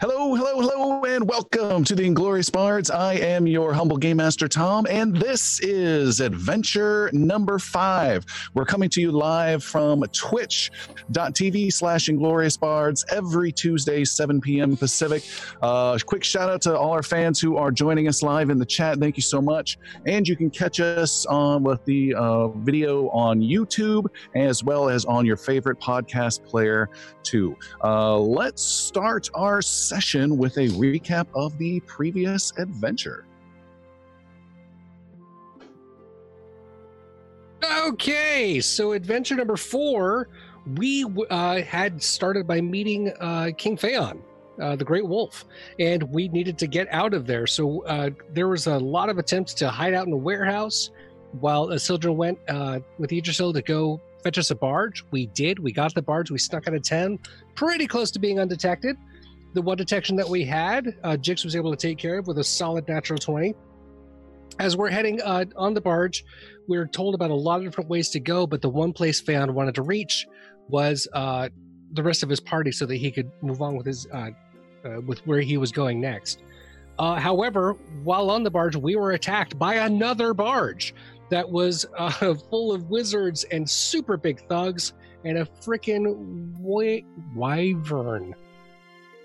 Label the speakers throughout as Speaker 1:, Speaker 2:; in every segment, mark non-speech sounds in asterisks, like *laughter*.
Speaker 1: Hello, hello, and welcome to the Inglorious Bards. I am your humble game master, Tom, and this is adventure number five. We're coming to you live from twitch.tv slash Inglorious Bards every Tuesday, 7 p.m. Pacific. Uh, quick shout out to all our fans who are joining us live in the chat. Thank you so much. And you can catch us on with the uh, video on YouTube as well as on your favorite podcast player, too. Uh, let's start our session with a recap of the previous adventure.
Speaker 2: Okay, so adventure number four, we uh, had started by meeting uh, King Phaon, uh, the Great Wolf, and we needed to get out of there. So uh, there was a lot of attempts to hide out in a warehouse while Sildren went uh, with Idrisil to go fetch us a barge. We did. We got the barge. We snuck out of 10, pretty close to being undetected the one detection that we had, uh, Jix was able to take care of with a solid natural 20. As we're heading uh, on the barge, we are told about a lot of different ways to go, but the one place Phaon wanted to reach was uh, the rest of his party so that he could move on with his uh, uh with where he was going next. Uh, however, while on the barge, we were attacked by another barge that was *laughs* uh, full of wizards and super big thugs and a freaking wy- wyvern.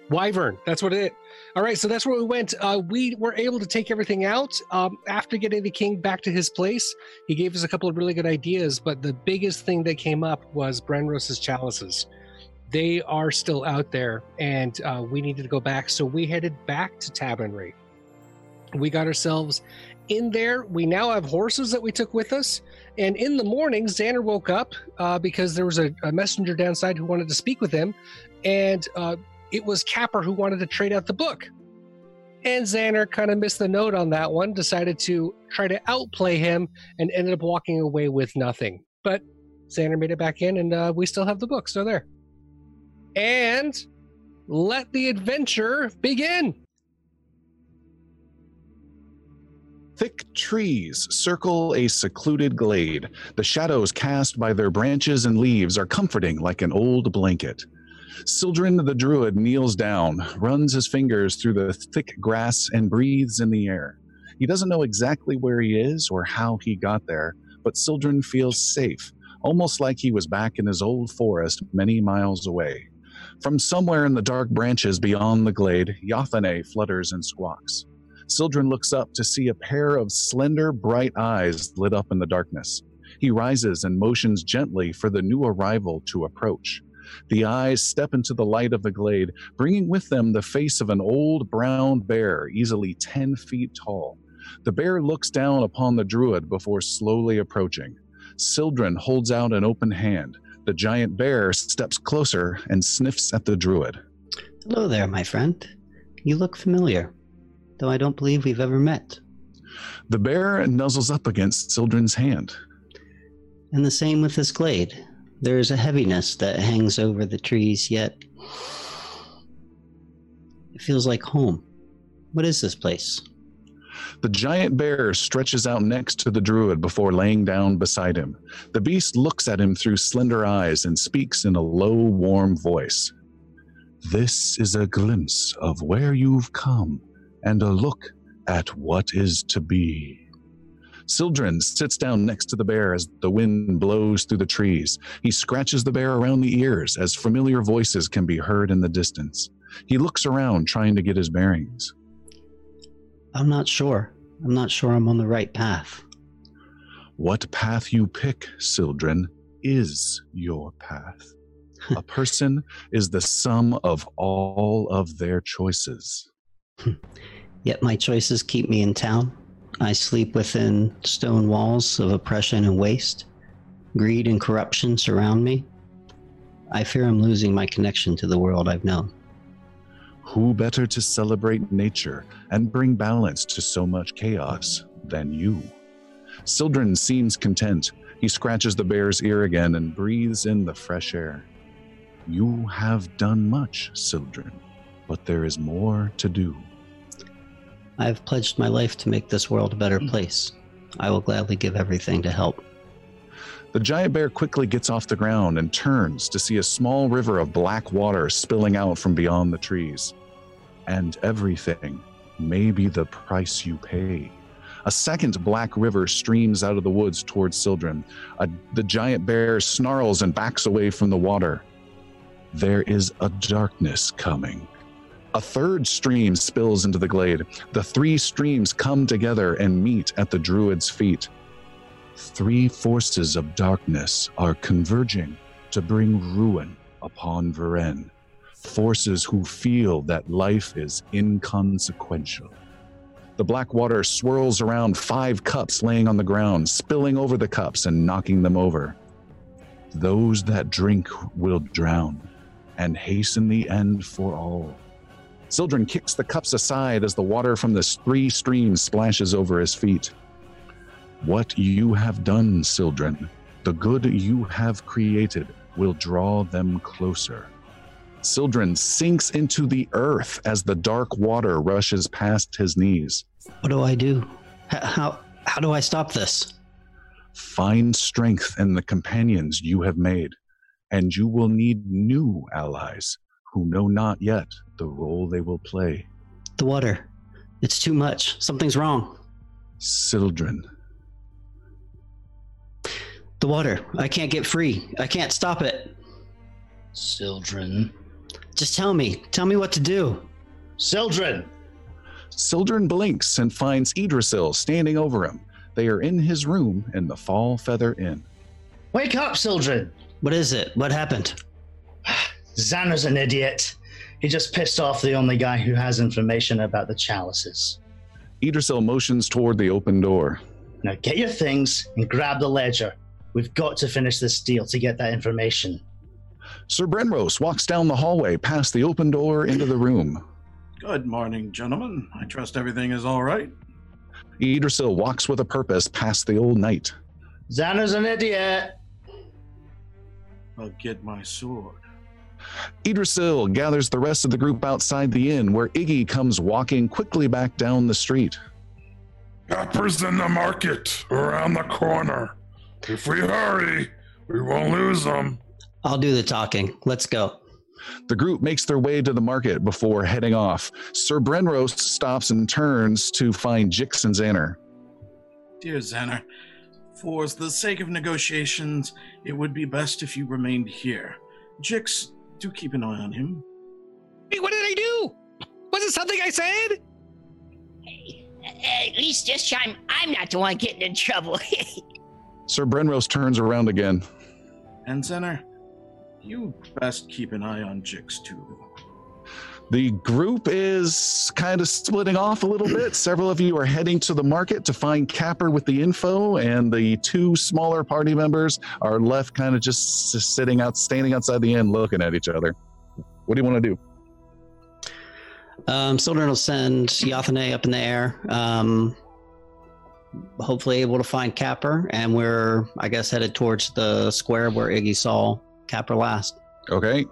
Speaker 2: Wyvern. That's what it. All right, so that's where we went. Uh, we were able to take everything out um, after getting the king back to his place. He gave us a couple of really good ideas, but the biggest thing that came up was Brenros's chalices. They are still out there, and uh, we needed to go back. So we headed back to Tavernry. We got ourselves in there. We now have horses that we took with us. And in the morning, Xander woke up uh, because there was a, a, messenger downside who wanted to speak with him. And uh, it was Capper who wanted to trade out the book. And Xander kind of missed the note on that one, decided to try to outplay him, and ended up walking away with nothing. But Xander made it back in, and uh, we still have the book, so there. And let the adventure begin.
Speaker 1: Thick trees circle a secluded glade. The shadows cast by their branches and leaves are comforting like an old blanket. Sildren the Druid kneels down, runs his fingers through the thick grass, and breathes in the air. He doesn't know exactly where he is or how he got there, but Sildren feels safe, almost like he was back in his old forest many miles away. From somewhere in the dark branches beyond the glade, Yathane flutters and squawks. Sildren looks up to see a pair of slender, bright eyes lit up in the darkness. He rises and motions gently for the new arrival to approach. The eyes step into the light of the glade, bringing with them the face of an old brown bear, easily 10 feet tall. The bear looks down upon the druid before slowly approaching. Sildren holds out an open hand. The giant bear steps closer and sniffs at the druid.
Speaker 3: Hello there, my friend. You look familiar, though I don't believe we've ever met.
Speaker 1: The bear nuzzles up against Sildren's hand.
Speaker 3: And the same with this glade. There is a heaviness that hangs over the trees, yet it feels like home. What is this place?
Speaker 1: The giant bear stretches out next to the druid before laying down beside him. The beast looks at him through slender eyes and speaks in a low, warm voice. This is a glimpse of where you've come and a look at what is to be. Sildren sits down next to the bear as the wind blows through the trees. He scratches the bear around the ears as familiar voices can be heard in the distance. He looks around trying to get his bearings.
Speaker 3: I'm not sure. I'm not sure I'm on the right path.
Speaker 1: What path you pick, Sildren, is your path. A *laughs* person is the sum of all of their choices. *laughs*
Speaker 3: Yet my choices keep me in town. I sleep within stone walls of oppression and waste. Greed and corruption surround me. I fear I'm losing my connection to the world I've known.
Speaker 1: Who better to celebrate nature and bring balance to so much chaos than you? Sildren seems content. He scratches the bear's ear again and breathes in the fresh air. You have done much, Sildren, but there is more to do.
Speaker 3: I have pledged my life to make this world a better hmm. place. I will gladly give everything to help.
Speaker 1: The giant bear quickly gets off the ground and turns to see a small river of black water spilling out from beyond the trees. and everything may be the price you pay. A second black river streams out of the woods towards Sildren. A, the giant bear snarls and backs away from the water. There is a darkness coming. A third stream spills into the glade. The three streams come together and meet at the druid's feet. Three forces of darkness are converging to bring ruin upon Varen. Forces who feel that life is inconsequential. The black water swirls around five cups laying on the ground, spilling over the cups and knocking them over. Those that drink will drown, and hasten the end for all. Sildren kicks the cups aside as the water from the three streams splashes over his feet. What you have done, Sildren, the good you have created, will draw them closer. Sildren sinks into the earth as the dark water rushes past his knees.
Speaker 3: What do I do? How how do I stop this?
Speaker 1: Find strength in the companions you have made, and you will need new allies who know not yet the role they will play.
Speaker 3: The water. It's too much. Something's wrong.
Speaker 1: Sildren,
Speaker 3: The water. I can't get free. I can't stop it.
Speaker 4: Sildren.
Speaker 3: Just tell me. Tell me what to do.
Speaker 4: Sildren!
Speaker 1: Sildren blinks and finds Idrisil standing over him. They are in his room in the Fall Feather Inn.
Speaker 4: Wake up, Sildren!
Speaker 3: What is it? What happened? *sighs*
Speaker 4: Xander's an idiot. He just pissed off the only guy who has information about the chalices.
Speaker 1: Idrisil motions toward the open door.
Speaker 4: Now get your things and grab the ledger. We've got to finish this deal to get that information.
Speaker 1: Sir Brenros walks down the hallway past the open door into the room.
Speaker 5: Good morning, gentlemen. I trust everything is all right.
Speaker 1: Idrisil walks with a purpose past the old knight.
Speaker 4: Xander's an idiot.
Speaker 5: I'll get my sword.
Speaker 1: Idrisil gathers the rest of the group outside the inn, where Iggy comes walking quickly back down the street.
Speaker 6: Peppers in the market around the corner. If we hurry, we won't lose them.
Speaker 3: I'll do the talking. Let's go.
Speaker 1: The group makes their way to the market before heading off. Sir Brenros stops and turns to find Jix and Xander.
Speaker 5: Dear Xander, for the sake of negotiations, it would be best if you remained here. Jix, do keep an eye on him.
Speaker 2: Hey, what did I do? Was it something I said?
Speaker 7: At least this time, I'm not the one getting in trouble. *laughs*
Speaker 1: Sir Brenros turns around again.
Speaker 5: And Xander, you best keep an eye on Jix too.
Speaker 1: The group is kind of splitting off a little bit. Several of you are heading to the market to find Capper with the info, and the two smaller party members are left kind of just sitting out, standing outside the inn, looking at each other. What do you want to do?
Speaker 3: Um, Sildren will send Yathane up in the air. Um, hopefully able to find Capper, and we're, I guess, headed towards the square where Iggy saw Capper last.
Speaker 1: Okay.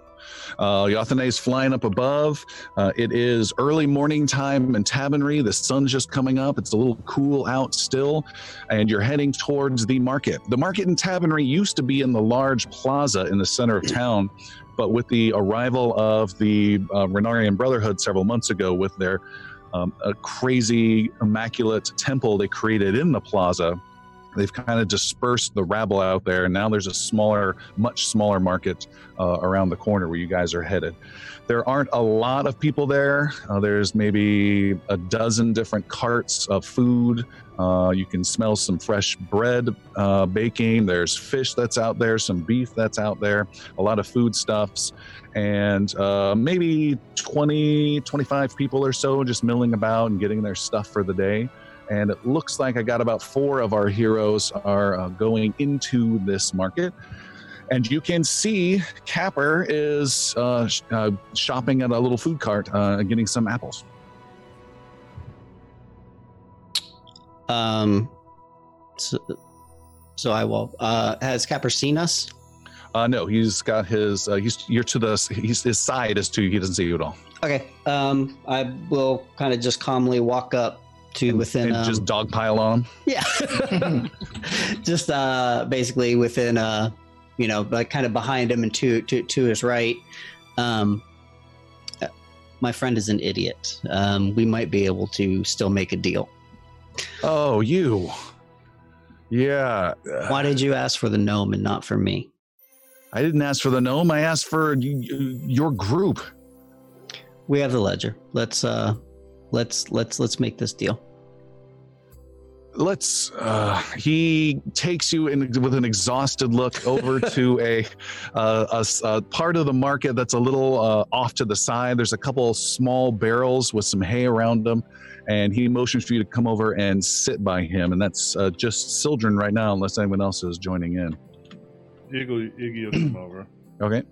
Speaker 1: Uh, is flying up above. Uh, it is early morning time in Tabanry. The sun's just coming up. It's a little cool out still, and you're heading towards the market. The market in Tabanry used to be in the large plaza in the center of town, but with the arrival of the uh, Renarian Brotherhood several months ago, with their um, a crazy, immaculate temple they created in the plaza, they've kind of dispersed the rabble out there. And now there's a smaller, much smaller market uh, around the corner where you guys are headed. There aren't a lot of people there. Uh, there's maybe a dozen different carts of food. Uh, you can smell some fresh bread uh, baking. There's fish that's out there, some beef that's out there, a lot of foodstuffs, and uh, maybe 20, 25 people or so just milling about and getting their stuff for the day. And it looks like I got about four of our heroes are uh, going into this market and you can see Capper is uh, sh- uh, shopping at a little food cart, uh, getting some apples.
Speaker 3: Um, so, so I will. Uh, has Capper seen us?
Speaker 1: Uh, no, he's got his. Uh, he's you're to the. He's his side is to. He doesn't see you at all.
Speaker 3: Okay. Um, I will kind of just calmly walk up to within.
Speaker 1: and
Speaker 3: um,
Speaker 1: just dogpile on.
Speaker 3: Yeah. *laughs* just uh basically within uh you know, like kind of behind him and to to to his right. Um my friend is an idiot. Um, we might be able to still make a deal.
Speaker 1: Oh, you. Yeah.
Speaker 3: Why did you ask for the gnome and not for me?
Speaker 1: I didn't ask for the gnome. I asked for y- y- your group.
Speaker 3: We have the ledger. Let's uh, let's let's let's make this deal.
Speaker 1: let's uh he takes you in with an exhausted look over *laughs* to a, uh, a s- a part of the market that's a little uh, off to the side there's a couple small barrels with some hay around them and he motions for you to come over and sit by him and that's uh, just Sildren right now unless anyone else is joining in
Speaker 6: Iggy, Iggy will come over. *clears throat*
Speaker 1: okay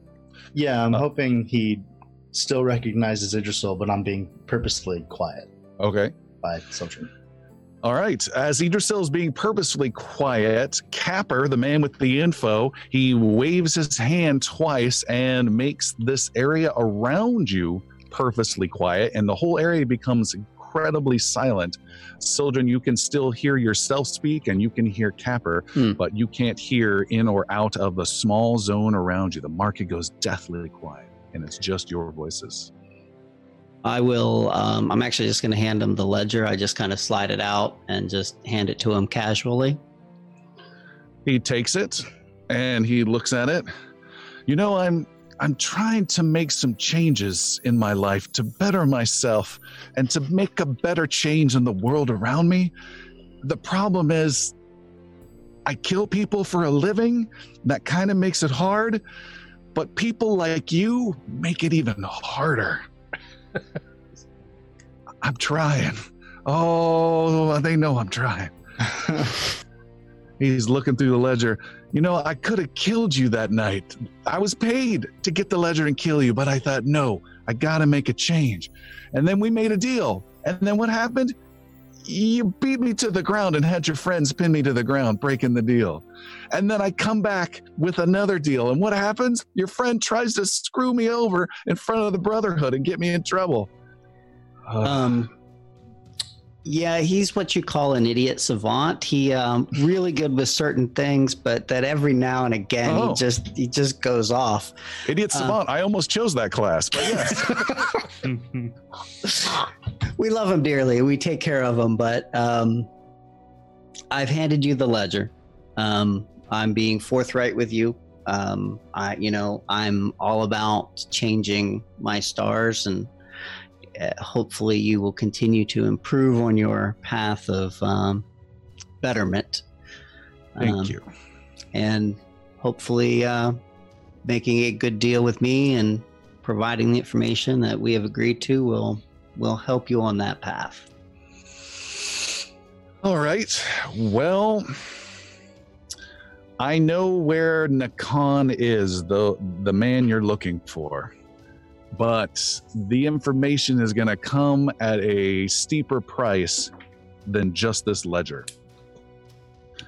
Speaker 4: Yeah, I'm hoping he still recognizes Idrisil, but I'm being purposefully quiet
Speaker 1: okay
Speaker 4: by Sildren.
Speaker 1: All right. As Idrisil is being purposefully quiet, Capper, the man with the info, he waves his hand twice and makes this area around you purposely quiet, and the whole area becomes incredibly silent. Sildren, you can still hear yourself speak and you can hear Capper,
Speaker 3: Hmm.
Speaker 1: but you can't hear in or out of the small zone around you. The market goes deathly quiet, and it's just your voices.
Speaker 3: I will. Um, I'm actually just going to hand him the ledger. I just kind of slide it out and just hand it to him casually.
Speaker 1: He takes it and he looks at it. You know, I'm I'm trying to make some changes in my life to better myself and to make a better change in the world around me. The problem is I kill people for a living. That kind of makes it hard, but people like you make it even harder. *laughs* I'm trying. Oh, they know I'm trying. *laughs* He's looking through the ledger. You know, I could have killed you that night. I was paid to get the ledger and kill you, but I thought, no, I got to make a change. And then we made a deal. And then what happened? You beat me to the ground and had your friends pin me to the ground, breaking the deal. And then I come back with another deal. And what happens? Your friend tries to screw me over in front of the Brotherhood and get me in trouble.
Speaker 3: Um, yeah, he's what you call an idiot savant. He um, really good with certain things, but that every now and again
Speaker 1: Oh.
Speaker 3: he just he just goes off.
Speaker 1: Idiot
Speaker 3: uh,
Speaker 1: Savant. I almost chose that class, but yes. *laughs*
Speaker 3: We love him dearly. We take care of him, but um, I've handed you the ledger. Um, I'm being forthright with you. Um, I, you know, I'm all about changing my stars, and hopefully, you will continue to improve on your path of um, betterment.
Speaker 1: Thank
Speaker 3: Um,
Speaker 1: you.
Speaker 3: and hopefully uh, making a good deal with me and providing the information that we have agreed to will will help you on that path.
Speaker 1: All right. Well, I know where Nakan is, the the man you're looking for. But the information is going to come at a steeper price than just this ledger.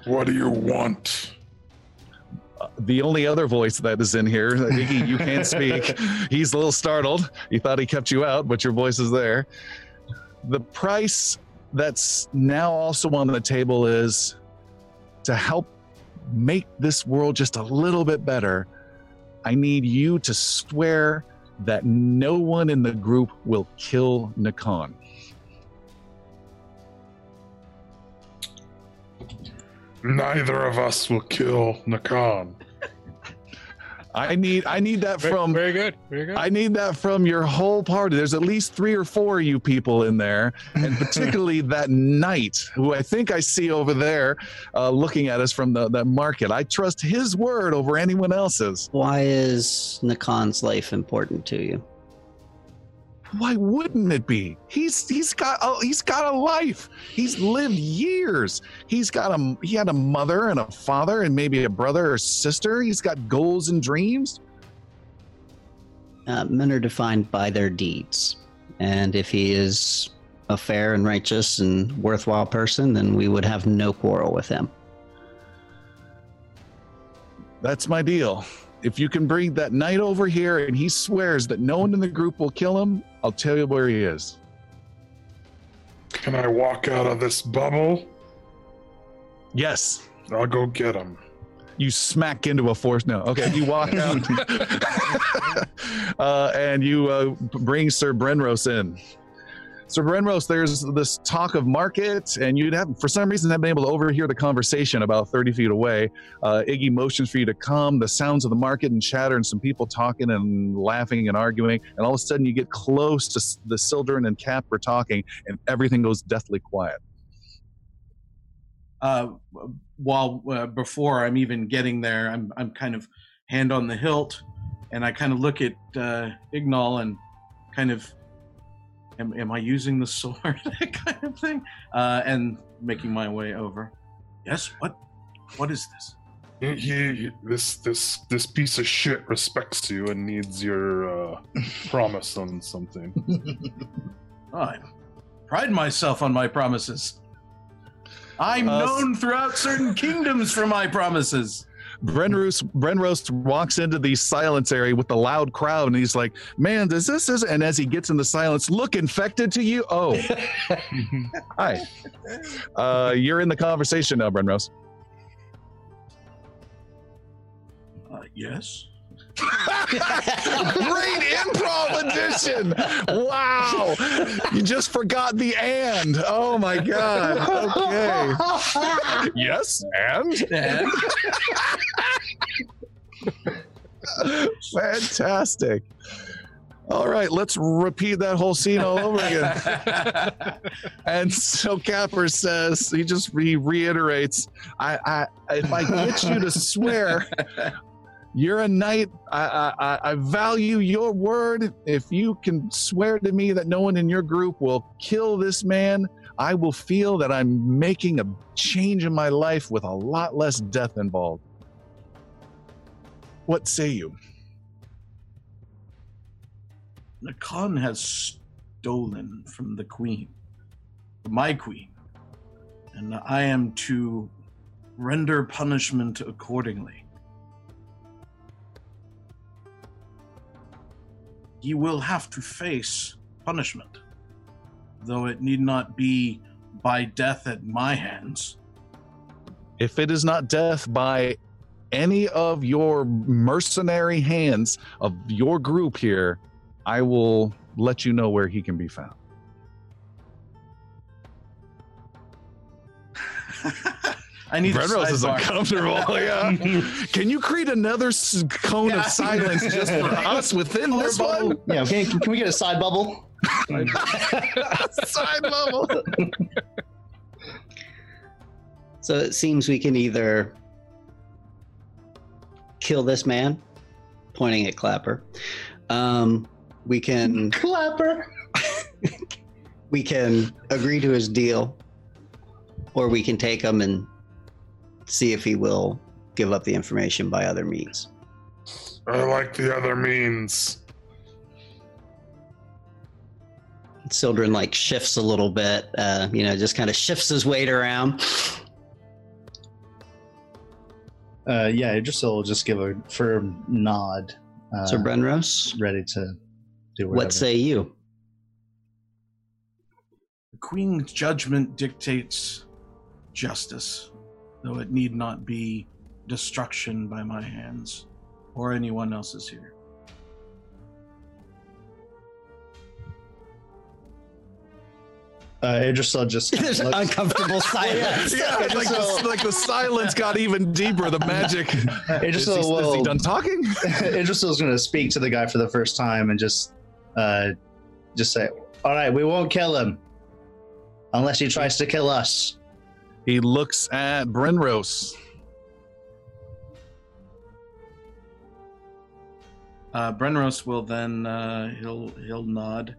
Speaker 6: what do you want?
Speaker 1: Uh, The only other voice that is in here, Iggy, you can't speak. *laughs* He's a little startled. He thought he kept you out, but your voice is there. The price that's now also on the table is to help make this world just a little bit better. I need you to swear that no one in the group will kill Nakan.
Speaker 6: Neither of us will kill Nakan.
Speaker 1: I need I need that
Speaker 2: Very-
Speaker 1: from
Speaker 2: very good. Very good.
Speaker 1: I need that from your whole party. There's at least three or four of you people in there, and *laughs* particularly that knight who I think I see over there, uh, looking at us from the that market. I trust his word over anyone else's.
Speaker 3: Why is Nakan's life important to you?
Speaker 1: Why wouldn't it be? He's he's got a, he's got a life. He's lived years. He's got a he had a mother and a father and maybe a brother or sister. He's got goals and dreams.
Speaker 3: Uh, men are defined by their deeds, and if he is a fair and righteous and worthwhile person, then we would have no quarrel with him.
Speaker 1: That's my deal. If you can bring that knight over here and he swears that no one in the group will kill him, I'll tell you where he is.
Speaker 6: Can I walk out of this bubble?
Speaker 1: Yes.
Speaker 6: I'll go get him.
Speaker 1: you smack into a force. No, okay, you walk *laughs* out, *laughs* uh, and you uh, bring Sir Brenros in. Sir Brenros, there's this talk of market, and you'd have, for some reason, have been able to overhear the conversation about 30 feet away. Uh, Iggy motions for you to come. The sounds of the market and chatter, and some people talking and laughing and arguing, and all of a sudden you get close to the Sildren and Cap are talking, and everything goes deathly quiet.
Speaker 5: uh, while uh, before I'm even getting there, I'm I'm kind of hand on the hilt, and I kind of look at uh, Ignal and kind of, am, am I using the sword, *laughs* kind of thing, uh, and making my way over. Yes. What? What is this?
Speaker 6: He, he, this this this piece of shit respects you and needs your uh, *laughs* promise on something. *laughs*
Speaker 5: I pride myself on my promises. I'm
Speaker 1: Uh,
Speaker 5: known throughout certain kingdoms for my promises.
Speaker 1: Brenros Brenros walks into the silence area with the loud crowd, and he's like, "Man, does this is?" And as he gets in the silence, look infected to you. Oh, *laughs* hi. Uh, you're in the conversation now, Brenros.
Speaker 5: Uh, yes.
Speaker 1: Great improv edition! Wow, you just forgot the and. Oh my god. Okay. yes, and
Speaker 5: And
Speaker 1: fantastic. All right, let's repeat that whole scene all over again. And so Capper says, he just he reiterates, I, I if I get you to swear, you're a knight. I, I I- value your word. If you can swear to me that no one in your group will kill this man, I will feel that I'm making a change in my life with a lot less death involved. What say you?
Speaker 5: the Khan has stolen from the queen, my queen, and I am to render punishment accordingly. He will have to face punishment, though it need not be by death at my hands.
Speaker 1: If it is not death by any of your mercenary hands of your group here, I will let you know where he can be found. *laughs*
Speaker 5: I need a
Speaker 1: Brenros is
Speaker 5: sidebar.
Speaker 1: uncomfortable. *laughs* yeah. Can you create another cone *laughs*
Speaker 5: Yeah.
Speaker 1: of silence just for *laughs* us within this one?
Speaker 4: Yeah, can, can we get a side bubble?
Speaker 1: Side level.
Speaker 3: So it seems we can either kill this man, pointing at Clapper. Um, we can
Speaker 4: Clapper.
Speaker 3: we can agree to his deal, or we can take him and see if he will give up the information by other means.
Speaker 6: I like the other means.
Speaker 3: Sildren like shifts a little bit, uh, you know, just kind of shifts his weight around.
Speaker 4: Uh, yeah, Idrisil will just give a firm nod. Uh,
Speaker 3: so Brenros,
Speaker 4: ready to do whatever.
Speaker 3: what say you?
Speaker 5: The Queen's judgment dictates justice, though it need not be destruction by my hands or anyone else's here.
Speaker 4: Uh, Idrisil just kind of
Speaker 3: There's *laughs*
Speaker 4: looks-
Speaker 3: uncomfortable *laughs* silence.
Speaker 1: Yeah, *laughs* like the, like the silence got even deeper. The magic. Is he,
Speaker 4: Idrisil
Speaker 1: is he
Speaker 4: will.
Speaker 1: done talking?
Speaker 4: Idrisil's going to speak to the guy for the first time and just, uh, just say, "All right, we won't kill him, unless he tries to kill us."
Speaker 1: He looks at Brenros.
Speaker 5: Uh, Brenros will then uh, he'll he'll nod.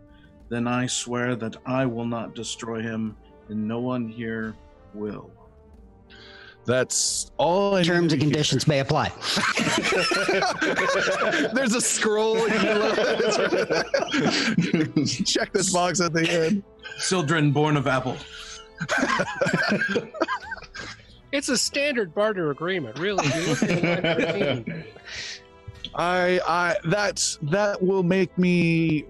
Speaker 5: Then I swear that I will not destroy him, and no one here will.
Speaker 1: That's all. I
Speaker 3: Terms
Speaker 1: to
Speaker 3: and
Speaker 1: hear.
Speaker 3: conditions may apply. *laughs*
Speaker 1: There's a scroll. *laughs* Check this box at the end.
Speaker 5: Sildren, born of Apple. *laughs*
Speaker 2: It's a standard barter agreement, really. If you look at line 13.
Speaker 1: I, I, that's that will make me.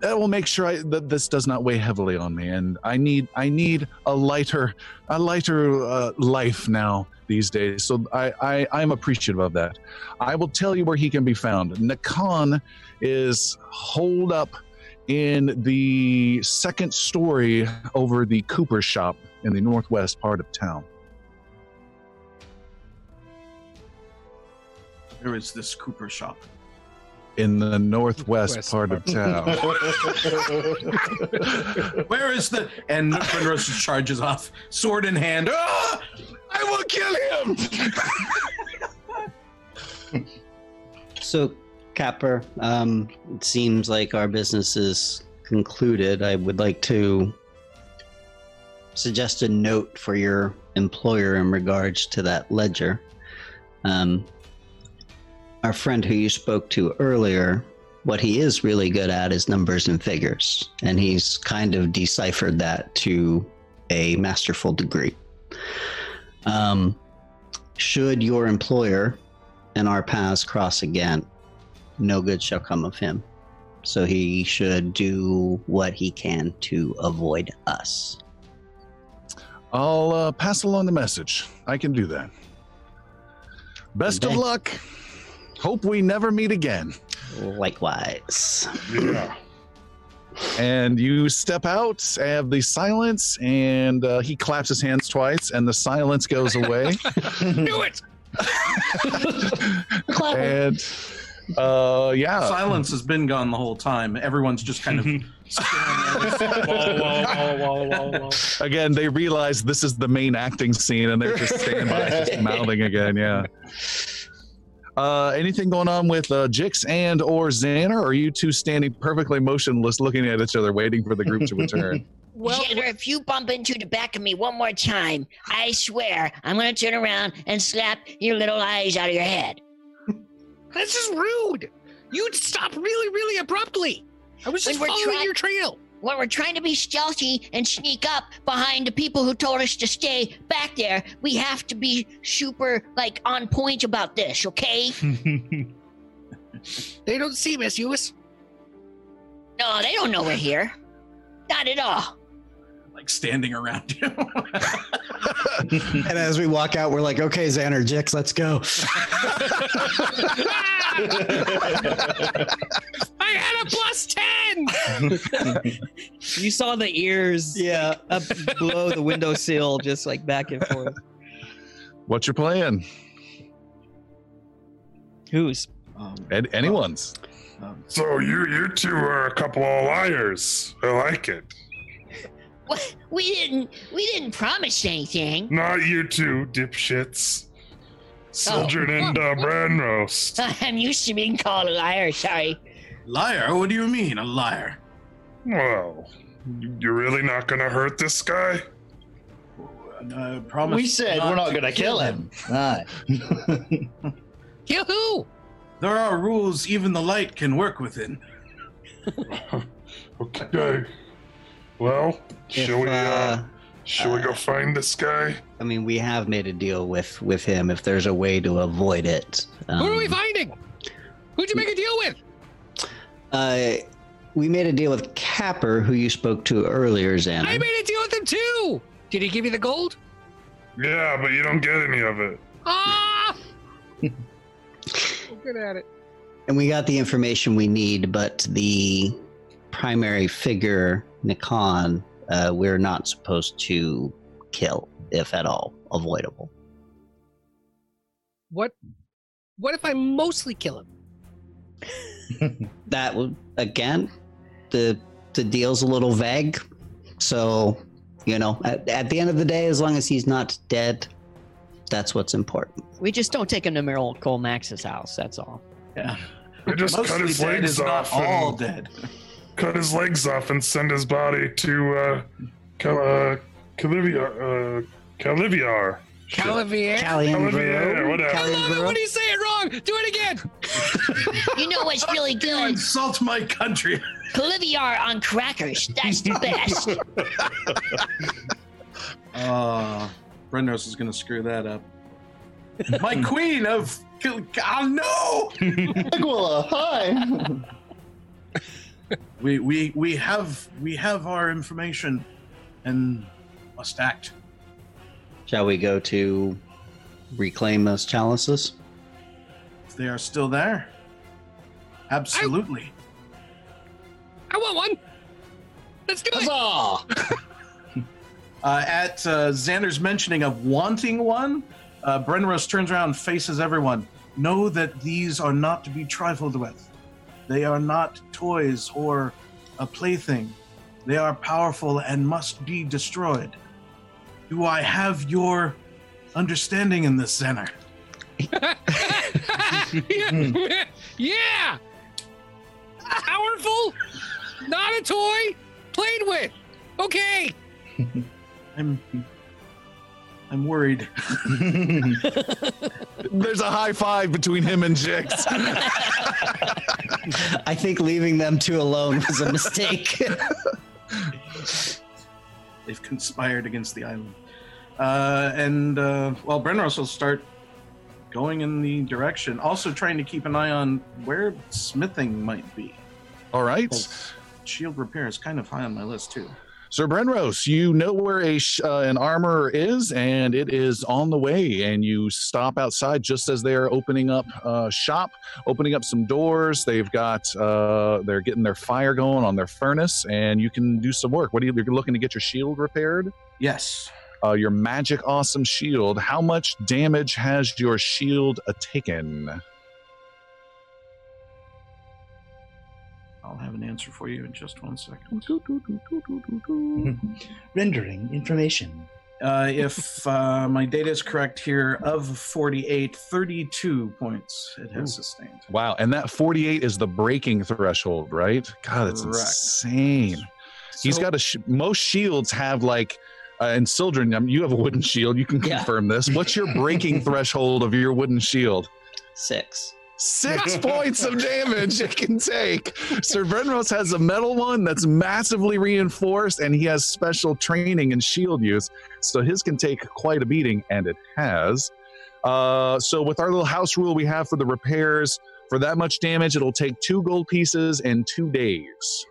Speaker 1: That will make sure I, that this does not weigh heavily on me, and I need, I need a lighter, a lighter uh, life now. these days. So I, I I'm appreciative of that. I will tell you where he can be found. Nakan is holed up in the second story over the Cooper shop in the northwest part of town.
Speaker 5: There is this Cooper shop.
Speaker 1: In the northwest
Speaker 2: West
Speaker 1: part of town. *laughs*
Speaker 5: Where is the and Primrose just charges off, sword in hand. Ah! I will kill him.
Speaker 3: So, Capper, um, it seems like our business is concluded. I would like to suggest a note for your employer in regards to that ledger. Um, our friend who you spoke to earlier, what he is really good at is numbers and figures, and he's kind of deciphered that to a masterful degree. Um, should your employer and our paths cross again, no good shall come of him. So he should do what he can to avoid us.
Speaker 1: I'll uh, pass along the message. I can do that. Best of luck. Hope we never meet again.
Speaker 3: Likewise.
Speaker 6: Yeah.
Speaker 1: And you step out, have the silence, and uh, he claps his hands twice, and the silence goes away. *laughs*
Speaker 2: Do it. *laughs*
Speaker 1: and uh, yeah,
Speaker 5: Silence has been gone the whole time. Everyone's just kind of staring at us.
Speaker 1: again, they realize this is the main acting scene, and they're just standing by, just *laughs* mouthing again. Yeah. Uh, anything going on with uh, Jix and or Xander? Or are you two standing perfectly motionless, looking at each other, waiting for the group to return? *laughs*
Speaker 2: Well,
Speaker 7: Jennifer, if you bump into the back of me one more time, I swear I'm gonna turn around and slap your little eyes out of your head.
Speaker 2: This is rude. You'd stop really, really abruptly. I was just
Speaker 7: When
Speaker 2: following
Speaker 7: try-
Speaker 2: your trail.
Speaker 7: When we're trying to be stealthy and sneak up behind the people who told us to stay back there, we have to be super like on point about this, okay? *laughs*
Speaker 2: They don't see Miss Ewas.
Speaker 7: No, they don't know we're here. Not at all.
Speaker 5: Like standing around you.
Speaker 8: And as we walk out, we're like, okay, Xander, Jix, let's go.
Speaker 2: I had a plus ten. *laughs*
Speaker 9: You saw the ears
Speaker 8: Yeah.
Speaker 9: up below the windowsill, just like back and forth.
Speaker 1: What's your plan?
Speaker 9: Who's?
Speaker 5: um,
Speaker 1: Ed, anyone's.
Speaker 5: um,
Speaker 6: So you you two are a couple of liars. I like it.
Speaker 7: What? *laughs* We didn't. We didn't promise anything.
Speaker 6: Not you two, dipshits. Sildren and uh, bran roast. *laughs*
Speaker 7: I'm used to being called a liar. Sorry.
Speaker 5: liar? What do you mean, a liar?
Speaker 6: Well, you- you're really not gonna hurt this guy?
Speaker 5: Uh, promise
Speaker 4: we said we're not gonna kill him. Alright.
Speaker 2: Kill *laughs* who?
Speaker 5: There are rules even the light can work within.
Speaker 6: Okay. Well,
Speaker 3: If,
Speaker 6: shall we? Uh,
Speaker 3: uh,
Speaker 6: shall we go find this guy?
Speaker 3: I mean, we have made a deal with with him. If there's a way to avoid it, um,
Speaker 2: Who are we finding? Who'd you make a deal with?
Speaker 3: Uh, we made a deal with Capper, who you spoke to earlier, Xander.
Speaker 2: I made a deal with him too. Did he give you the gold?
Speaker 6: Yeah, but you don't get any of it.
Speaker 2: Ah! *laughs* Good at it.
Speaker 3: And we got the information we need, but the primary figure, Nakan, uh, we're not supposed to kill, if at all avoidable.
Speaker 2: What? What if I mostly kill him? *laughs*
Speaker 3: That would again, the the deal's a little vague. So, you know, at, at the end of the day, as long as he's not dead, that's what's important.
Speaker 9: We just don't take him to Meryl Cole Max's house. That's all.
Speaker 5: Yeah.
Speaker 6: We just cut
Speaker 5: Mostly
Speaker 6: his
Speaker 5: dead
Speaker 6: legs
Speaker 5: is not
Speaker 6: off
Speaker 5: all dead. *laughs*
Speaker 6: cut his legs off and send his body to uh, Cal- uh, Caliviar. Uh, Caliviar. Shit.
Speaker 2: Calavier?
Speaker 6: Caliviar, whatever.
Speaker 2: I love it when you say it wrong. Do it again. *laughs*
Speaker 7: You know what's really
Speaker 5: You
Speaker 7: good?
Speaker 5: insult my country.
Speaker 7: Caliviar on crackers. That's the *laughs* best.
Speaker 5: Uh, Brenros is gonna screw that up. My queen of oh no!
Speaker 4: Aquila, hi. *laughs*
Speaker 5: We we we have we have our information, and must act.
Speaker 3: Shall we go to reclaim those chalices?
Speaker 5: If they are still there, absolutely.
Speaker 2: I want one. Let's do it. Huzzah! *laughs*
Speaker 5: Uh, at uh, Xander's mentioning of wanting one, uh, Brenros turns around and faces everyone. Know that these are not to be trifled with. They are not toys or a plaything. They are powerful and must be destroyed. Do I have your understanding in this,
Speaker 2: yeah. *laughs* yeah. Powerful, not a toy, played with. Okay.
Speaker 5: I'm *laughs* I'm worried. *laughs*
Speaker 1: There's a high five between him and Jix. *laughs*
Speaker 3: I think leaving them two alone was a mistake. *laughs*
Speaker 5: They've conspired against the island. Uh, and uh, well, Brenros will start going in the direction, also trying to keep an eye on where smithing might be.
Speaker 1: All right.
Speaker 5: Shield repair is kind of high on my list too.
Speaker 1: Sir Brenros, you know where a sh- uh, an armor is, and it is on the way. And you stop outside just as they are opening up uh, shop, opening up some doors. They've got uh, they're getting their fire going on their furnace, and you can do some work. What are you you're looking to get your shield repaired?
Speaker 5: Yes.
Speaker 1: Uh, your magic awesome shield. How much damage has your shield uh, taken?
Speaker 5: I'll have an answer for you in just one second. *laughs*
Speaker 4: Rendering information.
Speaker 5: Uh, if uh, my data is correct here, of 48, 32 points it has sustained.
Speaker 1: Wow, and that 48 is the breaking threshold, right? God, that's
Speaker 5: Correct.
Speaker 1: insane. He's got a sh- most shields have like uh, and Sildren, um, you have a wooden shield. You can
Speaker 3: Yeah.
Speaker 1: confirm this. What's your breaking *laughs* threshold of your wooden shield?
Speaker 3: Six.
Speaker 1: Six *laughs* points of damage it can take. Sir Brenros has a metal one that's massively reinforced, and he has special training in shield use, so his can take quite a beating, and it has. Uh, so with our little house rule we have for the repairs, for that much damage, it'll take two gold pieces in two days.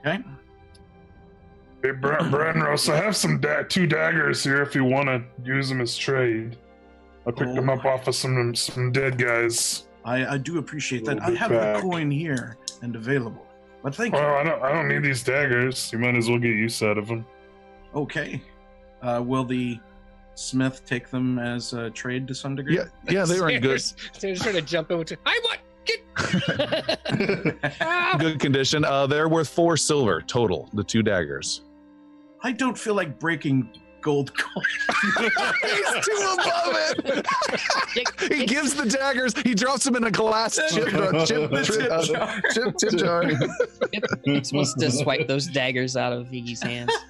Speaker 5: Okay.
Speaker 6: Hey, Bren- Brenros, I have some da- two daggers here if you want to use them as trade. I picked them
Speaker 5: Oh.
Speaker 6: up off of some some dead guys.
Speaker 5: I, I do appreciate that. I have
Speaker 6: back.
Speaker 5: the coin here and available. But thank you.
Speaker 6: Well, I don't I don't need these daggers. You might as well get use out of them.
Speaker 5: Okay. Uh, will the smith take them as a trade to some degree?
Speaker 1: Yeah, yeah, they were in good
Speaker 2: Sanders- Sanders trying to jump in with. I want get. *laughs*
Speaker 1: Good condition. Uh, they're worth four silver total. The two daggers.
Speaker 5: I don't feel like breaking gold coin. *laughs*
Speaker 1: He's too above it. *laughs* he gives the daggers. He drops them in a glass chip, uh, chip,
Speaker 5: The
Speaker 1: tri-
Speaker 5: tip
Speaker 1: uh,
Speaker 5: jar.
Speaker 1: chip, jar.
Speaker 9: You're supposed to swipe those daggers out of Iggy's hands. *laughs*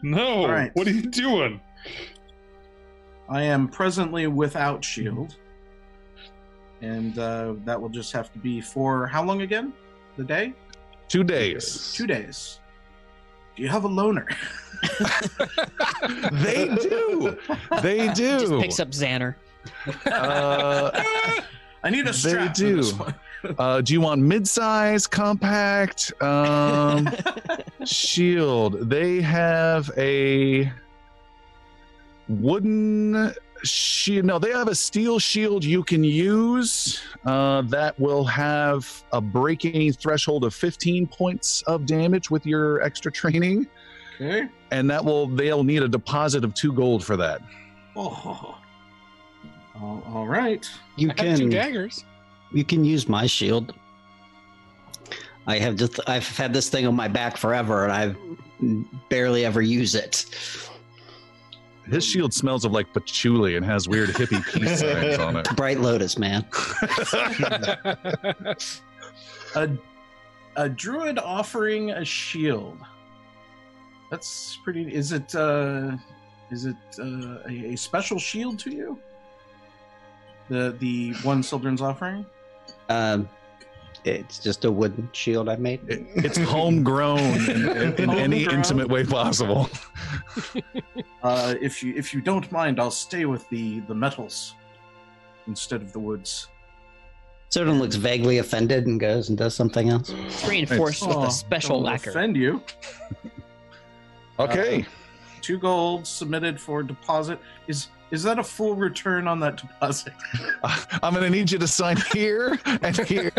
Speaker 6: No,
Speaker 5: All right.
Speaker 6: what are you doing?
Speaker 5: I am presently without shield. And uh, that will just have to be for how long again? The day?
Speaker 1: Two days.
Speaker 5: Two days. Do you have a loner? *laughs*
Speaker 1: They do. They *laughs*
Speaker 9: Just
Speaker 1: do.
Speaker 9: picks up Xander.
Speaker 1: Uh,
Speaker 5: I need a
Speaker 1: They
Speaker 5: strap. for this
Speaker 1: do. uh, do you want mid-size, compact, um, *laughs* shield? They have a wooden shield. No, they have a steel shield you can use uh, that will have a breaking threshold of 15 points of damage with your extra training,
Speaker 5: Okay.
Speaker 1: and that will they'll need a deposit of two gold for that.
Speaker 5: Oh. All- all right.
Speaker 3: You
Speaker 2: I have two
Speaker 3: can
Speaker 2: daggers.
Speaker 3: you can use my shield. I have just I've had this thing on my back forever, and I've barely ever use it.
Speaker 1: His shield smells of like patchouli and has weird hippie *laughs* peace signs on it.
Speaker 3: Bright Lotus, man. *laughs* *laughs*
Speaker 5: A, a druid offering a shield. That's pretty. Is it? uh Is it uh, a, a special shield to you? The the one Sildren's offering.
Speaker 3: Um, it's just a wooden shield I made.
Speaker 1: It- it's homegrown in, in, in any
Speaker 5: Homegrown.
Speaker 1: intimate way possible. *laughs*
Speaker 5: Uh, if you if you don't mind, I'll stay with the the metals instead of the woods.
Speaker 3: Sodom looks vaguely offended and goes and does something else.
Speaker 9: It's reinforced with
Speaker 5: Oh,
Speaker 9: a special
Speaker 5: don't
Speaker 9: lacquer.
Speaker 5: Offend you.
Speaker 1: Okay.
Speaker 5: Two gold submitted for deposit. Is Is that a full return on that deposit? *laughs*
Speaker 1: I'm going to need you to sign here and here.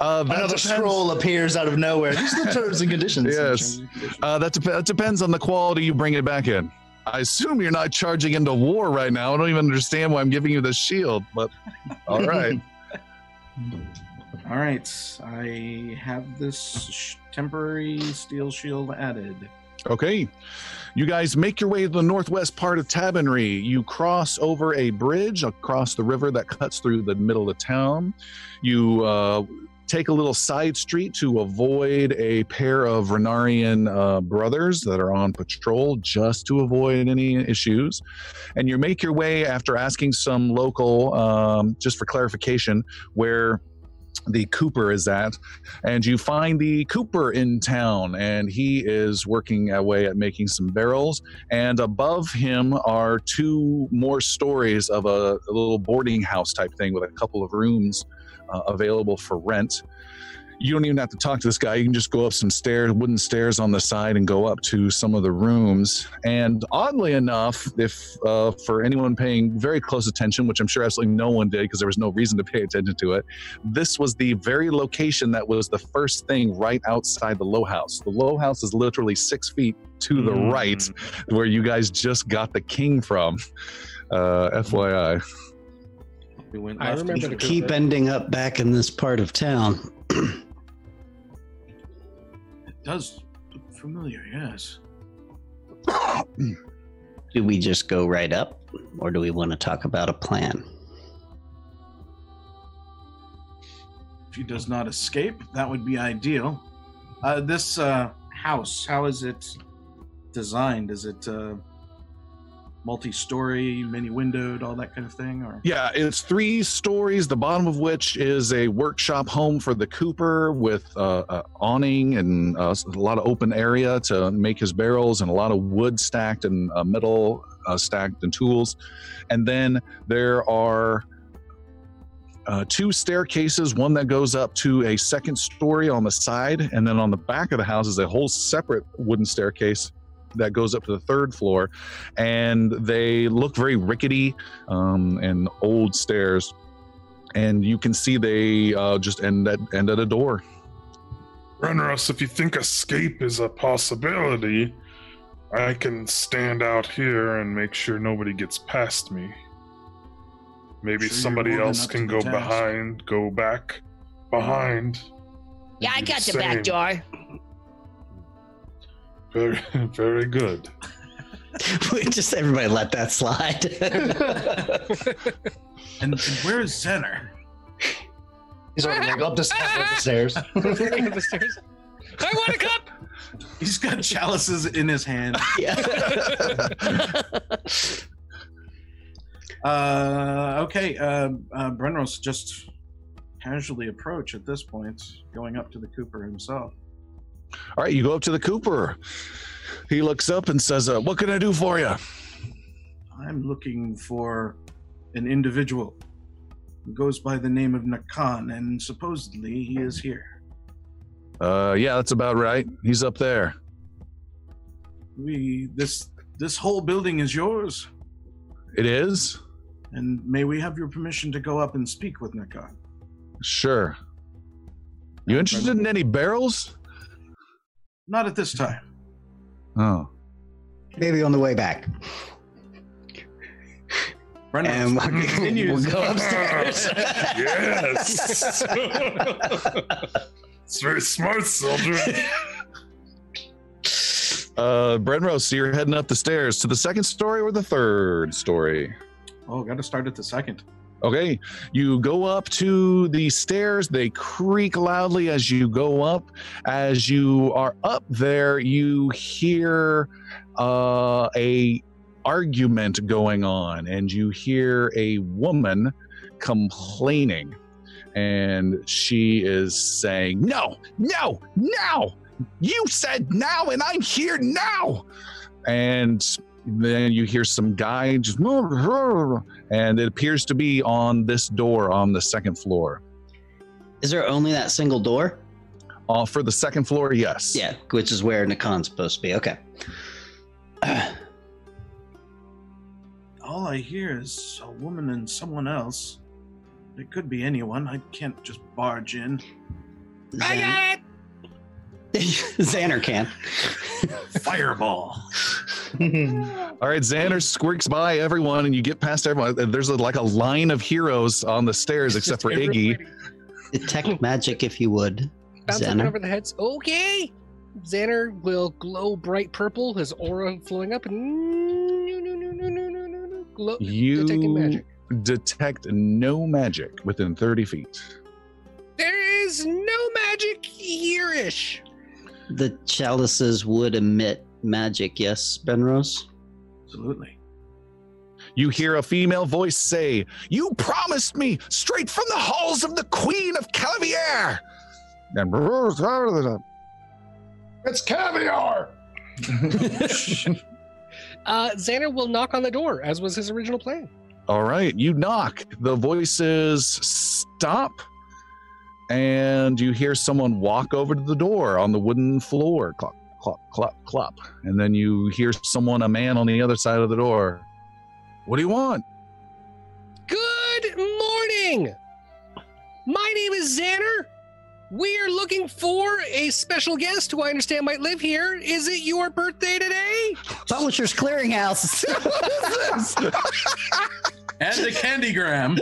Speaker 1: Uh,
Speaker 4: Another
Speaker 1: depends-
Speaker 4: scroll appears out of nowhere. These are the terms and conditions.
Speaker 1: Yes. Uh, that, dep- that depends on the quality you bring it back in. I assume you're not charging into war right now. I don't even understand why I'm giving you the shield, but *laughs* all right.
Speaker 5: All right, I have this sh- temporary steel shield added.
Speaker 1: Okay. You guys make your way to the northwest part of Tabernary. You cross over a bridge across the river that cuts through the middle of town. You uh, take a little side street to avoid a pair of Renarian uh, brothers that are on patrol just to avoid any issues. And you make your way after asking some local, um, just for clarification, where the Cooper is at and you find the Cooper in town, and he is working away at making some barrels. And above him are two more stories of a, a little boarding house type thing with a couple of rooms uh, available for rent. You don't even have to talk to this guy. You can just go up some stairs, wooden stairs on the side, and go up to some of the rooms. And oddly enough, if uh, for anyone paying very close attention, which I'm sure absolutely no one did because there was no reason to pay attention to it, this was the very location that was the first thing right outside the low house. The low house is literally six feet to the
Speaker 6: Mm.
Speaker 1: right, where you guys just got the king from. Uh, FYI.
Speaker 5: We went
Speaker 2: I
Speaker 5: left and
Speaker 2: remember
Speaker 5: took
Speaker 2: the
Speaker 5: a
Speaker 3: Keep ending up back in this part of town. *clears throat*
Speaker 5: Does look familiar, yes. *coughs*
Speaker 3: Do we just go right up, or do we want to talk about a plan?
Speaker 5: If he does not escape, that would be ideal. Uh, this uh, house, how is it designed? Is it uh, multi-story, many-windowed, all that kind of thing, or?
Speaker 1: Yeah, it's three stories, the bottom of which is a workshop home for the Cooper with uh, uh, awning and uh, a lot of open area to make his barrels and a lot of wood stacked and uh, metal uh, stacked and tools. And then there are uh, two staircases, one that goes up to a second story on the side, and then on the back of the house is a whole separate wooden staircase that goes up to the third floor. And they look very rickety um, and old stairs. And you can see they uh, just end at, end at a door.
Speaker 6: Brenros, if you think escape is a possibility, I can stand out here and make sure nobody gets past me. Maybe
Speaker 5: Sure
Speaker 6: somebody else can go behind, go back behind.
Speaker 7: Yeah, I got the
Speaker 6: same.
Speaker 7: back door.
Speaker 6: Very, *laughs* very good. *laughs*
Speaker 8: We just everybody let that slide. *laughs*
Speaker 5: And, and where is Xander?
Speaker 4: He's already like up the, up the stairs.
Speaker 2: Up the stairs. I want a cup.
Speaker 5: He's got chalices in his hand. Uh, okay, uh, uh, Brenros just casually approach at this point, going up to the Cooper himself.
Speaker 1: All right, you go up to the Cooper. He looks up and says, uh, What can I do for you?
Speaker 5: I'm looking for an individual who goes by the name of Nakan, and supposedly he is here.
Speaker 1: Uh, yeah, that's about right. He's up there.
Speaker 5: We this this whole building is yours,
Speaker 1: It is?
Speaker 5: and may we have your permission to go up and speak with Nakan?
Speaker 1: Sure. You interested in any barrels?
Speaker 5: Not at this time.
Speaker 1: Oh.
Speaker 8: Maybe on the way back.
Speaker 5: Brenros
Speaker 8: And we'll, we'll
Speaker 5: continues.
Speaker 8: go upstairs. *laughs*
Speaker 6: yes. *laughs* it's very smart, Sildren. *laughs*
Speaker 1: Uh, Brenros, so you're heading up the stairs to the second story or the third story?
Speaker 5: Oh, got to start at the second.
Speaker 1: Okay, you go up to the stairs. They creak loudly as you go up. As you are up there, you hear uh, a argument going on, and you hear a woman complaining, and she is saying, "No, no, no! You said now, and I'm here now!" And then you hear some guy just and it appears to be on this door on the second floor.
Speaker 3: Is there only that single door?
Speaker 1: Uh, for the second floor, yes.
Speaker 3: Yeah, which is where Nakan's supposed to be. Okay.
Speaker 5: All *sighs* all I hear is a woman and someone else. It could be anyone. I can't just barge in.
Speaker 2: I got it.
Speaker 8: Xander can.
Speaker 5: Fireball. *laughs*
Speaker 1: All right, Xander squirks by everyone, and you get past everyone. Uh, there's a, like a line of heroes on the stairs, except for Iggy.
Speaker 3: Detect magic, if you would.
Speaker 2: Bouncing
Speaker 3: Xander.
Speaker 2: over the heads. Okay. Xander will glow bright purple, his aura flowing up, no, no, no, no, no, no, no. Glow,
Speaker 1: you detecting
Speaker 2: magic.
Speaker 1: detect no magic within 30 feet.
Speaker 2: There is no magic here-ish.
Speaker 3: The chalices would emit magic, yes, Brenros?
Speaker 5: Absolutely.
Speaker 1: You hear a female voice say, You promised me straight from the halls of the Queen of Calavier. And
Speaker 6: It's caviar. *laughs* *laughs*
Speaker 2: Uh, Xander will knock on the door, as was his original plan.
Speaker 1: All right, you knock. The voices stop, and you hear someone walk over to the door on the wooden floor. Clop, clop, clop, clop. And then you hear someone, a man on the other side of the door. What do you want?
Speaker 2: Good morning. My name is Xander. We are looking for a special guest who I understand might live here. Is it your birthday today?
Speaker 8: Publishers Clearinghouse. *laughs*
Speaker 5: And the candygram.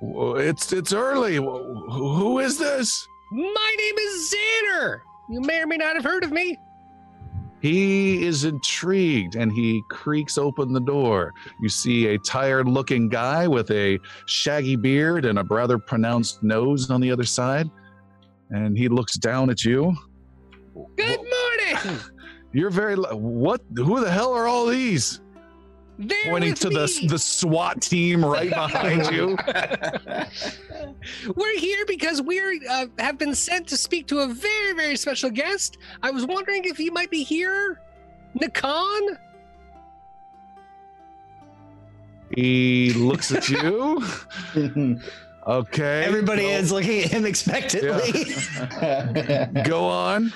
Speaker 1: Well, It's it's early. Who is this?
Speaker 2: My name is Xander. You may or may not have heard of me.
Speaker 1: He is intrigued and he creaks open the door. You see a tired looking guy with a shaggy beard and a rather pronounced nose on the other side. And he looks down at you.
Speaker 2: Good morning. *laughs*
Speaker 1: You're very. What? Who the hell are all these?
Speaker 2: They're
Speaker 1: Pointing to the
Speaker 2: me.
Speaker 1: the SWAT team right *laughs* behind you. *laughs*
Speaker 2: We're here because we uh, have been sent to speak to a very, very special guest. I was wondering if you might be here, Nakan.
Speaker 1: He looks at you. *laughs* Okay.
Speaker 8: Everybody
Speaker 1: well,
Speaker 8: is looking at him expectantly.
Speaker 1: Go on.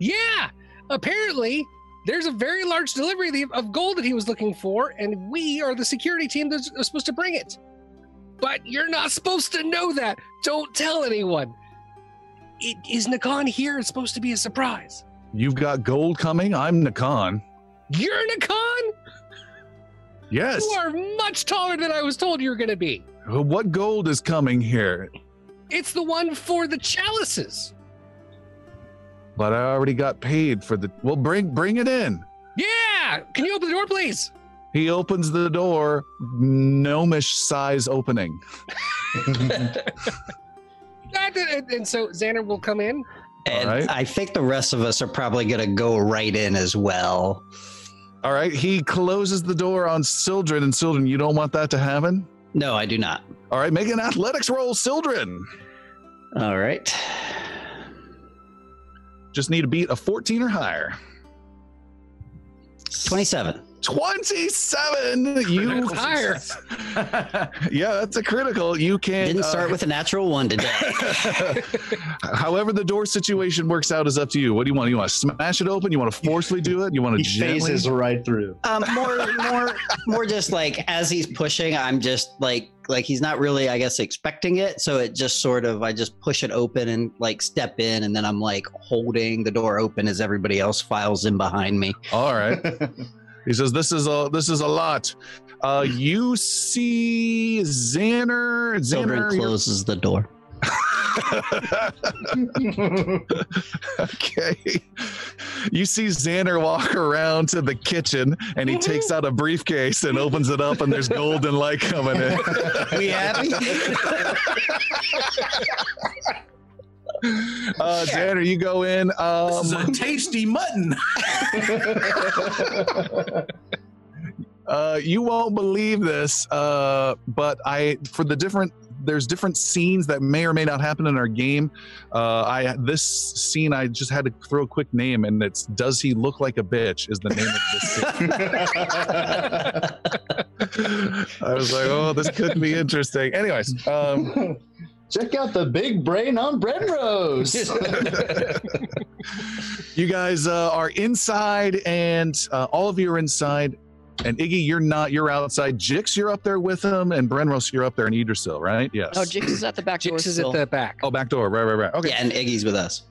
Speaker 2: Yeah, apparently there's a very large delivery of gold that he was looking for, and we are the security team that's supposed to bring it. But you're not supposed to know that. Don't tell anyone. It, is Nakan here? It's supposed to be a surprise.
Speaker 1: You've got gold coming. I'm Nakan.
Speaker 2: You're Nakan?
Speaker 1: Yes.
Speaker 2: You are much taller than I was told you were going to be.
Speaker 1: What gold is coming here?
Speaker 2: It's the one for the chalices.
Speaker 1: But I already got paid for the. Well, bring bring it in.
Speaker 2: Yeah! Can you open the door, please?
Speaker 1: He opens the door, gnomish size opening. *laughs*
Speaker 2: And, and so Xander will come in.
Speaker 8: and
Speaker 1: All right.
Speaker 8: I think the rest of us are probably going to go right in as well.
Speaker 1: All right. He closes the door on Sildren, and Sildren, you don't want that to happen.
Speaker 8: No, I do not.
Speaker 1: All right, make an athletics roll, Sildren.
Speaker 3: All right.
Speaker 1: Just need to beat a 14 or higher.
Speaker 8: 27.
Speaker 1: 27. You
Speaker 2: Higher. *laughs*
Speaker 1: Yeah, that's a critical. You can
Speaker 8: Didn't
Speaker 1: uh,
Speaker 8: start with a natural one today. *laughs* *laughs*
Speaker 1: However, the door situation works out is up to you. What do you want? You want to smash it open? You want to forcefully do it? You want to
Speaker 4: he
Speaker 1: gently?
Speaker 4: phases right through.
Speaker 8: um, more, more, more just like as he's pushing, I'm just like, like he's not really, I guess, expecting it. So it just sort of, I just push it open and like step in, and then I'm like holding the door open as everybody else files in behind me.
Speaker 1: All right. He says, "This is a this is a lot." Uh, you see Xander.
Speaker 3: Sildren
Speaker 1: Xander. you're-
Speaker 3: closes the door. *laughs*
Speaker 1: okay. You see Xander walk around to the kitchen and he takes out a briefcase and opens it up, and there's golden light coming in.
Speaker 8: We happy? *laughs*
Speaker 1: Uh, Xander, you go in.
Speaker 5: this is
Speaker 1: Um,
Speaker 5: a tasty mutton. *laughs*
Speaker 1: uh, you won't believe this, uh, but I for the different there's different scenes that may or may not happen in our game. Uh, I this scene I just had to throw a quick name, and it's "Does he look like a bitch?" is the name of this scene. *laughs* *laughs* I was like, oh, this could be interesting. Anyways, um,
Speaker 4: Check out the big brain on bread Brenros. *laughs* *laughs*
Speaker 1: you guys uh, are inside, and uh, all of you are inside. And Iggy, you're not. You're outside. Jix, you're up there with him, and Brenros, you're up there in Idrisil, right? Yes.
Speaker 9: Oh, Jix is at the back door.
Speaker 2: Jix is
Speaker 9: still.
Speaker 2: at the back.
Speaker 1: Oh, back door. Right, right, right. Okay.
Speaker 8: Yeah, and Iggy's with us.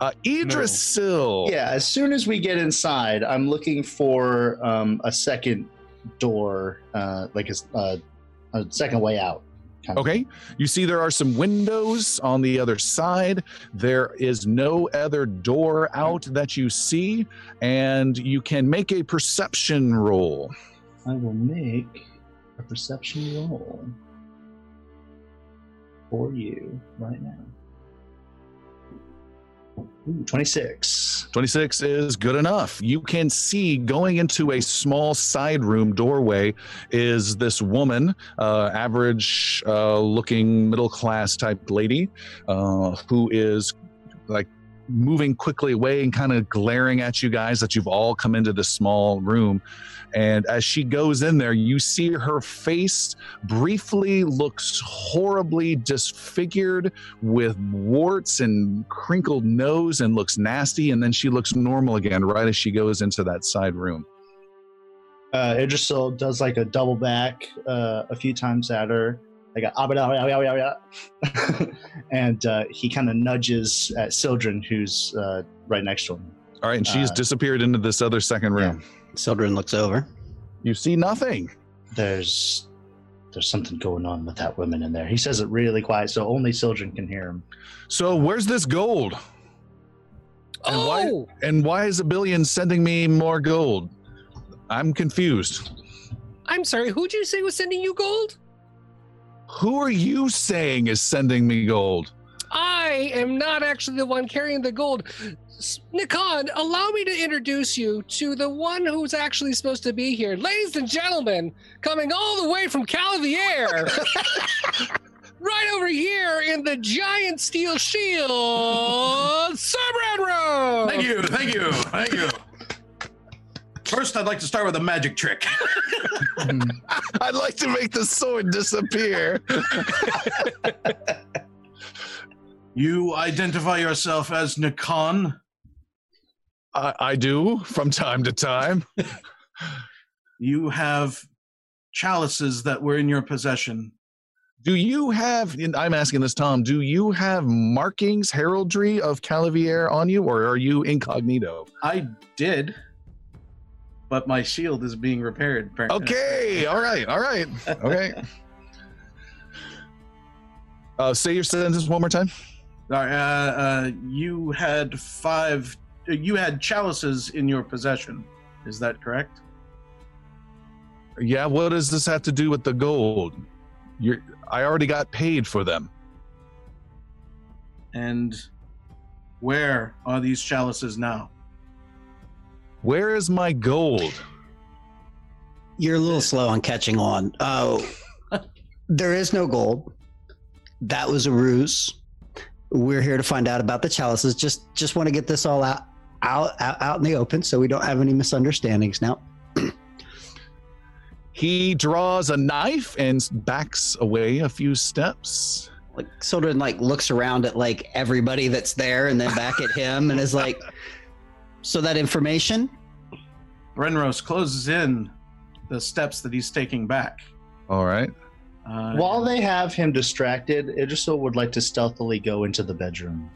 Speaker 1: Uh, Idrisil.
Speaker 4: yeah, as soon as we get inside, I'm looking for um, a second door, uh, like a, s- uh, a second way out.
Speaker 1: Okay. You see, there are some windows on the other side. There is no other door out that you see, and you can make a perception roll.
Speaker 4: I will make a perception roll for you right now. Ooh, 26.
Speaker 1: 26 is good enough. You can see going into a small side room doorway is this woman, uh, average uh, looking middle class type lady, uh, who is like moving quickly away and kind of glaring at you guys that you've all come into this small room. And as she goes in there, you see her face briefly looks horribly disfigured with warts and crinkled nose and looks nasty. And then she looks normal again right as she goes into that side room.
Speaker 4: Uh, Idrisil does like a double back uh, a few times at her, like a "Ah, blah, blah, blah, blah, blah." and uh, he kind of nudges at Sildren, who's uh, right next to him.
Speaker 1: All right. And she's
Speaker 4: Uh,
Speaker 1: disappeared into this other second room.
Speaker 8: Sildren looks over.
Speaker 1: You see nothing.
Speaker 4: There's there's something going on with that woman in there. He says it really quiet, so only Sildren can hear him.
Speaker 1: So where's this gold? And why-
Speaker 2: Oh,
Speaker 1: And why is a billion sending me more gold? I'm confused.
Speaker 2: I'm sorry. Who'd you say was sending you gold?
Speaker 1: Who are you saying is sending me gold?
Speaker 2: I am not actually the one carrying the gold. S- Nakan, allow me to introduce you to the one who's actually supposed to be here. Ladies and gentlemen, coming all the way from Calavier, *laughs* right over here in the giant steel shield, Sir Bradrow!
Speaker 5: Thank you, thank you, thank you. First, I'd like to start with a magic trick. *laughs*
Speaker 1: I'd like to make the sword disappear. *laughs*
Speaker 5: You identify yourself as Nakan.
Speaker 1: I, I do from time to time. *laughs*
Speaker 5: You have chalices that were in your possession.
Speaker 1: Do you have, and I'm asking this, Tom, do you have markings, heraldry of Calavier on you, or are you incognito?
Speaker 5: I did, but my shield is being repaired. apparently.
Speaker 1: Okay, *laughs* all right, all right, okay. *laughs* Uh, say your sentence one more time.
Speaker 5: All right, uh, uh, you had five. uh, You had chalices in your possession. Is that correct?
Speaker 1: Yeah, what does this have to do with the gold? You're, I already got paid for them.
Speaker 5: And where are these chalices now?
Speaker 1: Where is my gold?
Speaker 8: You're a little slow on catching on. Oh, there is no gold. That was a ruse. We're here to find out about the chalices. Just, just want to get this all out, out, out, out in the open, so we don't have any misunderstandings. Now, *clears throat*
Speaker 1: He draws a knife and backs away a few steps.
Speaker 8: like, sort of like looks around at like everybody that's there, and then back at him, and is like, "So that information?
Speaker 5: Brenros closes in the steps that he's taking back.
Speaker 1: All right.
Speaker 5: Uh,
Speaker 4: While they have him distracted, Idrisil would like to stealthily go into the bedroom.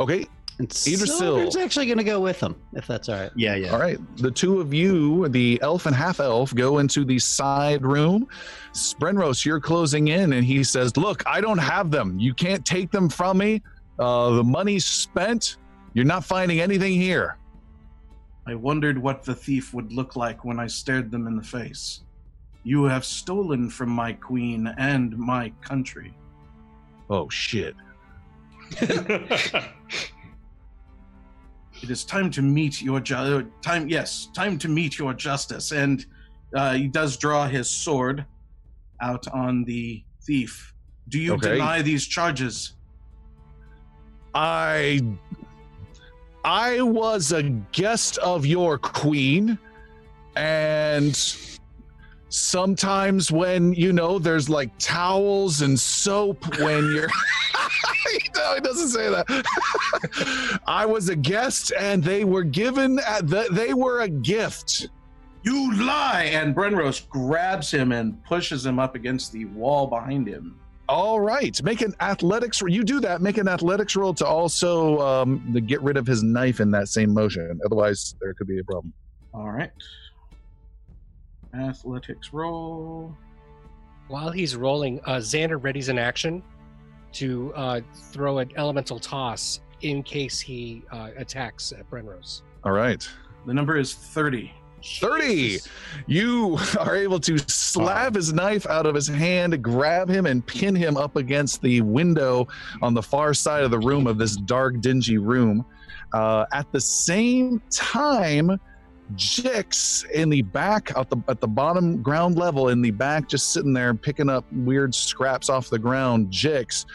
Speaker 1: Okay.
Speaker 8: And
Speaker 1: Idrisil.
Speaker 8: Sildren's actually going to go with him, if that's all right.
Speaker 4: Yeah, yeah.
Speaker 1: All right. The two of you, the elf and half elf, go into the side room. Sprenros, you're closing in, and he says, Look, I don't have them. You can't take them from me. Uh, the money's spent. You're not finding anything here.
Speaker 5: I wondered what the thief would look like when I stared them in the face. You have stolen from my queen and my country.
Speaker 1: Oh, shit. *laughs*
Speaker 5: It is time to meet your ju- time. Yes, time to meet your justice. And uh, he does draw his sword out on the thief. Do you
Speaker 1: Okay.
Speaker 5: deny these charges?
Speaker 1: I I was a guest of your queen and sometimes when you know there's like towels and soap when *laughs* you're *laughs* no it doesn't say that *laughs* i was a guest and they were given at the, they were a gift
Speaker 5: You lie! And Brenros grabs him and pushes him up against the wall behind him.
Speaker 1: All right make an athletics you do that make an athletics roll to also um to get rid of his knife in that same motion otherwise there could be a problem
Speaker 5: All right. Athletics roll.
Speaker 2: While he's rolling, uh, Xander readies an action to uh, throw an elemental toss in case he uh, attacks at Brenros.
Speaker 1: all right
Speaker 5: The number is 30.
Speaker 1: 30 you *laughs* are able to slap his knife out of his hand grab him and pin him up against the window on the far side of the room of this dark dingy room. Uh, at the same time Jix in the back at the at the bottom ground level in the back just sitting there picking up weird scraps off the ground Jix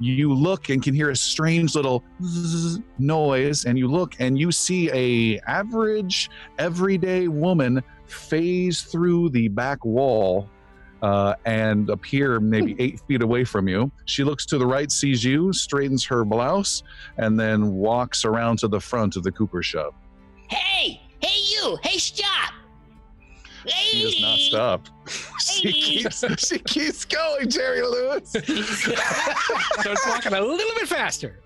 Speaker 1: you look and can hear a strange little zzz noise and you look and you see a average everyday woman phase through the back wall uh, and appear maybe eight feet away from you. She looks to the right, sees you, straightens her blouse, and then walks around to the front of the Cooper shop.
Speaker 7: Hey, hey, you! Hey, stop!
Speaker 1: She does not
Speaker 7: Lady!
Speaker 1: stop. she, keeps, she keeps going, Jerry Lewis. *laughs*
Speaker 2: Starts walking a little bit faster.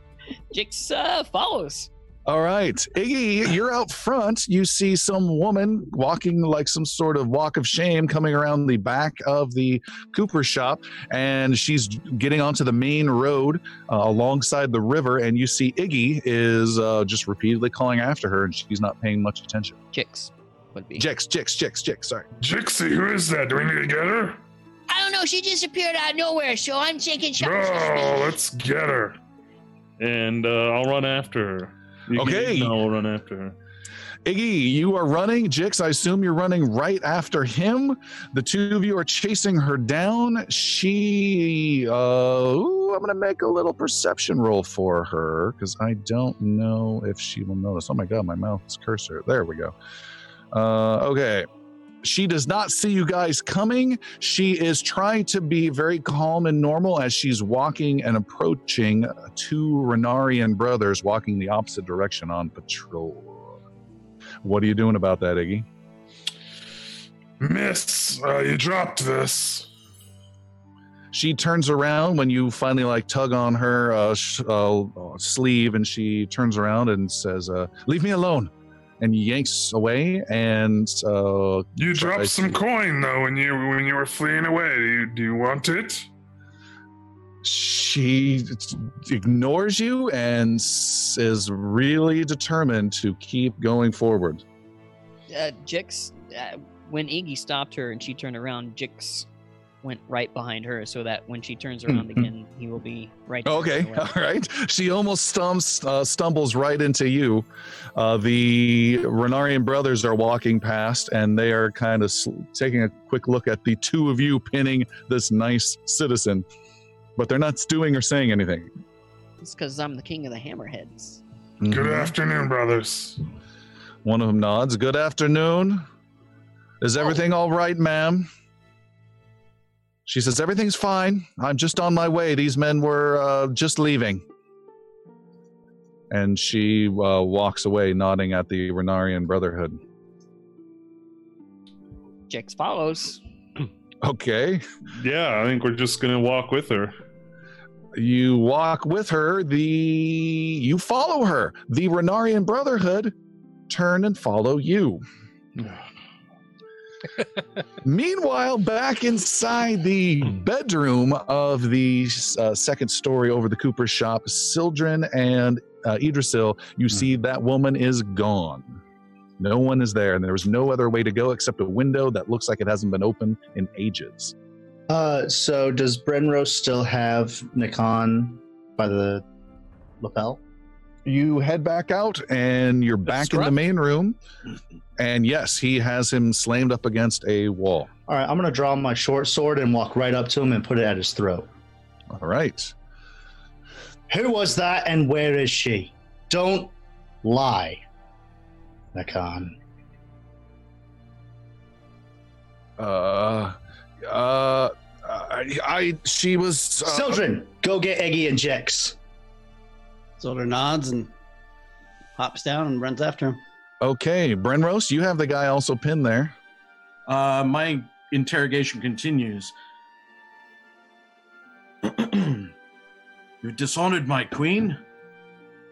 Speaker 9: Jix uh, follows.
Speaker 1: All right, Iggy, you're out front. You see some woman walking like some sort of walk of shame coming around the back of the Cooper shop, and she's getting onto the main road uh, alongside the river. And you see Iggy is uh, just repeatedly calling after her, and she's not paying much attention.
Speaker 9: Jix would be.
Speaker 1: Jix, Jix, Jix, Jix. Sorry.
Speaker 6: Jixie, who is that? Do we need to get her?
Speaker 7: I don't know. She disappeared out of nowhere, so I'm taking shots.
Speaker 6: No, let's get her.
Speaker 10: And uh, I'll run after her. You
Speaker 1: Okay.
Speaker 10: No, I'll run after her.
Speaker 1: Iggy, you are running. Jix, I assume you're running right after him. The two of you are chasing her down. She, uh, ooh, I'm going to make a little perception roll for her because I don't know if she will notice. Oh my God, my mouse cursor. There we go. Uh, okay. She does not see you guys coming. She is trying to be very calm and normal as she's walking and approaching two Renarian brothers walking the opposite direction on patrol. What are you doing about that, Iggy?
Speaker 6: Miss, uh, you dropped this.
Speaker 1: She turns around when you finally like tug on her uh, sh- uh, sleeve, and she turns around and says, uh, "Leave me alone," and yanks away. And uh,
Speaker 6: You
Speaker 1: Try
Speaker 6: dropped some
Speaker 1: to-
Speaker 6: coin though when you when you were fleeing away. Do you, do you want it?
Speaker 1: she ignores you and is really determined to keep going forward.
Speaker 9: Uh, Jix, uh, when Iggy stopped her and she turned around, Jix went right behind her so that when she turns around
Speaker 1: Mhm.
Speaker 9: again, he will be right.
Speaker 1: Okay,
Speaker 9: in the way. *laughs*
Speaker 1: all right. She almost stumps, uh, stumbles right into you. Uh, the Renarian brothers are walking past, and they are kind of sl- taking a quick look at the two of you pinning this nice citizen, but they're not doing or saying anything.
Speaker 9: It's because I'm the king of the hammerheads.
Speaker 6: Good
Speaker 1: Mhm.
Speaker 6: afternoon, brothers.
Speaker 1: One of them nods. Good afternoon. Is everything all right, ma'am? She says, Everything's fine. I'm just on my way. These men were uh, just leaving. And she uh, walks away, nodding at the Renarian Brotherhood.
Speaker 9: Jix follows. *clears throat*
Speaker 1: Okay.
Speaker 10: Yeah, I think we're just gonna walk with her.
Speaker 1: You walk with her. The you follow her. The Renarian Brotherhood turn and follow you. *sighs* Meanwhile, back inside the bedroom of the uh, second story over the Cooper shop, Sildren and uh, Idrisil, you see that woman is gone. No one is there, and there was no other way to go except a window that looks like it hasn't been open in ages.
Speaker 4: Uh, so does Brenros still have Nakan by the lapel?
Speaker 1: You head back out, and you're back in the main room. *clears throat* And yes, he has him slammed up against a wall.
Speaker 4: All right, I'm gonna draw my short sword and walk right up to him and put it at his throat.
Speaker 1: All right.
Speaker 4: Who was that and where is she? Don't lie, Nakan.
Speaker 1: Uh, uh, I, I she was. Uh,
Speaker 4: Sildren, go get Iggy and Jix.
Speaker 8: Zolder nods and hops down and runs after him.
Speaker 1: Okay, Brenros, you have the guy also pinned there.
Speaker 5: Uh, my interrogation continues. *clears throat* you dishonored my queen,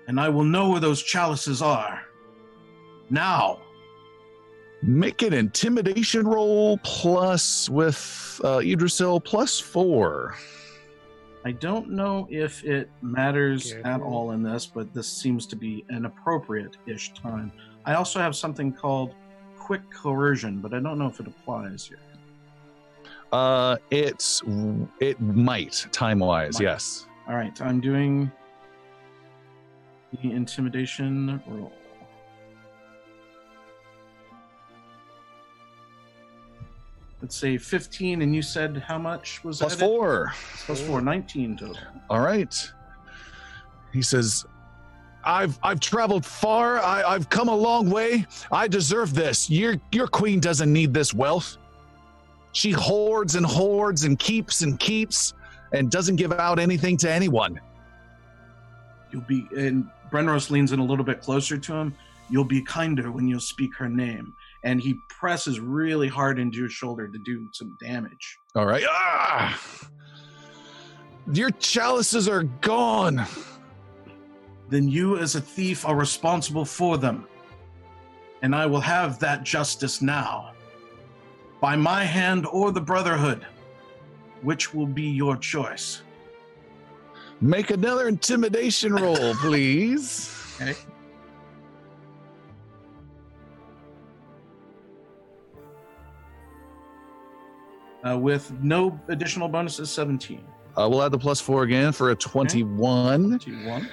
Speaker 5: and I will know where those chalices are. Now,
Speaker 1: Make an intimidation roll plus with uh, Idrisil plus four.
Speaker 5: I don't know if it matters
Speaker 2: Okay.
Speaker 5: at all in this, but this seems to be an appropriate ish time. I also have something called quick coercion, but I don't know if it applies here.
Speaker 1: Uh, it's it might time wise,
Speaker 5: Might.
Speaker 1: yes.
Speaker 5: All right, I'm doing the intimidation roll. Let's say 15, and you said how much was
Speaker 1: Plus
Speaker 5: added?
Speaker 1: four.
Speaker 5: Plus four, 19 total.
Speaker 1: All right. He says, "I've I've traveled far. I, I've come a long way. I deserve this. Your your queen doesn't need this wealth. She hoards and hoards and keeps and keeps and doesn't give out anything to anyone.
Speaker 5: You'll be, and Brenros leans in a little bit closer to him. You'll be kinder when you'll speak her name. And he presses really hard into your shoulder to do some damage.
Speaker 1: All right. Ah! Your chalices are gone.
Speaker 5: Then you, as a thief, are responsible for them. And I will have that justice now. By my hand or the Brotherhood. Which will be your choice?
Speaker 1: Make another intimidation roll, *laughs* please.
Speaker 5: Okay. Uh, with no additional bonuses, 17.
Speaker 1: Uh, we'll add the plus four again for a 21.
Speaker 5: 21.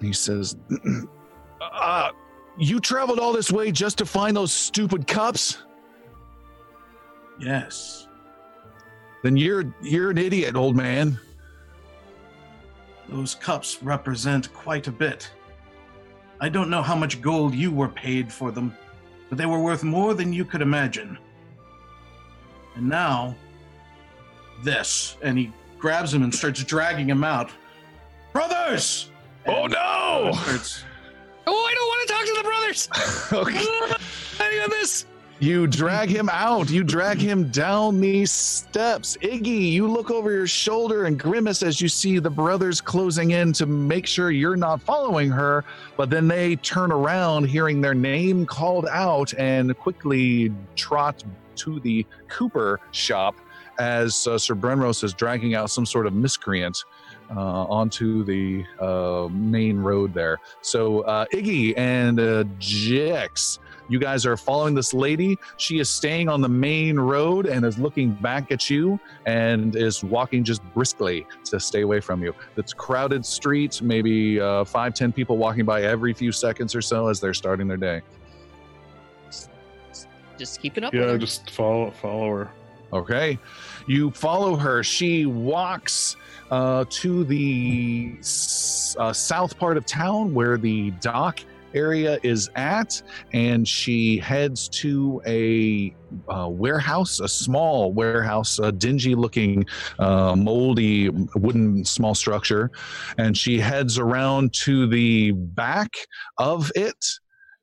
Speaker 1: He says, *clears throat* uh, You traveled all this way just to find those stupid cups?
Speaker 5: Yes.
Speaker 1: Then you're you're an idiot, old man.
Speaker 5: Those cups represent quite a bit. I don't know how much gold you were paid for them, but they were worth more than you could imagine. And now, this. And he grabs him and starts dragging him out. Brothers!
Speaker 1: Oh no!
Speaker 5: Starts,
Speaker 2: Oh, I don't want to talk to the brothers. *laughs*
Speaker 1: okay.
Speaker 2: I got this.
Speaker 1: You drag him out. You drag him down these steps. Iggy, you look over your shoulder and grimace as you see the brothers closing in to make sure you're not following her. But then they turn around, hearing their name called out, and quickly trot to the Cooper shop as uh, Sir Brenros is dragging out some sort of miscreant onto the uh, main road there. So uh, Iggy and uh, Jix, you guys are following this lady. She is staying on the main road and is looking back at you and is walking just briskly to stay away from you. It's crowded street, maybe uh, five, ten people walking by every few seconds or so as they're starting their day.
Speaker 9: Just keep it up with
Speaker 10: Yeah,
Speaker 9: her.
Speaker 10: just follow follow her.
Speaker 1: Okay. You follow her. She walks uh, to the uh, south part of town where the dock area is at, and she heads to a uh, warehouse, a small warehouse, a dingy looking, uh, moldy wooden small structure. And she heads around to the back of it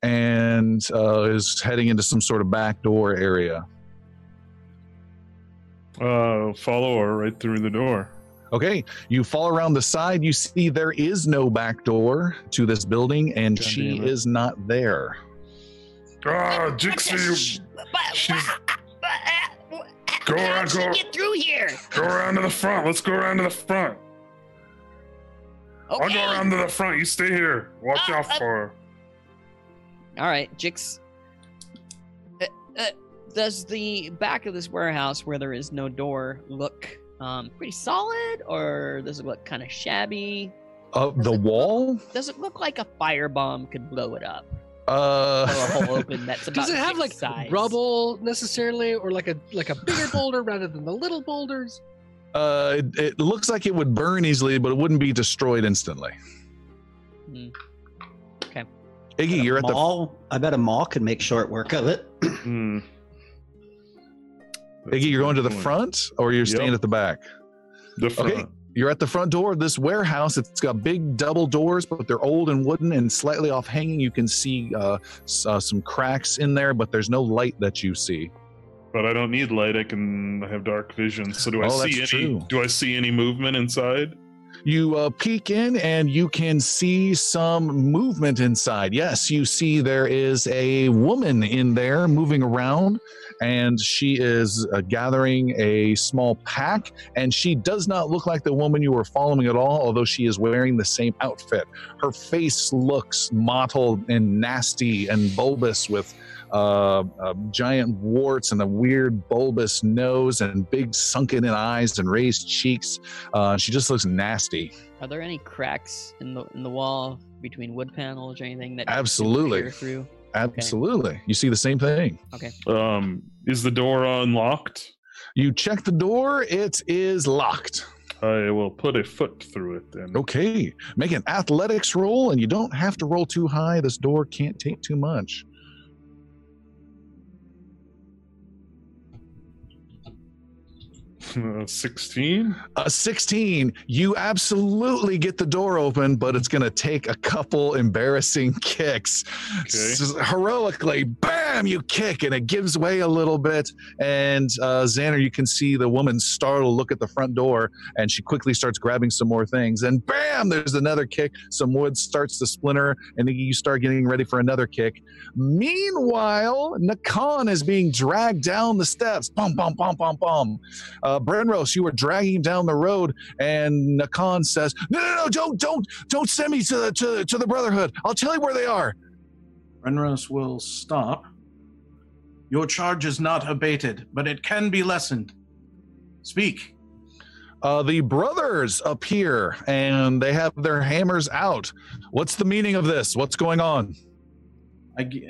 Speaker 1: and uh, is heading into some sort of back door area.
Speaker 10: Uh, follow her right through the door.
Speaker 1: Okay, you fall around the side. You see there is no back door to this building, and
Speaker 10: God
Speaker 1: she is not there.
Speaker 6: Ah, Jixie,
Speaker 7: But,
Speaker 6: She's- Go around,
Speaker 7: did
Speaker 6: go-
Speaker 7: get through here?
Speaker 6: go around to the front. Let's go around to the front.
Speaker 7: Okay.
Speaker 6: I'll go around to the front. You stay here. Watch
Speaker 7: Uh,
Speaker 6: out
Speaker 7: uh,
Speaker 6: for her.
Speaker 9: All right, Jix. Uh, uh, does the back of this warehouse, where there is no door, look um, pretty solid, or does it look kind of shabby?
Speaker 1: Uh, the wall?
Speaker 9: Does it look like a firebomb could blow it up?
Speaker 1: Uh,
Speaker 9: a hole *laughs* open that's about
Speaker 2: Does it have like
Speaker 9: size?
Speaker 2: rubble necessarily, or like a like a bigger *sighs* boulder rather than the little boulders?
Speaker 1: uh, it, it looks like it would burn easily, but it wouldn't be destroyed instantly.
Speaker 9: Hmm.
Speaker 1: Iggy, you're at the
Speaker 8: mall. I bet a mall could make short work of it.
Speaker 10: Hmm.
Speaker 1: Iggy, you're going to the front or you're staying
Speaker 6: Yep.
Speaker 1: at the back?
Speaker 6: The front.
Speaker 1: Okay. You're at the front door of this warehouse. It's got big double doors, but they're old and wooden and slightly off hanging. You can see uh, uh, some cracks in there, but there's no light that you see.
Speaker 6: But I don't need light. I can have dark vision. So do I
Speaker 1: Oh,
Speaker 6: see any?
Speaker 1: true.
Speaker 6: Do I see any movement inside?
Speaker 1: You uh, peek in and you can see some movement inside. Yes, you see there is a woman in there moving around, and she is uh, gathering a small pack. And she does not look like the woman you were following at all, although she is wearing the same outfit. Her face looks mottled and nasty and bulbous with uh, uh, giant warts and a weird bulbous nose and big sunken in eyes and raised cheeks. Uh, she just looks nasty.
Speaker 9: Are there any cracks in the in the wall between wood panels or anything that
Speaker 1: Absolutely.
Speaker 9: through?
Speaker 1: Absolutely. You see the same thing.
Speaker 9: Okay.
Speaker 6: Um, is the door unlocked?
Speaker 1: You check the door, it is locked.
Speaker 6: I will put a foot through it then.
Speaker 1: Okay. Make an athletics roll, and you don't have to roll too high. This door can't take too much.
Speaker 6: Uh, Sixteen.
Speaker 1: Uh, 16, you absolutely get the door open, but it's going to take a couple embarrassing kicks. S- heroically, bam, you kick, and it gives way a little bit. And uh, Xander, you can see the woman startle look at the front door, and she quickly starts grabbing some more things. And bam, there's another kick. Some wood starts to splinter, and then you start getting ready for another kick. Meanwhile, Nakan is being dragged down the steps. Bum, bum, bum, bum, bum. Uh, Brenros, you were dragging him down the road, and Nakan says, "No, no, no! Don't, don't, don't send me to the to, to the Brotherhood. I'll tell you where they are."
Speaker 5: Brenros will stop. Your charge is not abated, but it can be lessened. Speak.
Speaker 1: Uh, the brothers appear, and they have their hammers out. What's the meaning of this? What's going on?
Speaker 5: I gi-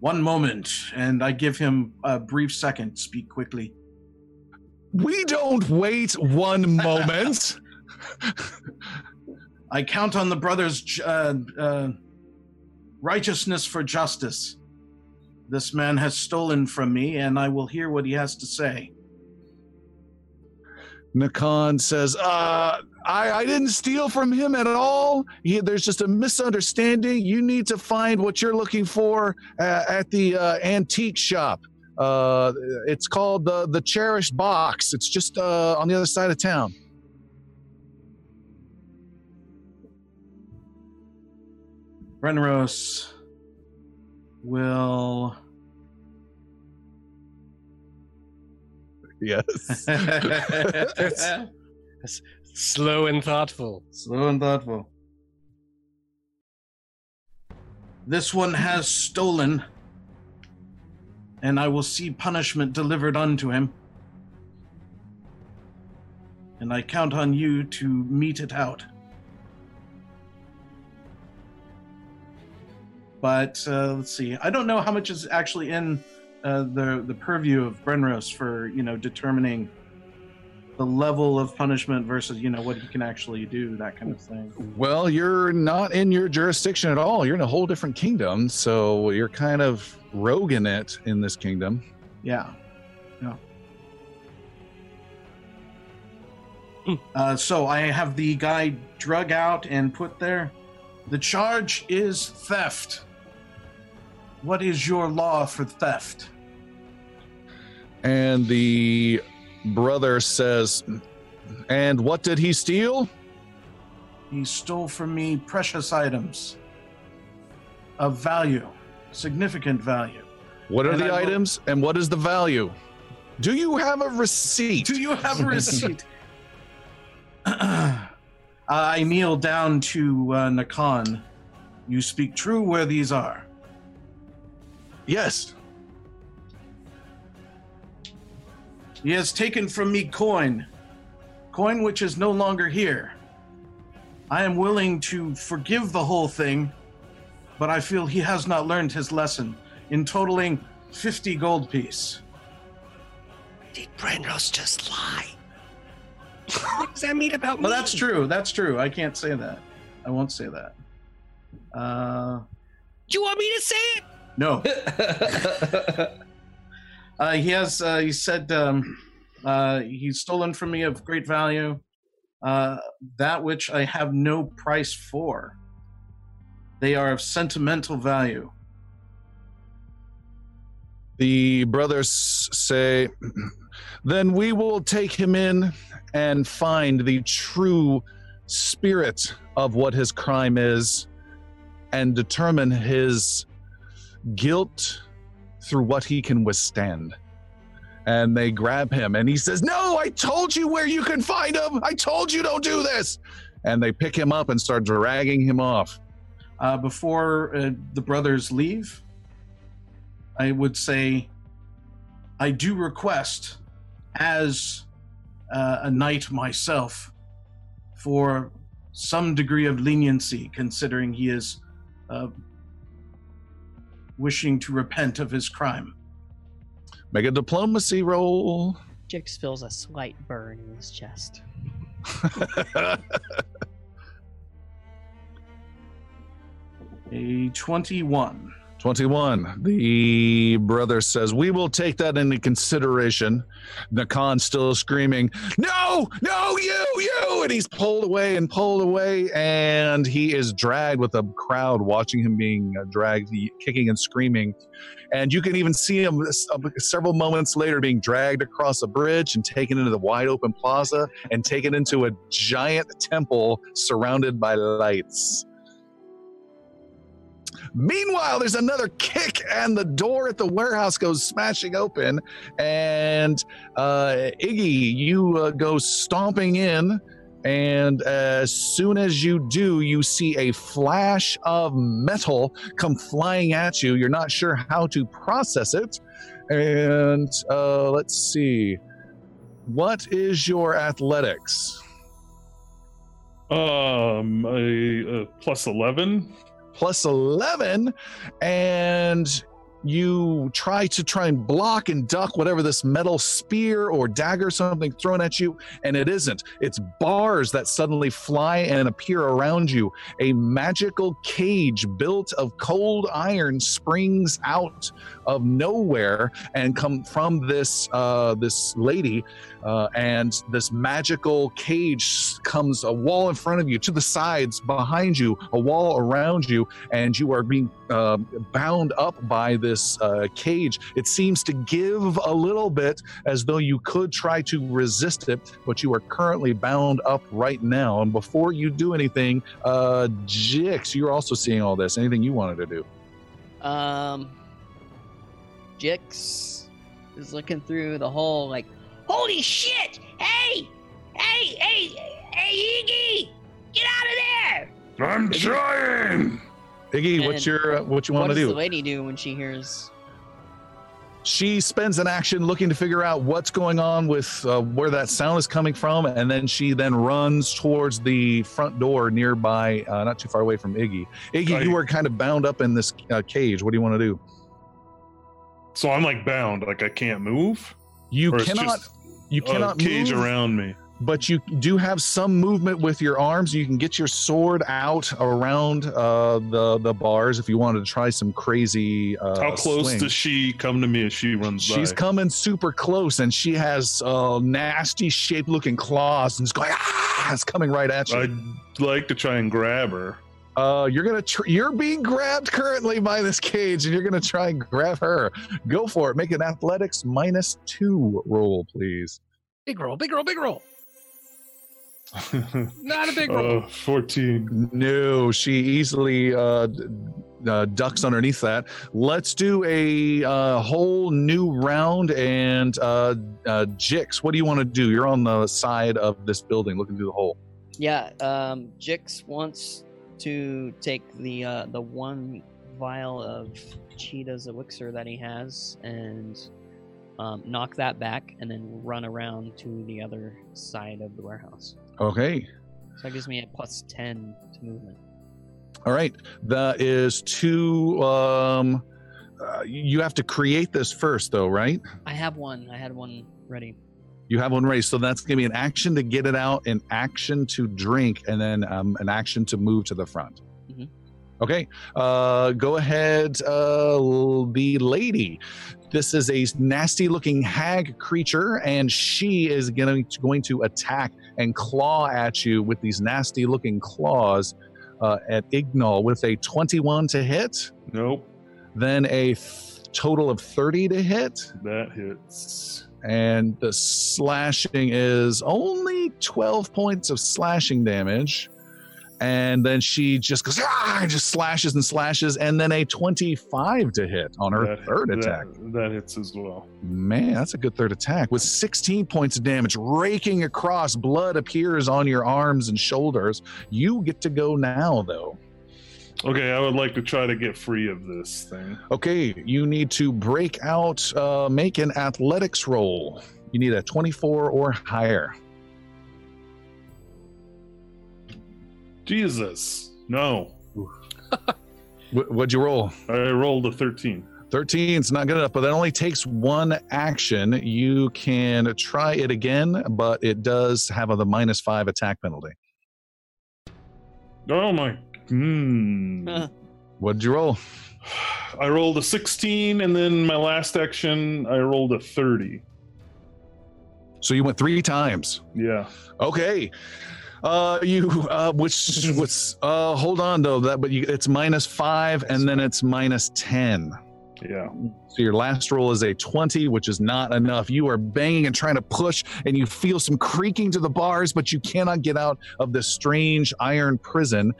Speaker 5: one moment, and I give him a brief second. Speak quickly.
Speaker 1: We don't wait one *laughs* moment.
Speaker 5: I count on the brothers' uh, uh, righteousness for justice. This man has stolen from me, and I will hear what he has to say.
Speaker 1: Nakan says, uh, I, I didn't steal from him at all. He, there's just a misunderstanding. You need to find what you're looking for uh, at the uh, antique shop. Uh, it's called the the Cherished Box. It's just uh, on the other side of town.
Speaker 5: Brenros will. *laughs*
Speaker 1: Yes. *laughs*
Speaker 2: Slow and thoughtful.
Speaker 5: Slow and thoughtful. This one has stolen, and I will see punishment delivered unto him. And I count on you to mete it out. But uh, let's see. I don't know how much is actually in uh, the the purview of Brenros for you know determining the level of punishment versus you know what he can actually do, that kind of thing.
Speaker 1: Well, you're not in your jurisdiction at all. You're in a whole different kingdom, so you're kind of roguing it in this kingdom.
Speaker 5: Yeah. Yeah. Uh, so I have the guy drug out and put there. The charge is theft. What is your law for theft?
Speaker 1: And the brother says, And what did he steal?
Speaker 5: He stole from me precious items of value, significant value.
Speaker 1: What are
Speaker 5: And
Speaker 1: the
Speaker 5: I will-
Speaker 1: items and what is the value? Do you have a receipt?
Speaker 5: Do you have a *laughs* receipt? *clears throat* I kneel down to uh, Nakan. You speak true where these are.
Speaker 1: Yes.
Speaker 5: He has taken from me coin, coin which is no longer here. I am willing to forgive the whole thing, but I feel he has not learned his lesson in totaling 50 gold piece.
Speaker 2: Did Brenros just lie? *laughs* what does that mean about me?
Speaker 5: Well, that's true. That's true. I can't say that. I won't say that. Uh,
Speaker 2: Do you want me to say it?
Speaker 5: No. *laughs* Uh, he has. Uh, he said um, uh, he's stolen from me of great value, uh, that which I have no price for. They are of sentimental value.
Speaker 1: The brothers say, Then we will take him in and find the true spirit of what his crime is and determine his guilt through what he can withstand. And they grab him, and he says, No, I told you where you can find him. I told you don't do this. And they pick him up and start dragging him off.
Speaker 5: Uh, before uh, the brothers leave, I would say, I do request, as uh, a knight myself, for some degree of leniency, considering he is uh, wishing to repent of his crime.
Speaker 1: Make a diplomacy roll.
Speaker 9: Jix feels a slight burn in his chest. *laughs*
Speaker 5: A 21.
Speaker 1: 21. The brother says, We will take that into consideration. Nakan still screaming, No, no, you, you. And he's pulled away and pulled away. And he is dragged with a crowd watching him being uh, dragged, kicking and screaming. And you can even see him uh, several moments later being dragged across a bridge and taken into the wide open plaza and taken into a giant temple surrounded by lights. Meanwhile, there's another kick, and the door at the warehouse goes smashing open. And uh, Iggy, you uh, go stomping in. And as soon as you do, you see a flash of metal come flying at you. You're not sure how to process it. And uh, let's see. What is your athletics?
Speaker 10: Um, a, a plus eleven.
Speaker 1: Plus 11 and you try to try and block and duck whatever this metal spear or dagger something thrown at you and it isn't. It's bars that suddenly fly and appear around you. A magical cage built of cold iron springs out of nowhere and come from this uh, this lady uh, and this magical cage comes a wall in front of you to the sides behind you a wall around you and you are being uh, bound up by this uh, cage. It seems to give a little bit as though you could try to resist it, but you are currently bound up right now. And before you do anything, uh, Jix, you're also seeing all this. Anything you wanted to do?
Speaker 9: Um, Jix is looking through the hole like,
Speaker 7: Holy shit! Hey! Hey, hey, hey, Iggy! Get out of there!
Speaker 6: I'm trying.
Speaker 1: Iggy, what's your uh, what you want to do?
Speaker 9: What does
Speaker 1: do?
Speaker 9: the lady do when she hears?
Speaker 1: she spends an action looking to figure out what's going on with uh, where that sound is coming from and then she then runs towards the front door nearby uh, not too far away from iggy iggy
Speaker 6: I-
Speaker 1: you are kind of bound up in this uh, cage what do you want to do
Speaker 6: So I'm like bound, like I can't move.
Speaker 1: you
Speaker 6: Or it's
Speaker 1: cannot
Speaker 6: just
Speaker 1: you
Speaker 6: a
Speaker 1: cannot
Speaker 6: cage
Speaker 1: move,
Speaker 6: around me.
Speaker 1: But you do have some movement with your arms you can get your sword out around uh, the the bars if you wanted to try some crazy uh,
Speaker 6: How close
Speaker 1: swing.
Speaker 6: does she come to me as she runs
Speaker 1: She's
Speaker 6: by?
Speaker 1: coming super close, and she has uh, nasty shaped looking claws, and it's going ah! It's coming right at you.
Speaker 6: I'd like to try and grab her.
Speaker 1: Uh, you're gonna tr- you're being grabbed currently by this cage, and you're gonna try and grab her. Go for it. Make an athletics minus two roll, please.
Speaker 2: Big roll, big roll, big roll. Not a big roll.
Speaker 6: uh, 14.
Speaker 1: No, she easily uh, uh, ducks underneath that. Let's do a uh, whole new round. And uh, uh, Jix, what do you want to do? You're on the side of this building, looking through the hole.
Speaker 9: Yeah, um, Jix wants to take the uh, the one vial of Cheetah's elixir that he has and um, knock that back, and then run around to the other side of the warehouse.
Speaker 1: Okay.
Speaker 9: So that gives me a plus ten to movement.
Speaker 1: All right, that is two. Um, uh, you have to create this first, though, right?
Speaker 9: I have one. I had one ready.
Speaker 1: You have one ready, so that's going to be an action to get it out, an action to drink, and then um, an action to move to the front.
Speaker 9: Mhm.
Speaker 1: Okay, uh, go ahead, uh, the lady. This is a nasty looking hag creature, and she is going to, going to attack and claw at you with these nasty looking claws uh, at Ignal with a 21 to hit,
Speaker 6: Nope,
Speaker 1: then a th- total of 30 to hit,
Speaker 6: that hits.
Speaker 1: and the slashing is only 12 points of slashing damage. And then she just goes, ah, and just slashes and slashes, and then a 25 to hit on her
Speaker 6: That-
Speaker 1: third
Speaker 6: that-
Speaker 1: attack.
Speaker 6: That hits as well.
Speaker 1: Man, that's a good third attack. With 16 points of damage raking across, blood appears on your arms and shoulders. You get to go now, though.
Speaker 6: Okay, I would like to try to get free of this thing.
Speaker 1: Okay, you need to break out, uh, make an athletics roll. You need a 24 or higher.
Speaker 6: Jesus, no. *laughs*
Speaker 1: Wh- what'd you roll?
Speaker 6: I rolled a 13.
Speaker 1: 13 is not good enough, but that only takes one action. You can try it again, but it does have a the minus five attack penalty.
Speaker 6: Oh my. Hmm.
Speaker 1: What'd you roll? *sighs*
Speaker 6: I rolled a 16, and then my last action, I rolled a 30.
Speaker 1: So you went three times.
Speaker 6: Yeah.
Speaker 1: Okay. Uh, you uh, which what's uh, hold on though that but you it's minus five and then it's minus ten.
Speaker 6: Yeah.
Speaker 1: So your last roll is a 20, which is not enough. You are banging and trying to push, and you feel some creaking to the bars, but you cannot get out of this strange iron prison.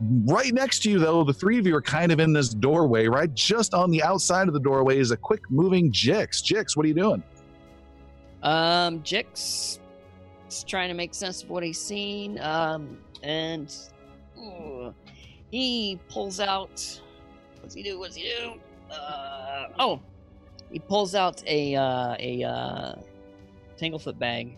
Speaker 1: Right next to you, though, the three of you are kind of in this doorway. Right just on the outside of the doorway is a quick moving Jix. Jix, what are you doing?
Speaker 9: Um, Jix is trying to make sense of what he's seen. Um, and ooh, he pulls out. What's he do? What's he do? Uh, oh, he pulls out a uh, a uh, tanglefoot bag.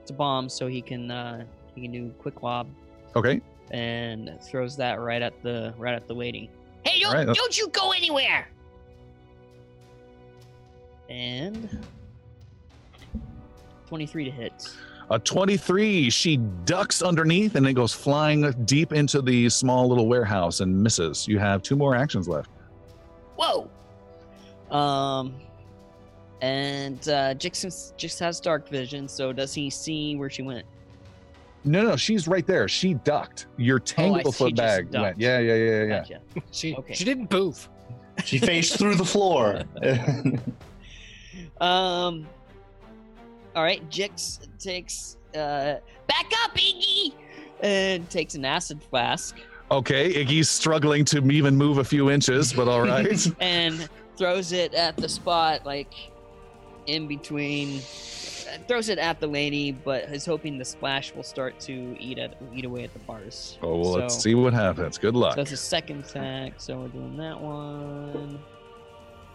Speaker 9: It's a bomb, so he can uh, he can do quick lob
Speaker 1: Okay.
Speaker 9: and throws that right at the right at the lady.
Speaker 7: Hey, don't,
Speaker 1: let's-
Speaker 7: don't you go anywhere.
Speaker 9: And twenty three to hit.
Speaker 1: A 23. She ducks underneath and it goes flying deep into the small little warehouse and misses. You have two more actions left.
Speaker 7: Whoa.
Speaker 9: Um, and uh, Jix, Jix has dark vision, so does he see where she went?
Speaker 1: No, no, she's right there. She ducked. Your
Speaker 9: Oh, she
Speaker 1: tanglefoot
Speaker 9: just
Speaker 1: bag went. Yeah, yeah, yeah, yeah.
Speaker 9: Gotcha. *laughs*
Speaker 2: She
Speaker 9: Okay.
Speaker 2: she didn't move.
Speaker 4: She faced *laughs* through the floor. *laughs*
Speaker 9: Um. All right, Jix takes uh
Speaker 7: Back up, Iggy.
Speaker 9: and takes an acid flask
Speaker 1: Okay, Iggy's struggling to even move a few inches, but all *laughs* right.
Speaker 9: and throws it at the spot, like in between. Throws it at the lady, but is hoping the splash will start to eat at eat away at the bars.
Speaker 1: oh, well, let's see what happens. Good luck.
Speaker 9: So that's a second attack. So we're doing that one.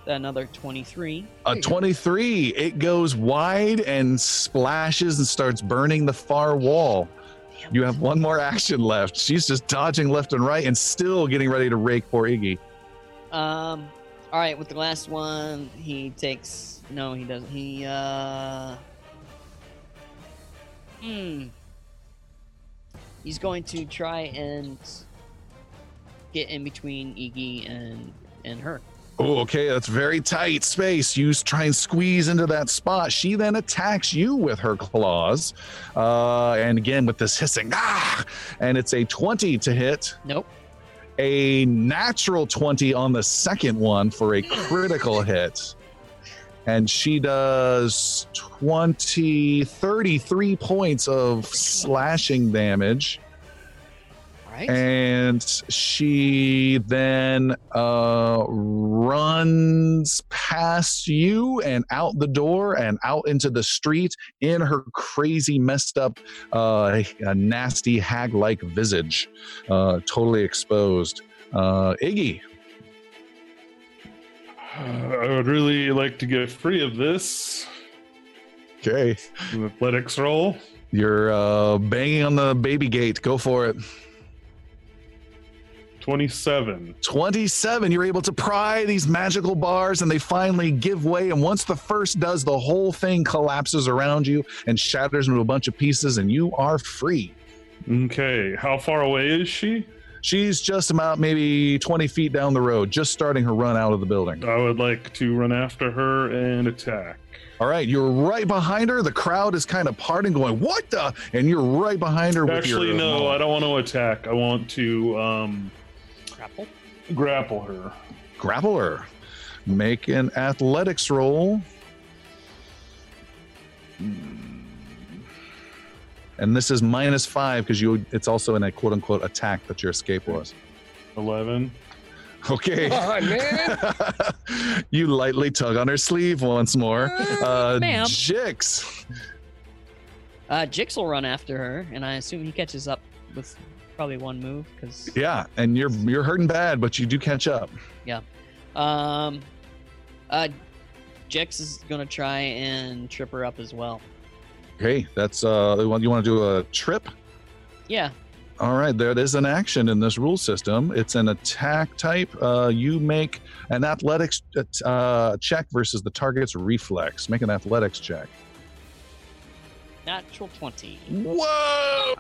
Speaker 9: Another 23.
Speaker 1: A 23. It goes wide and splashes and starts burning the far wall. You have one more action left. She's just dodging left and right and still getting ready to rake poor Iggy.
Speaker 9: Um. All right, with the last one, he takes. No, he doesn't. He. uh... Hmm. He's going to try and get in between Iggy and and her.
Speaker 1: Oh, okay. That's very tight space. You try and squeeze into that spot. She then attacks you with her claws. Uh, and again, with this hissing, ah, and it's a 20 to hit.
Speaker 9: Nope.
Speaker 1: a natural 20 on the second one for a critical hit. And she does 20, 33 points of slashing damage.
Speaker 9: All right.
Speaker 1: And she then uh, runs past you and out the door and out into the street in her crazy, messed up, uh, a nasty hag like visage, uh, totally exposed. Uh, Iggy,
Speaker 6: I would really like to get free of this.
Speaker 1: okay.
Speaker 6: An athletics roll.
Speaker 1: You're uh, banging on the baby gate. Go for it.
Speaker 6: 27.
Speaker 1: 27 you're able to pry these magical bars and they finally give way and once the first does the whole thing collapses around you and shatters into a bunch of pieces and you are free
Speaker 6: Okay, how far away is she?
Speaker 1: She's just about maybe 20 feet down the road, just starting her run out of the building.
Speaker 6: I would like to run after her and attack.
Speaker 1: All right, you're right behind her. The crowd is kind of parting, going, "What the?" And you're right behind her. With
Speaker 6: Actually, no, I don't want to attack. I want to um,
Speaker 9: Grapple.
Speaker 6: grapple her.
Speaker 1: grapple her. Make an athletics roll. Hmm. And this is minus five because you. It's also in a quote unquote attack that your escape was.
Speaker 6: 11.
Speaker 1: Okay.
Speaker 2: Come on, man. *laughs*
Speaker 1: you lightly tug on her sleeve once more. Uh,
Speaker 9: Ma'am.
Speaker 1: Jix.
Speaker 9: Uh, Jix will run after her, and I assume he catches up with probably one move because
Speaker 1: Yeah, and you're you're hurting bad, but you do catch up. Yeah.
Speaker 9: Um, uh, Jix is gonna try and trip her up as well.
Speaker 1: Okay, that's uh, you want to do a trip?
Speaker 9: Yeah,
Speaker 1: All right, there is an action in this rule system. It's an attack type. Uh, you make an athletics uh, check versus the target's reflex. Make an athletics check.
Speaker 9: natural twenty.
Speaker 1: Whoa!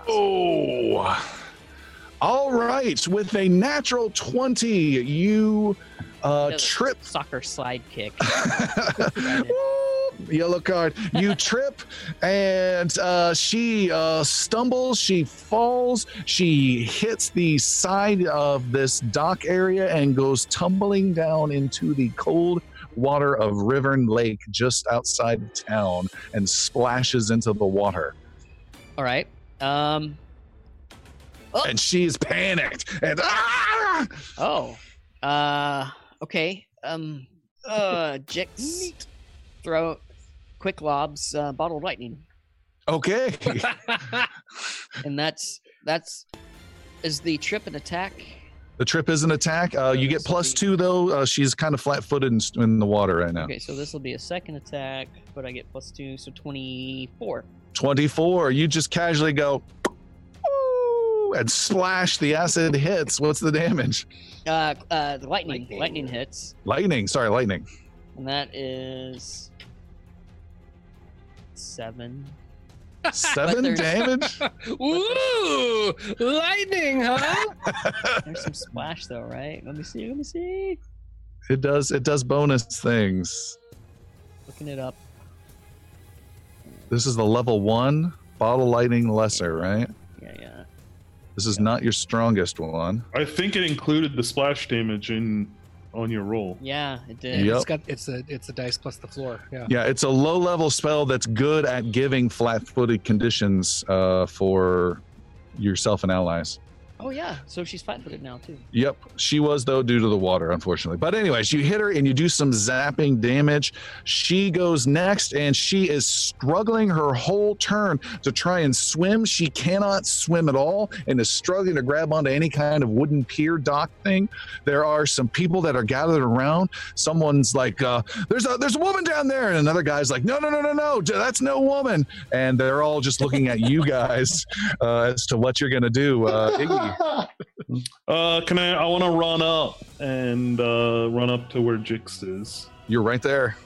Speaker 1: All right, with a natural 20, you uh, trip.
Speaker 9: Soccer slide kick. *laughs*
Speaker 1: Yellow card. You *laughs* trip, and uh, she uh, stumbles. She falls. She hits the side of this dock area and goes tumbling down into the cold water of Rivern Lake just outside town and splashes into the water.
Speaker 9: All right. Um. Oh.
Speaker 1: And she's panicked and ah!
Speaker 9: Oh. Uh. Okay. Um. Uh. Jix. *laughs* Throw. Quick lobs. Uh, bottled lightning,
Speaker 1: Okay. *laughs* *laughs*
Speaker 9: and that's that's. Is the trip an attack?
Speaker 1: The trip is an attack. Uh, you get plus two though. Uh, she's kind of flat-footed in, in the water right now.
Speaker 9: Okay, so this will be a second attack, but I get plus two, so twenty-four.
Speaker 1: 24. You just casually go and splash. The acid hits. What's the damage?
Speaker 9: Uh, uh, the lightning,
Speaker 8: Lightning.
Speaker 9: lightning hits,
Speaker 1: Lightning. Sorry, lightning.
Speaker 9: and that is seven.
Speaker 1: Seven damage. *laughs*
Speaker 2: Ooh, lightning, huh? *laughs*
Speaker 9: There's some splash though, right? Let me see. Let me see.
Speaker 1: it does. It does bonus things.
Speaker 9: Looking it up.
Speaker 1: This is the level one bottle lightning lesser, right?
Speaker 9: Yeah, yeah.
Speaker 1: This is not your strongest one.
Speaker 6: I think it included the splash damage in on your roll.
Speaker 9: Yeah, it did.
Speaker 1: Yep.
Speaker 2: It's got it's a it's a dice plus the floor. Yeah.
Speaker 1: Yeah, it's a low level spell that's good at giving flat footed conditions uh, for yourself and allies.
Speaker 9: Oh yeah. So she's flat-footed now too.
Speaker 1: Yep, she was though due to the water, unfortunately. But anyways, you hit her and you do some zapping damage. She goes next, and she is struggling her whole turn to try and swim. She cannot swim at all, and is struggling to grab onto any kind of wooden pier dock thing. There are some people that are gathered around. Someone's like, uh, "There's a there's a woman down there," and another guy's like, "No, no, no, no, no, that's no woman." And they're all just looking at you guys *laughs* uh, as to what you're gonna do. Uh. *laughs*
Speaker 6: Uh, can I? I want to run up and uh, run up to where Jix is.
Speaker 1: You're right there.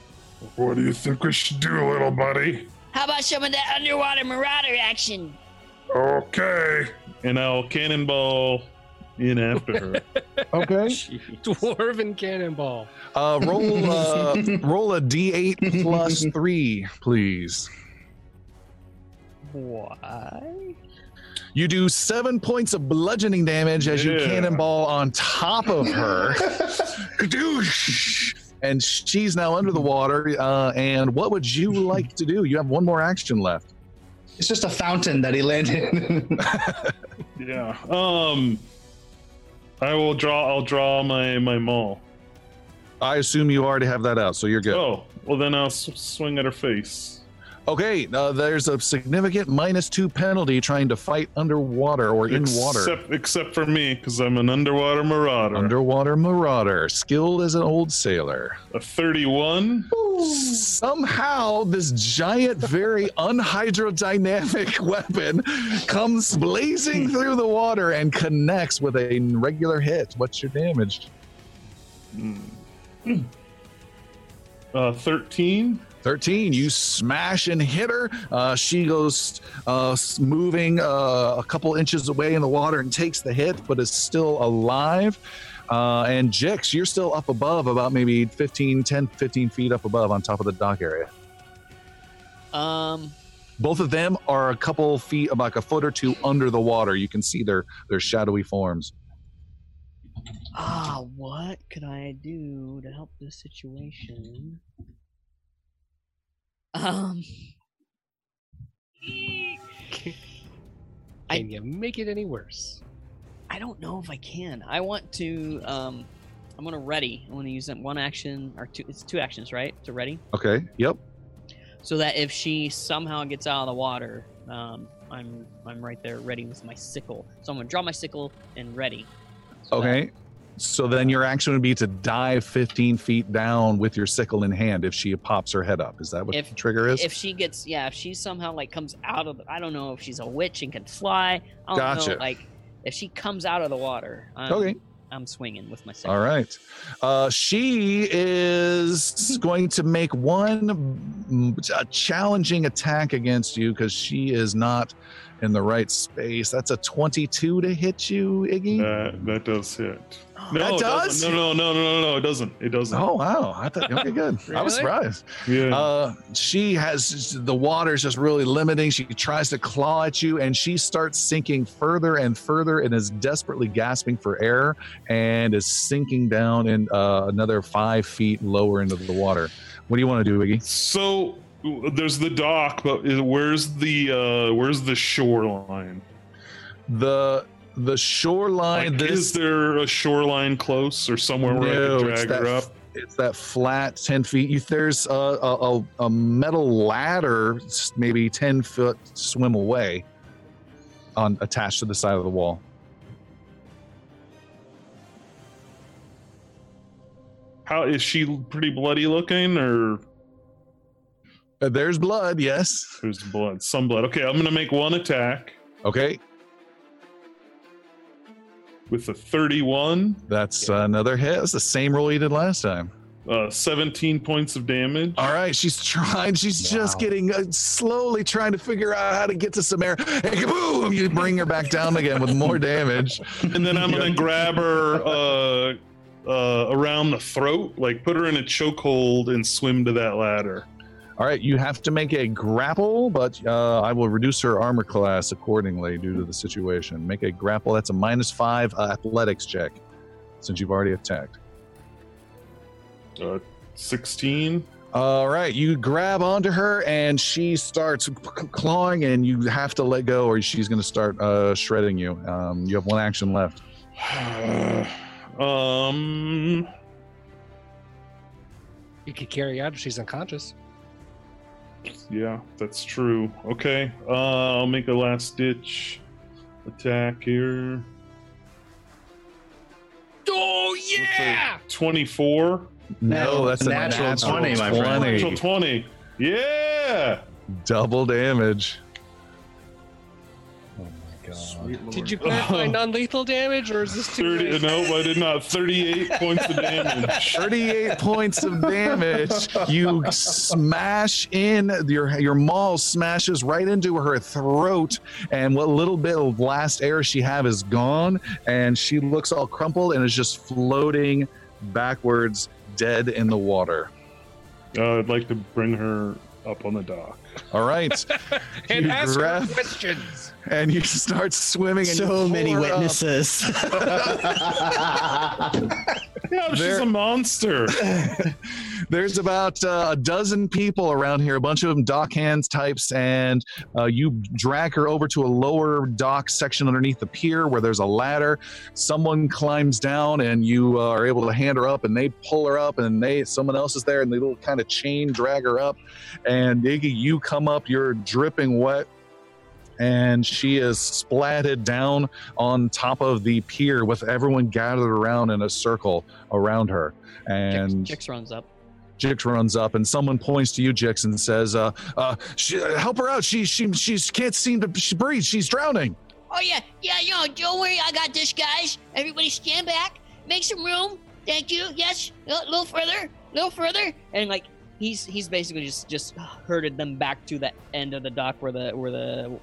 Speaker 6: What do you think we should do, little buddy?
Speaker 7: How about some of that underwater marauder action?
Speaker 6: Okay. And I'll cannonball in after her. *laughs*
Speaker 1: Okay. *laughs*
Speaker 2: Dwarven cannonball.
Speaker 1: Uh, roll uh, roll a d8 plus three, please.
Speaker 9: Why?
Speaker 1: You do seven points of bludgeoning damage as you cannonball on top of her. *laughs* Kadoosh! and she's now under the water. Uh, and what would you like to do? You have one more action left.
Speaker 4: It's just a fountain that he landed in. *laughs*
Speaker 6: yeah. Um. I will draw. I'll draw my my maul.
Speaker 1: I assume you already have that out, so you're good.
Speaker 6: Oh, well then I'll s- swing at her face.
Speaker 1: Okay, uh, there's a significant minus two penalty trying to fight underwater or in water.
Speaker 6: Except, except for me, because I'm an underwater marauder.
Speaker 1: Underwater marauder, skilled as an old sailor.
Speaker 6: a 31.
Speaker 1: Somehow, this giant, very *laughs* unhydrodynamic *laughs* weapon comes blazing *laughs* through the water and connects with a regular hit. What's your damage?
Speaker 6: Uh, 13.
Speaker 1: 13 you smash and hit her. Uh, she goes uh, moving uh, a couple inches away in the water and takes the hit but is still alive. Uh, and jix you're still up above about maybe 15 10 15 feet up above on top of the dock area.
Speaker 9: Um,
Speaker 1: both of them are a couple feet about a foot or two under the water. You can see their their shadowy forms.
Speaker 9: Ah, what could I do to help this situation? Um, *laughs* I-
Speaker 2: Can you make it any worse?
Speaker 9: I don't know if I can. I want to. Um, I'm gonna ready. I want to use that one action or two. It's two actions, right? To ready,
Speaker 1: okay yep
Speaker 9: so that if she somehow gets out of the water, um, I'm I'm right there ready with my sickle. So I'm gonna draw my sickle and ready. So that-
Speaker 1: Okay. So then your action would be to dive 15 feet down with your sickle in hand if she pops her head up. Is that what
Speaker 9: If-
Speaker 1: the trigger is?
Speaker 9: if she gets yeah if she somehow like comes out of the, i don't know if she's a witch and can fly i don't
Speaker 1: Gotcha.
Speaker 9: know like if she comes out of the water I'm,
Speaker 1: Okay.
Speaker 9: i'm swinging with my sickle
Speaker 1: All right. Uh, she is going to make one mm, a challenging attack against you because she is not in the right space. That's a 22 to hit you, Iggy.
Speaker 10: That that does hit. *gasps* No,
Speaker 1: That
Speaker 10: it
Speaker 1: does?
Speaker 10: doesn't. No, no, no, no, no, no. It doesn't. It doesn't.
Speaker 1: Oh wow! I thought okay, good. *laughs* I was surprised.
Speaker 10: Yeah.
Speaker 1: Uh, she has the water's just really limiting. She tries to claw at you, and she starts sinking further and further, and is desperately gasping for air, and is sinking down in uh, another five feet lower into the water. What do you want to do, Iggy?
Speaker 10: so there's the dock, but where's the uh where's the shoreline?
Speaker 1: The the shoreline.
Speaker 10: Like,
Speaker 1: this
Speaker 10: is there a shoreline close or somewhere where I
Speaker 1: No,
Speaker 10: can
Speaker 1: it's
Speaker 10: drag her up?
Speaker 1: it's that flat 10 feet you, there's a, a, a, metal ladder maybe 10 foot swim away on attached to the side of the wall
Speaker 10: How is she pretty bloody looking or
Speaker 1: Uh, there's blood yes
Speaker 10: there's blood? Some blood. Okay, I'm gonna make one attack
Speaker 1: okay
Speaker 10: with a 31,
Speaker 1: that's another hit. It's the same roll you did last time.
Speaker 10: Uh 17 points of damage.
Speaker 1: all right she's trying. She's just getting uh, slowly trying to figure out how to get to some air and boom you bring her back down again with more damage.
Speaker 10: And then I'm gonna grab her uh, uh, around the throat, like put her in a chokehold and swim to that ladder.
Speaker 1: All right, you have to make a grapple, but uh, I will reduce her armor class accordingly due to the situation. Make a grapple. That's a minus five uh, athletics check, since you've already attacked.
Speaker 10: Uh, 16.
Speaker 1: All right, you grab onto her, and she starts c- clawing, and you have to let go, or she's going to start uh, shredding you. Um, you have one action left. *sighs*
Speaker 10: um,
Speaker 2: You could carry out if she's unconscious.
Speaker 10: Yeah, that's true. Okay, uh, I'll make a last ditch attack here.
Speaker 2: Oh
Speaker 10: yeah! 24.
Speaker 1: No, that's a
Speaker 4: Natural
Speaker 1: natural
Speaker 4: 20, my friend.
Speaker 10: Natural 20. Yeah!
Speaker 1: Double damage.
Speaker 2: My god.
Speaker 5: Sweet Lord.
Speaker 2: Did you clarify *laughs* non-lethal damage, or is this too
Speaker 10: 30,
Speaker 2: late?
Speaker 10: nope, I did not. 38 *laughs* points of damage.
Speaker 1: 38 points of damage. You smash in your your maul smashes right into her throat, and what little bit of last air she have is gone, and she looks all crumpled and is just floating backwards, dead in the water.
Speaker 10: Uh, I'd like to bring her up on the dock.
Speaker 1: All right, *laughs*
Speaker 2: and
Speaker 1: You
Speaker 2: ask
Speaker 1: grab-
Speaker 2: her questions.
Speaker 1: And you start swimming. And
Speaker 3: so many witnesses. *laughs*
Speaker 10: Yeah, she's
Speaker 1: There-
Speaker 10: a monster. *laughs*
Speaker 1: There's about uh, a dozen people around here, a bunch of them dock hands types, and uh, you drag her over to a lower dock section underneath the pier where there's a ladder. Someone climbs down, and you uh, are able to hand her up, and they pull her up, and they someone else is there, and they little kind of chain drag her up. And Iggy, you come up, you're dripping wet. And she is splatted down on top of the pier with everyone gathered around in a circle around her. And
Speaker 9: Jix, Jix runs up.
Speaker 1: Jix runs up and someone points to you, Jix, and says, uh, uh, she, help her out. She, she, she can't seem to she breathe. She's drowning.
Speaker 7: Oh yeah, yeah, no, don't worry, I got this, guys. Everybody stand back, make some room. Thank you. Yes, a little further, a little further.
Speaker 9: And like he's he's basically just just herded them back to the end of the dock where the where the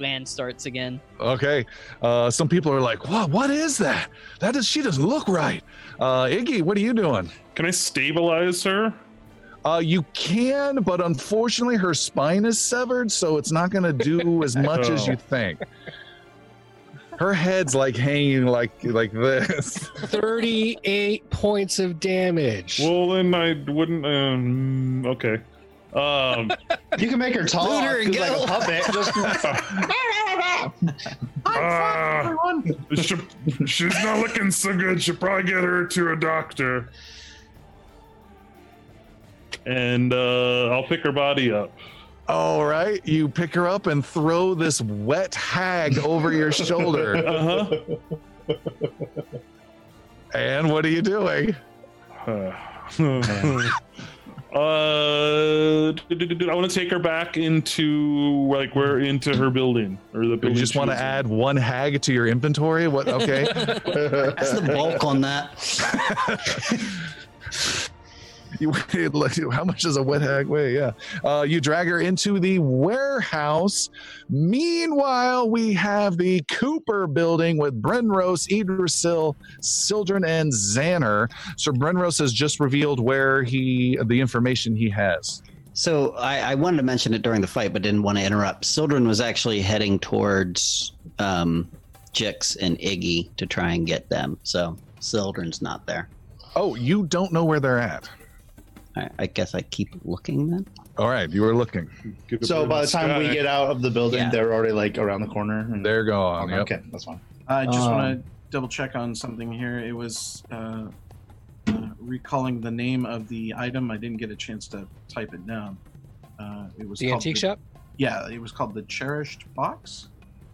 Speaker 9: land starts again.
Speaker 1: Okay. Uh, some people are like, "What? What is that? That is. She doesn't look right." Uh, Iggy, what are you doing?
Speaker 10: Can I stabilize her?
Speaker 1: Uh, you can, but unfortunately, her spine is severed, so it's not going to do *laughs* as much as you
Speaker 10: Oh.
Speaker 1: think. Her head's like hanging like like this. *laughs*
Speaker 2: 38 points of damage.
Speaker 10: Well, then I wouldn't. Um, okay. Um,
Speaker 4: You can make her talk
Speaker 8: Looter,
Speaker 4: 'cause like a puppet. Just
Speaker 6: Ah, she, she's not looking so good. Should probably get her to a doctor.
Speaker 10: and uh, I'll pick her body up.
Speaker 1: All right, you pick her up and throw this wet hag over your shoulder. *laughs*
Speaker 10: Uh huh.
Speaker 1: And what are you doing? *laughs* *laughs*
Speaker 10: Uh, I want to take her back into like where into her building or the
Speaker 1: You just want to
Speaker 10: was in.
Speaker 1: add one hag to your inventory? What? Okay. *laughs*
Speaker 8: That's the bulk on that. *laughs* *laughs* *laughs*
Speaker 1: you *laughs* how much does a wet hag weigh? Yeah. Uh, you drag her into the warehouse. Meanwhile, we have the Cooper building with Brenros, Idrisil, Sildren, and Xander. So Brenros has just revealed where he the information he has.
Speaker 8: So I, I wanted to mention it during the fight, but didn't want to interrupt. Sildren was actually heading towards um, Jix and Iggy to try and get them. So Sildren's not there.
Speaker 1: Oh, you don't know where they're at.
Speaker 8: I, I guess I keep looking then.
Speaker 1: All right, you were looking.
Speaker 10: Get up
Speaker 4: so by the time we get out of the building,
Speaker 8: Yeah.
Speaker 4: they're already like around the corner. And,
Speaker 1: They're gone. Yep.
Speaker 4: Okay, that's fine.
Speaker 5: I just
Speaker 4: Um,
Speaker 5: want to double check on something here. It was uh, uh, recalling the name of the item. I didn't get a chance to type it down. Uh, it was
Speaker 2: the
Speaker 5: called
Speaker 2: antique shop?
Speaker 5: Yeah, it was called the Cherished Box.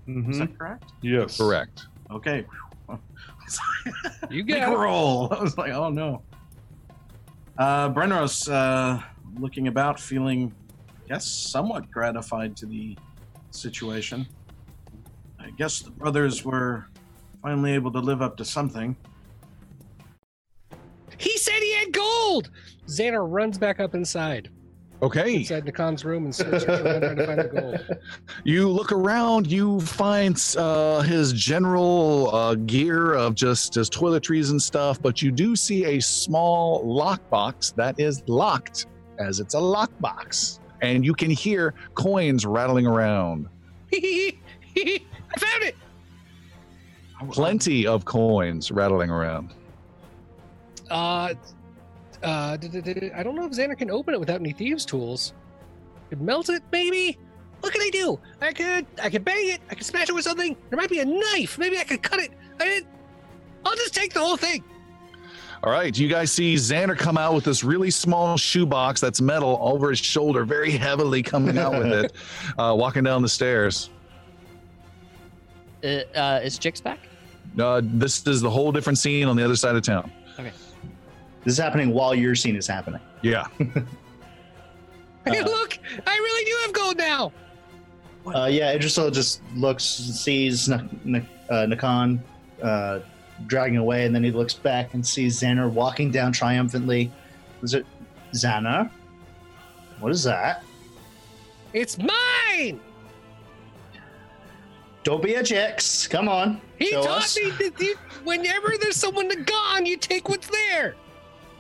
Speaker 5: Is
Speaker 10: Mhm.
Speaker 5: that correct?
Speaker 10: Yes.
Speaker 1: Correct.
Speaker 5: Okay. *laughs*
Speaker 2: You
Speaker 5: Big
Speaker 2: got it.
Speaker 5: roll. *laughs* I was like, oh no. Uh, Brenros, uh, looking about, feeling, yes, somewhat gratified to the situation. I guess the brothers were finally able to live up to something.
Speaker 2: He said he had gold! Xander runs back up inside,
Speaker 1: Okay.
Speaker 2: inside Nakan's room and searches around trying to find the gold. *laughs*
Speaker 1: You look around, you find uh, his general uh, gear of just his toiletries and stuff, but you do see a small lockbox that is locked, as it's a lockbox. And you can hear coins rattling around. *laughs*
Speaker 2: I found it!
Speaker 1: Plenty of coins rattling around.
Speaker 2: Uh, uh, I don't know if Xander can open it without any thieves' tools. Could melt it, maybe. What can I do? I could, I could bang it. I could smash it with something. There might be a knife. Maybe I could cut it. I, I'll just take the whole thing.
Speaker 1: All right, you guys see Xander come out with this really small shoebox that's metal over his shoulder, very heavily coming out with it, *laughs* uh, walking down the stairs.
Speaker 9: Uh, uh, is Jix back?
Speaker 1: Uh, this is the whole different scene on the other side of town.
Speaker 4: This is happening while your scene is happening.
Speaker 1: Yeah. *laughs*
Speaker 2: Hey,
Speaker 4: Uh,
Speaker 2: look! I really do have gold now.
Speaker 4: Uh, yeah, Idrisil just looks, sees N- N- uh, Nakan uh, dragging away, and then he looks back and sees Xander walking down triumphantly. Is it Xander? What is that?
Speaker 2: It's mine.
Speaker 4: Don't be a Jix. Come on.
Speaker 2: He
Speaker 4: show
Speaker 2: taught
Speaker 4: us.
Speaker 2: me that you, whenever there's someone to gone, you take what's there.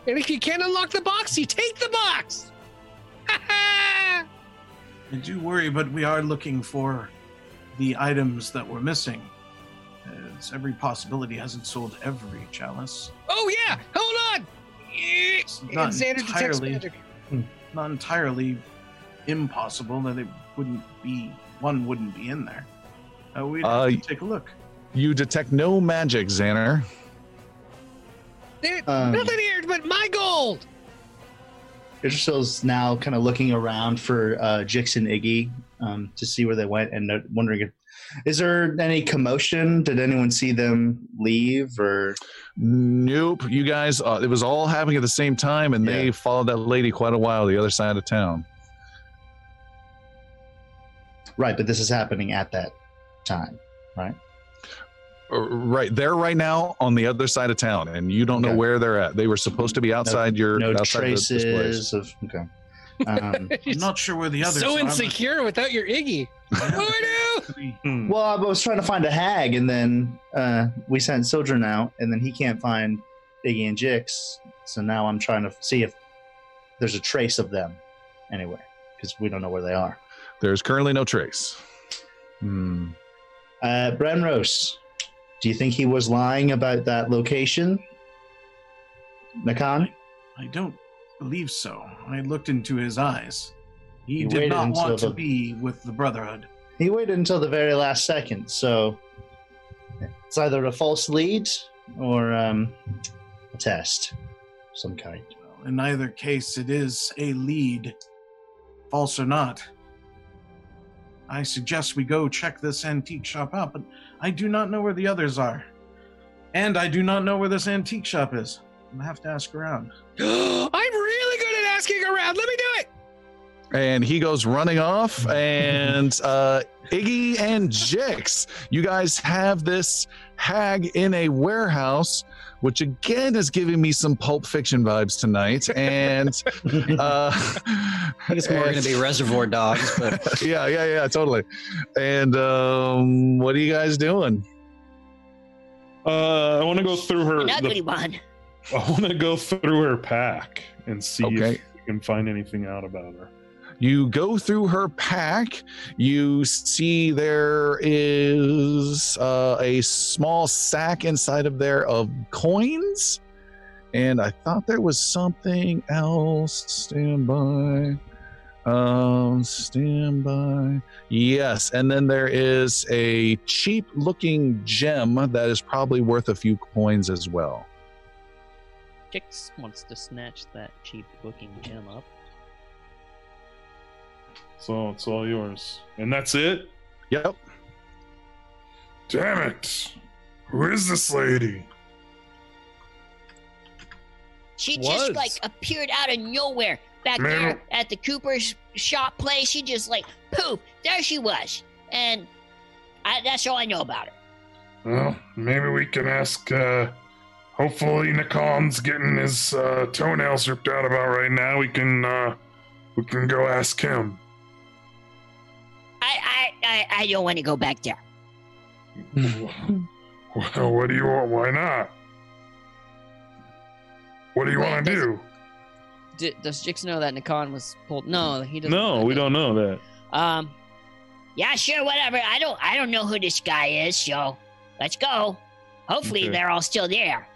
Speaker 2: And if you can't unlock the box, you take the box. *laughs*
Speaker 5: I do worry, but we are looking for the items that were missing. As every possibility hasn't sold every chalice.
Speaker 2: oh yeah, hold on.
Speaker 5: It's not
Speaker 2: Xander
Speaker 5: entirely, not entirely impossible that it wouldn't be one wouldn't be in there. Uh, we'd have
Speaker 1: Uh,
Speaker 5: to take a look.
Speaker 1: You detect no magic, Xander.
Speaker 2: There-
Speaker 4: Um,
Speaker 2: nothing here but my gold.
Speaker 4: Idrisil's now kind of looking around for uh, Jix and Iggy um, to see where they went and wondering if is there any commotion? Did anyone see them leave or?
Speaker 1: Nope. You guys, uh, it was all happening at the same time, and they followed that lady quite a while the other side of town.
Speaker 4: Right, but this is happening at that time, right?
Speaker 1: Uh, Right, they're right now on the other side of town, and you don't know where they're at. They were supposed to be outside your
Speaker 4: no
Speaker 1: outside the-
Speaker 4: traces of. Okay. Um, *laughs*
Speaker 5: I'm not sure where the others
Speaker 2: so
Speaker 5: are. but-
Speaker 2: insecure without your Iggy. *laughs* What do I? *laughs*
Speaker 10: Hmm.
Speaker 4: well, I was trying to find a hag, and then uh, we sent Sildren out, and then he can't find Iggy and Jix. So now I'm trying to see if there's a trace of them anywhere, because we don't know where they are.
Speaker 1: There's currently no trace. Hmm.
Speaker 4: Uh, Brenros, do you think he was lying about that location? Nakan?
Speaker 5: I don't believe so. I looked into his eyes. He
Speaker 4: You
Speaker 5: did not want to be with the Brotherhood.
Speaker 4: He waited until the very last second, so it's either a false lead or um, a test of some kind.
Speaker 5: In either case, it is a lead, false or not. I suggest we go check this antique shop out, but I do not know where the others are. And I do not know where this antique shop is. I'm gonna have to ask around. *gasps*
Speaker 2: I'm really good at asking around. Let me do it.
Speaker 1: And he goes running off, and *laughs* uh, Iggy and Jix, you guys have this hag in a warehouse, which again is giving me some Pulp Fiction vibes tonight. And *laughs* uh,
Speaker 8: I think it's more going to be *laughs* Reservoir Dogs, but *laughs*
Speaker 1: yeah, yeah, yeah, totally. And um, what are you guys doing?
Speaker 10: Uh, I want to go through her.
Speaker 7: An
Speaker 10: the-
Speaker 7: ugly one.
Speaker 10: I want to go through her pack and see
Speaker 1: Okay.
Speaker 10: if we can find anything out about her.
Speaker 1: You go through her pack. You see there is uh, a small sack inside of there of coins. And I thought there was something else. Stand by. Um, stand by. Yes. And then there is a cheap looking gem that is probably worth a few coins as well.
Speaker 9: Jix wants to snatch that cheap looking gem up.
Speaker 10: So it's all yours. And that's it?
Speaker 1: Yep.
Speaker 6: Damn it! Who is this lady?
Speaker 7: She
Speaker 2: Was.
Speaker 7: just like appeared out of nowhere back
Speaker 6: Man.
Speaker 7: there at the Cooper's shop place. She just like poof, there she was, and I, that's all I know about her.
Speaker 6: Well, maybe we can ask. Uh, hopefully, Nakan's getting his uh, toenails ripped out about right now. We can. Uh, we can go ask him.
Speaker 7: I I I, I don't want to go back there. *laughs*
Speaker 6: Well, what do you want? Why not? What do you
Speaker 9: Wait,
Speaker 6: want to
Speaker 9: does-
Speaker 6: do?
Speaker 9: D- does Jix know that Nakan was pulled? No, he doesn't.
Speaker 10: No, we don't know that.
Speaker 7: Um, yeah, sure, whatever. I don't I don't know who this guy is, so let's go. Hopefully,
Speaker 10: Okay.
Speaker 7: they're all still there.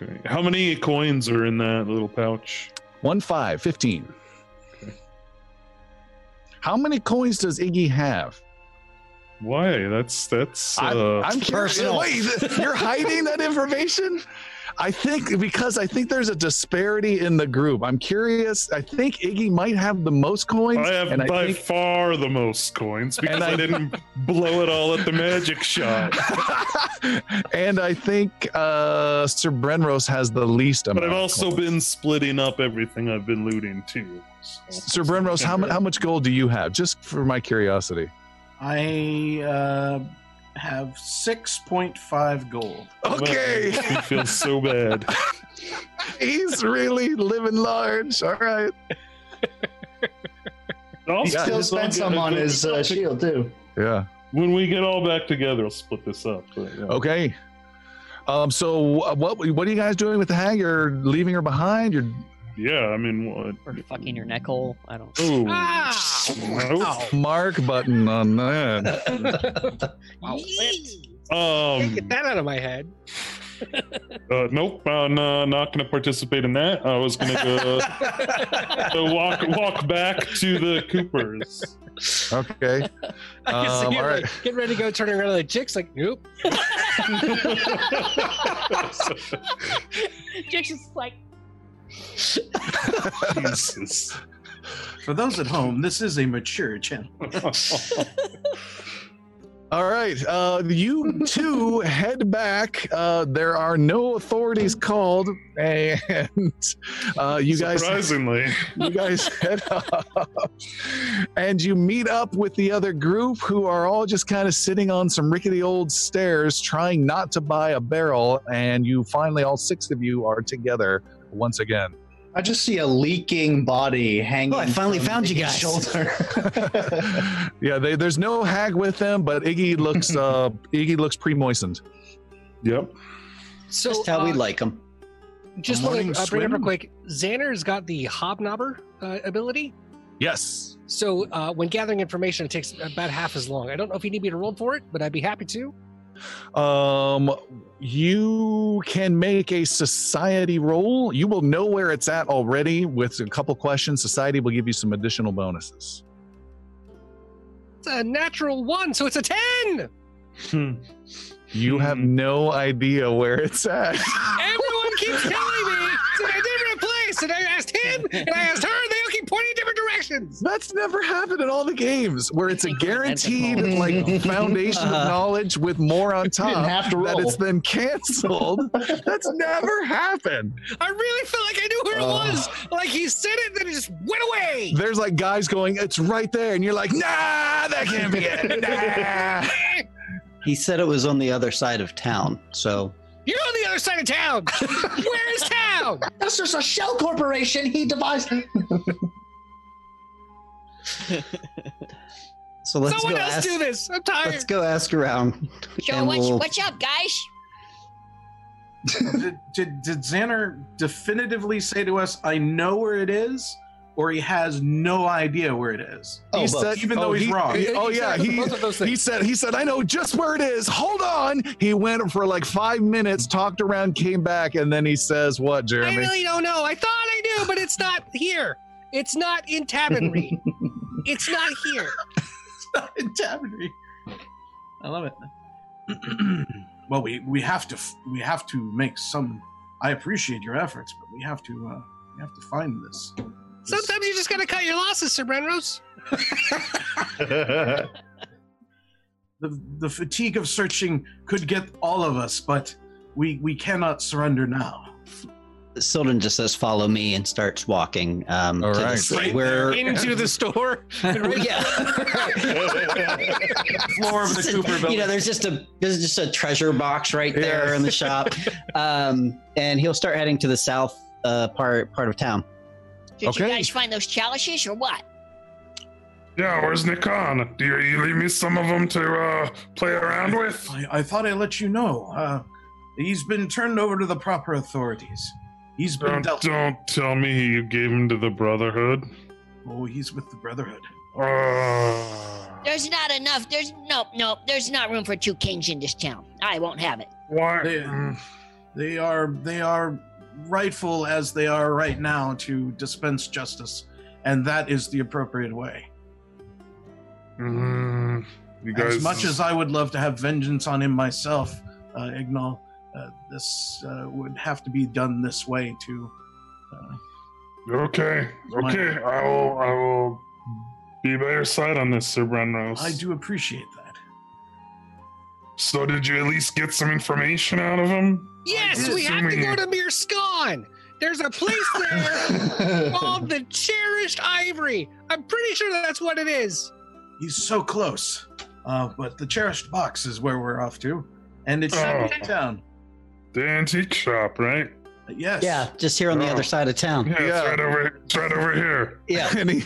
Speaker 10: Okay. How many coins are in that little pouch?
Speaker 1: One five, 15. How many coins does Iggy have?
Speaker 10: Why? That's that's
Speaker 1: I'm,
Speaker 10: uh,
Speaker 1: I'm
Speaker 8: personal.
Speaker 1: Wait, *laughs* you're hiding that information? I think because I think there's a disparity in the group. I'm curious. I think Iggy might have the most coins.
Speaker 10: I have
Speaker 1: and
Speaker 10: by
Speaker 1: I think,
Speaker 10: far the most coins because
Speaker 1: And
Speaker 10: I,
Speaker 1: I-
Speaker 10: didn't *laughs* blow it all at the magic shot. *laughs*
Speaker 1: and I think uh, Sir Brenros has the least amount.
Speaker 10: But I've also
Speaker 1: coins.
Speaker 10: been splitting up everything I've been looting too. so-
Speaker 1: Sir Brenros, how, how much gold do you have? Just for my curiosity.
Speaker 5: I uh, have 6.5 gold.
Speaker 1: Okay.
Speaker 10: Makes me feel so bad. *laughs*
Speaker 1: He's really living large. All right.
Speaker 10: I'll
Speaker 4: He still spent some on his uh, shield too.
Speaker 1: Yeah.
Speaker 10: When we get all back together, I'll split this up. But, yeah.
Speaker 1: Okay. Um. So uh, what? What are you guys doing with the hag? You're leaving her behind. You're.
Speaker 10: Yeah, I mean, what?
Speaker 9: Or fucking your neck hole. I don't.
Speaker 2: Ah!
Speaker 10: Nope.
Speaker 1: Mark button on that. *laughs*
Speaker 10: um,
Speaker 2: Get that out of my head.
Speaker 10: uh, nope, I'm uh, not going to participate in that. I was going to *laughs* go walk walk back to the Coopers.
Speaker 1: Okay. *laughs*
Speaker 2: I can see
Speaker 1: Um, all right.
Speaker 2: like, getting ready to go turning around like Jix like nope.
Speaker 7: Jix is like,
Speaker 10: Jesus. *laughs*
Speaker 5: For those at home, this is a mature channel. *laughs*
Speaker 1: All right, uh, you two head back. Uh, there are no authorities called, and uh, you guys
Speaker 6: Surprisingly.
Speaker 1: you guys head *laughs* up and you meet up with the other group who are all just kind of sitting on some rickety old stairs trying not to buy a barrel and you finally all six of you are together once again
Speaker 4: I just see a leaking body hanging.
Speaker 8: Oh, I finally
Speaker 4: from
Speaker 8: found you guys.
Speaker 4: Shoulder. *laughs*
Speaker 1: yeah they, there's no hag with them but iggy looks uh iggy looks pre-moistened
Speaker 6: Yep.
Speaker 2: So
Speaker 8: Just how we
Speaker 2: uh,
Speaker 8: like them.
Speaker 2: just
Speaker 5: A
Speaker 2: want to uh, bring up real quick. Xander's got the hobnobber uh, ability.
Speaker 1: yes
Speaker 2: So uh, when gathering information, it takes about half as long. I don't know if you need me to roll for it, but I'd be happy to.
Speaker 1: Um you can make a society roll you will know where it's at already with a couple questions society will give you some additional bonuses
Speaker 2: It's a natural one, so it's a ten.
Speaker 6: Hmm. *laughs*
Speaker 1: you have
Speaker 6: Hmm.
Speaker 1: no idea where it's at
Speaker 2: Everyone keeps telling me it's in a different place, and I asked him, and I asked her. They all keep pointing different directions.
Speaker 1: That's never happened in all the games where it's a guaranteed like foundation of
Speaker 8: Uh-huh.
Speaker 1: knowledge with more on *laughs* top
Speaker 4: have to
Speaker 1: that
Speaker 4: roll.
Speaker 1: it's then canceled. That's never happened.
Speaker 2: I really felt like I knew where it
Speaker 4: Uh.
Speaker 2: was. Like he said it, then it just went away.
Speaker 1: There's like guys going, "It's right there," and you're like, "Nah, that can't be it." Nah. *laughs*
Speaker 8: He said it was on the other side of town. So
Speaker 2: You're on the other side of town. *laughs* Where is town?
Speaker 4: That's just a shell corporation he devised.
Speaker 8: So let's
Speaker 2: Someone
Speaker 8: go
Speaker 2: else
Speaker 8: ask,
Speaker 2: do this. I'm tired.
Speaker 8: Let's go ask around.
Speaker 7: So
Speaker 8: and
Speaker 7: what's
Speaker 8: we'll-
Speaker 7: what's up, guys?
Speaker 5: did, did did Xander definitively say to us, "I know where it is," or he has no idea where it is?
Speaker 4: Oh,
Speaker 1: He
Speaker 4: both.
Speaker 5: Even oh, though he's
Speaker 1: he-
Speaker 5: wrong.
Speaker 1: he- oh yeah, he
Speaker 2: both of those
Speaker 1: he said he said I know just where it is. Hold on. He went for like five minutes, talked around, came back, and then he says, "What, Jeremy?"
Speaker 2: I really don't know. I thought I knew, but it's not here. It's not in Tabernary. *laughs* it's not here.
Speaker 5: It's not in Tavernry. I love it. *clears throat* well, we we have to we have to make some. I appreciate your efforts, but we have to uh, we have to find this. this-
Speaker 2: Sometimes you just gotta cut your losses, Sir Brenros. *laughs* *laughs*
Speaker 5: the the fatigue of searching could get all of us, but we we cannot surrender now.
Speaker 8: Sildren just says, "Follow me," and starts walking. Um,
Speaker 1: All
Speaker 8: to the
Speaker 1: right.
Speaker 8: where
Speaker 2: Into the store. *laughs*
Speaker 8: yeah. *laughs*
Speaker 5: Floor of the Cooper *laughs* building.
Speaker 8: you know, there's just a there's just a treasure box right there
Speaker 1: Yes.
Speaker 8: in the shop, um, and he'll start heading to the south uh, part part of town.
Speaker 7: Did you guys find those chalices or what?
Speaker 6: Yeah, where's Nakan? Do you, you leave me some of them to uh, play around with?
Speaker 5: I, I thought I let you know. Uh, he's been turned over to the proper authorities. He's been
Speaker 6: Don't,
Speaker 5: dealt.
Speaker 6: don't tell me you gave him to the Brotherhood.
Speaker 5: Oh, he's with the Brotherhood.
Speaker 6: Uh,
Speaker 7: There's not enough. There's nope, nope. There's not room for two kings in this town. I won't have it.
Speaker 6: why?
Speaker 5: They, they are they are rightful as they are right now to dispense justice, and that is the appropriate way.
Speaker 6: mm, you guys,
Speaker 5: As much as I would love to have vengeance on him myself, uh, Ignal, uh, this uh, would have to be done this way to. Uh,
Speaker 6: Okay,
Speaker 5: My-
Speaker 6: okay, I will, I will be by your side on this, Sir Brenros.
Speaker 5: I do appreciate that.
Speaker 6: So, did you at least get some information out of him?
Speaker 2: Yes,
Speaker 6: I'm
Speaker 2: we have to go to Mirskan. There's a place there *laughs* called the Cherished Ivory. I'm pretty sure that's what it is.
Speaker 5: He's so close. Uh, but the cherished box is where we're off to, and it's
Speaker 6: Oh.
Speaker 5: in town.
Speaker 6: The antique shop, right?
Speaker 5: Yes.
Speaker 8: Yeah, just here on the
Speaker 6: Oh.
Speaker 8: other side of town.
Speaker 6: Yeah,
Speaker 1: Yeah.
Speaker 6: it's right over, it's right over here.
Speaker 8: Yeah. *laughs*
Speaker 1: and, he,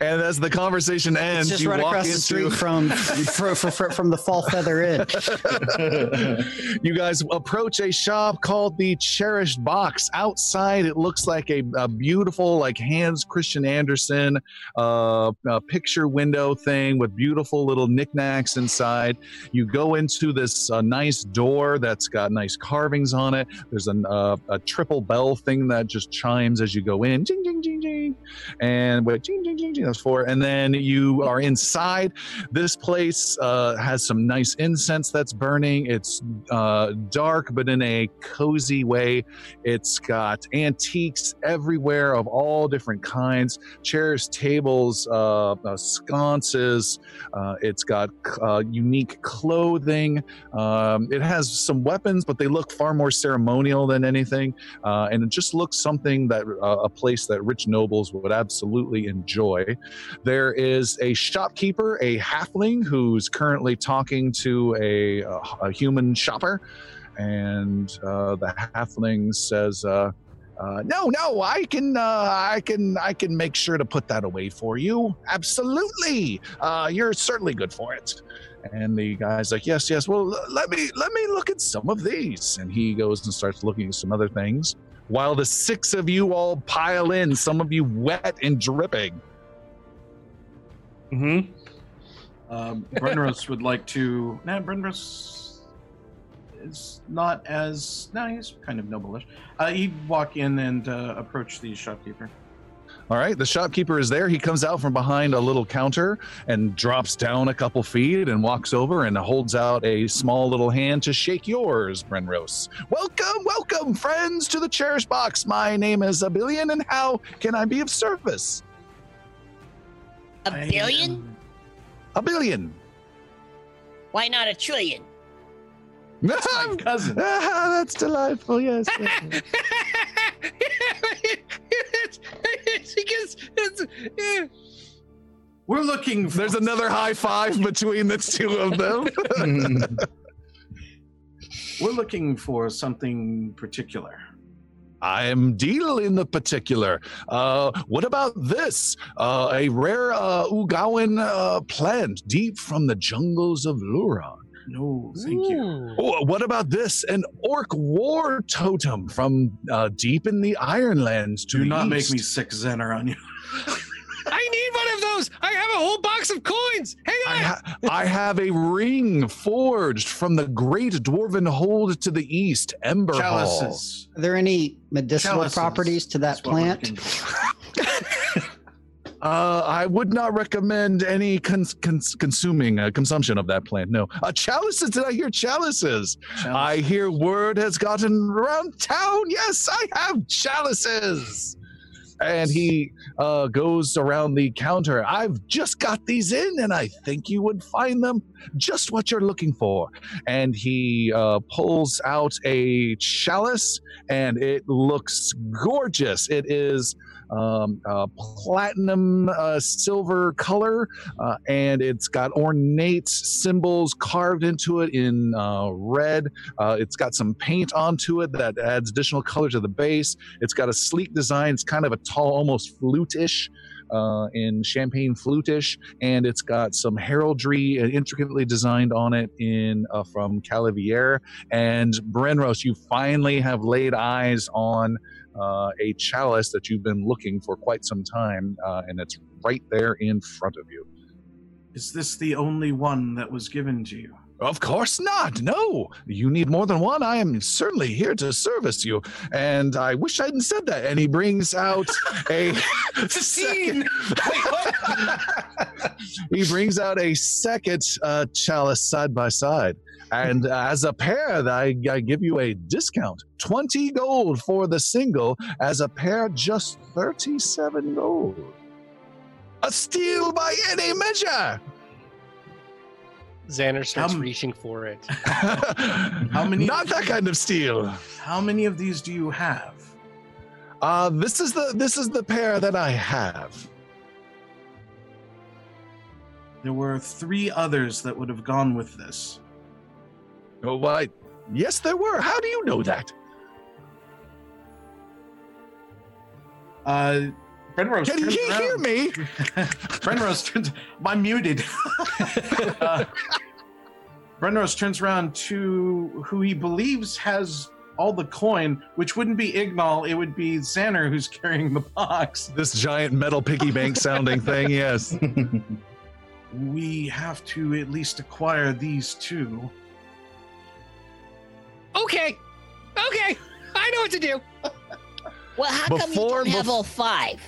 Speaker 1: and as the conversation
Speaker 8: It's
Speaker 1: ends,
Speaker 8: just
Speaker 1: you
Speaker 8: right
Speaker 1: walk
Speaker 8: across the street from fr fr fr from the Fall Feather Inn. *laughs*
Speaker 1: you guys approach a shop called the Cherished Box. Outside, it looks like a, a beautiful, like Hans Christian Andersen uh, uh, picture window thing with beautiful little knickknacks inside. You go into this uh, nice door that's got nice carvings on it. There's an, uh, a triple bell thing that just chimes as you go in. Jing, jing, jing. And wait, ching, ching, that's four. And then you are inside. This place uh, has some nice incense that's burning. It's uh, dark, but in a cozy way. It's got antiques everywhere of all different kinds chairs, tables, uh, uh, sconces. Uh, it's got uh, unique clothing. Um, it has some weapons, but they look far more ceremonial than anything. And it just looks something that a place that rich nobles would absolutely enjoy. There is a shopkeeper, a halfling, who's currently talking to a, a human shopper. And uh, the halfling says, uh, uh, "No, no, I can, uh, I can, I can make sure to put that away for you. Absolutely, uh, you're certainly good for it." And the guy's like, "Yes, yes. Well, let me, let me look at some of these." And he goes and starts looking at some other things. While the six of you all pile in, some of you wet and dripping.
Speaker 10: Mm-hmm.
Speaker 5: Um, *laughs* Brenros would like to. Nah, Brenros is not as. No, he's kind of noble-ish. Uh, he'd walk in and uh, approach the shopkeeper.
Speaker 1: All right, the shopkeeper is there. He comes out from behind a little counter and drops down a couple feet and walks over and holds out a small little hand to shake yours, Brenros. Welcome, welcome, friends, to the Cherish Box. My name is a billion, and how can I be of service?
Speaker 7: A billion?
Speaker 1: A billion.
Speaker 7: Why not a trillion?
Speaker 5: That's my *laughs* cousin.
Speaker 1: Ah, that's delightful. Yes. yes, yes. *laughs*
Speaker 2: it's because it's, yeah.
Speaker 5: We're looking. For
Speaker 1: There's another high five between the two of them. *laughs*
Speaker 5: We're looking for something particular.
Speaker 1: I'm dealing in the particular. Uh, what about this? Uh, a rare uh, Ugawan uh, plant deep from the jungles of Luron.
Speaker 5: No, thank you.
Speaker 1: Oh, what about this? An orc war totem from uh, deep in the Ironlands to
Speaker 5: Do
Speaker 1: the
Speaker 5: not make me sick Zener on you.
Speaker 2: I need one of those. I have a whole box of coins. Hang
Speaker 1: I,
Speaker 2: on.
Speaker 1: ha- I have a ring forged from the great dwarven hold to the east, Ember Hall.
Speaker 8: Are there any medicinal
Speaker 5: Chalices.
Speaker 8: properties to that
Speaker 5: That's
Speaker 8: plant? *laughs*
Speaker 1: Uh, I would not recommend any cons- cons- consuming uh, consumption of that plant. No, uh, chalices. Did I hear chalices? I hear word has gotten around town. Yes, I have chalices. And he uh, goes around the counter. I've just got these in, and I think you would find them just what you're looking for. And he uh, pulls out a chalice, and it looks gorgeous. It is um, uh, platinum uh, silver color, uh, and it's got ornate symbols carved into it in uh, red. Uh, it's got some paint onto it that adds additional color to the base. It's got a sleek design. It's kind of a tall, almost flute-ish. Uh, in champagne flutish, and it's got some heraldry intricately designed on it in from Calavier and Brenros. You finally have laid eyes on uh, a chalice that you've been looking for quite some time, uh, and it's right there in front of you.
Speaker 5: Is this the only one that was given to you?
Speaker 1: Of course not. No, you need more than one. I am certainly here to service you, and I wish I hadn't said that. And he brings out a *laughs* second. *laughs* he brings out a second uh, chalice side by side. And uh, as a pair, I, I give you a discount 20 gold for the single. As a pair, just 37 gold. A steal by any measure.
Speaker 2: Xander starts reaching for it. *laughs*
Speaker 1: How
Speaker 5: many-
Speaker 1: Not that kind of steal.
Speaker 5: How many of these do you have?
Speaker 1: Uh, this is the this is the pair that I have.
Speaker 5: There were three others that would have gone with this.
Speaker 1: Oh, why? Yes, there were. How do you know that?
Speaker 5: Uh, Brenros
Speaker 1: Can
Speaker 5: turns
Speaker 1: he hear me? *laughs*
Speaker 5: Brenros turns. I'm muted. *laughs* uh, Brenros turns around to who he believes has all the coin, which wouldn't be Ignal, it would be Xander who's carrying the box.
Speaker 1: This giant metal piggy bank sounding thing. Yes. *laughs*
Speaker 5: We have to at least acquire these two.
Speaker 2: Okay. Okay. I know what to do.
Speaker 7: Well, how come you
Speaker 1: Before-
Speaker 7: don't have all five?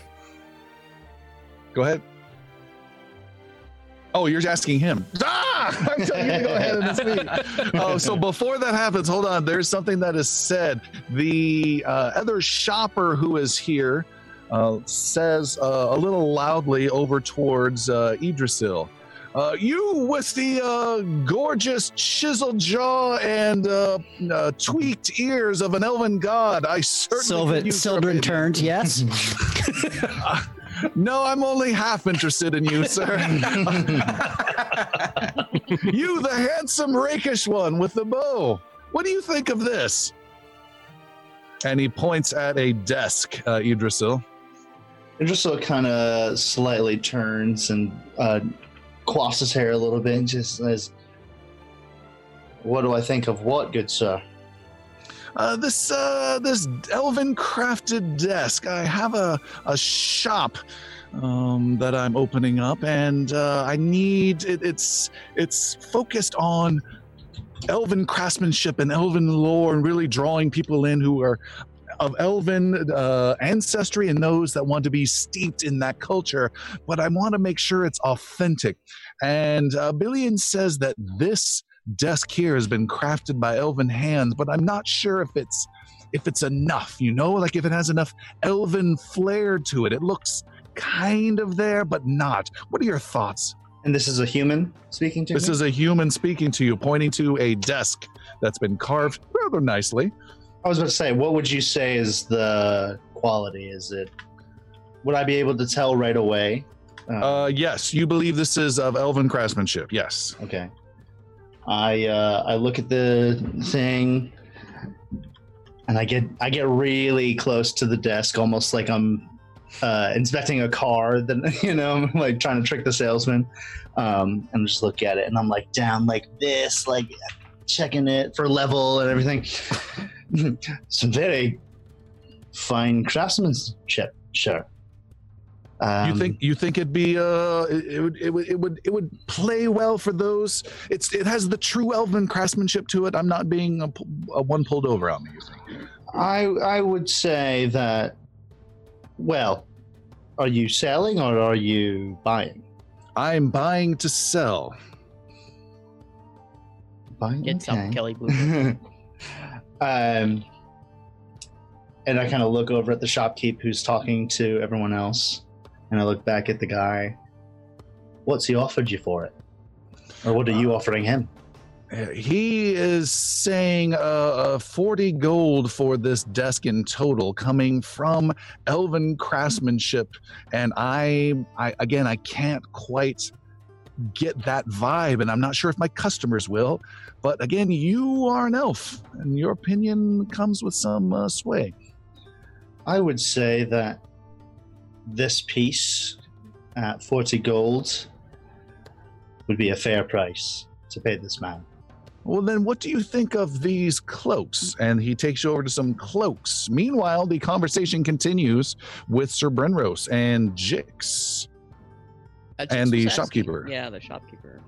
Speaker 1: Go ahead. Oh, you're asking him. *laughs* Ah! I'm telling you to go ahead and *laughs* speak. Oh, so before that happens, hold on. There's something that is said. The uh, other shopper who is here uh, says uh, a little loudly over towards uh, Idrisil. Uh, you with the uh, gorgeous chiseled jaw and uh, uh, tweaked ears of an elven god. I certainly could
Speaker 8: Sylvan,
Speaker 1: use your
Speaker 8: Sildren
Speaker 1: opinion.
Speaker 8: turned, yes. *laughs*
Speaker 1: No, I'm only half interested in you, sir. *laughs* you, the handsome, rakish one with the bow. What do you think of this? And he points at a desk, uh, Idrisil.
Speaker 4: Idrisil kind of slightly turns and uh, quaffs his hair a little bit and just says, What do I think of what, good sir?
Speaker 1: Uh, this uh, this elven crafted desk. I have a a shop um, that I'm opening up, and uh, I need it, it's it's focused on elven craftsmanship and elven lore, and really drawing people in who are of elven uh, ancestry and those that want to be steeped in that culture. But I want to make sure it's authentic. And uh, Billion says that this desk here has been crafted by elven hands, but I'm not sure if it's if it's enough, you know, like if it has enough elven flair to it. It looks kind of there, but not. What are your thoughts?
Speaker 4: And this is a human speaking to you?
Speaker 1: This
Speaker 4: me?
Speaker 1: is a human speaking to you, pointing to a desk that's been carved rather nicely.
Speaker 4: I was about to say, what would you say is the quality? Is it, would I be able to tell right away?
Speaker 1: Uh, yes, you believe this is of elven craftsmanship. Yes.
Speaker 4: Okay. I uh, I look at the thing, and I get I get really close to the desk, almost like I'm uh, inspecting a car. *laughs* That you know, I'm like trying to trick the salesman, um, and just look at it, and I'm like down like this, like checking it for level and everything. *laughs* Some very fine craftsmanship, sure. Um,
Speaker 1: you think you think it'd be uh it, it would it would it would it would play well for those it's it has the true elven craftsmanship to it i'm not being a, a one pulled over on me you think
Speaker 4: I I would say that. Well, are you selling or are you buying?
Speaker 1: i'm buying to sell
Speaker 4: Buying.
Speaker 9: Get some. Kelly Blue. *laughs*
Speaker 4: um, and I kind of look over at the shopkeep who's talking to everyone else, and I look back at the guy. What's he offered you for it, or what are you offering him?
Speaker 1: Uh, he is saying uh, uh 40 gold for this desk in total coming from elven craftsmanship and i i again i can't quite get that vibe and i'm not sure if my customers will but again you are an elf and your opinion comes with some uh, sway
Speaker 4: I would say that this piece at 40 gold would be a fair price to pay this man.
Speaker 1: Well, then, what do you think of these cloaks? And he takes you over to some cloaks. Meanwhile, the conversation continues with Sir Brenros and Jix.
Speaker 9: Uh,
Speaker 1: And the
Speaker 9: was asking-
Speaker 1: shopkeeper.
Speaker 9: Yeah, the shopkeeper.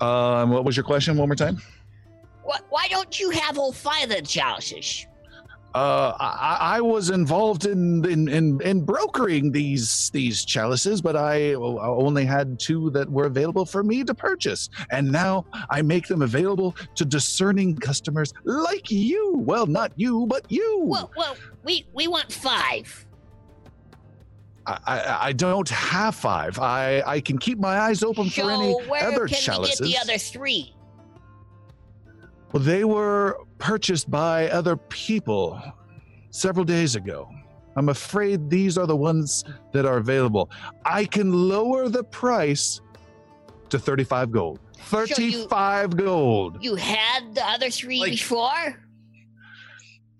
Speaker 1: Um, what was your question? One more time.
Speaker 7: Why, why don't you have all five of the chalices?
Speaker 1: Uh, I, I was involved in, in in in brokering these these chalices, but I only had two that were available for me to purchase, and now I make them available to discerning customers like you. Well, not you, but you.
Speaker 7: Well, well, we we want five.
Speaker 1: I, I, I don't have five. I, I can keep my eyes open
Speaker 7: so
Speaker 1: for any
Speaker 7: where
Speaker 1: other
Speaker 7: can
Speaker 1: chalices.
Speaker 7: we get the other three?
Speaker 1: Well, they were purchased by other people several days ago. I'm afraid these are the ones that are available. I can lower the price to 35 gold.
Speaker 7: So you-
Speaker 1: 35 gold.
Speaker 7: You had the other three
Speaker 1: Like-
Speaker 7: before.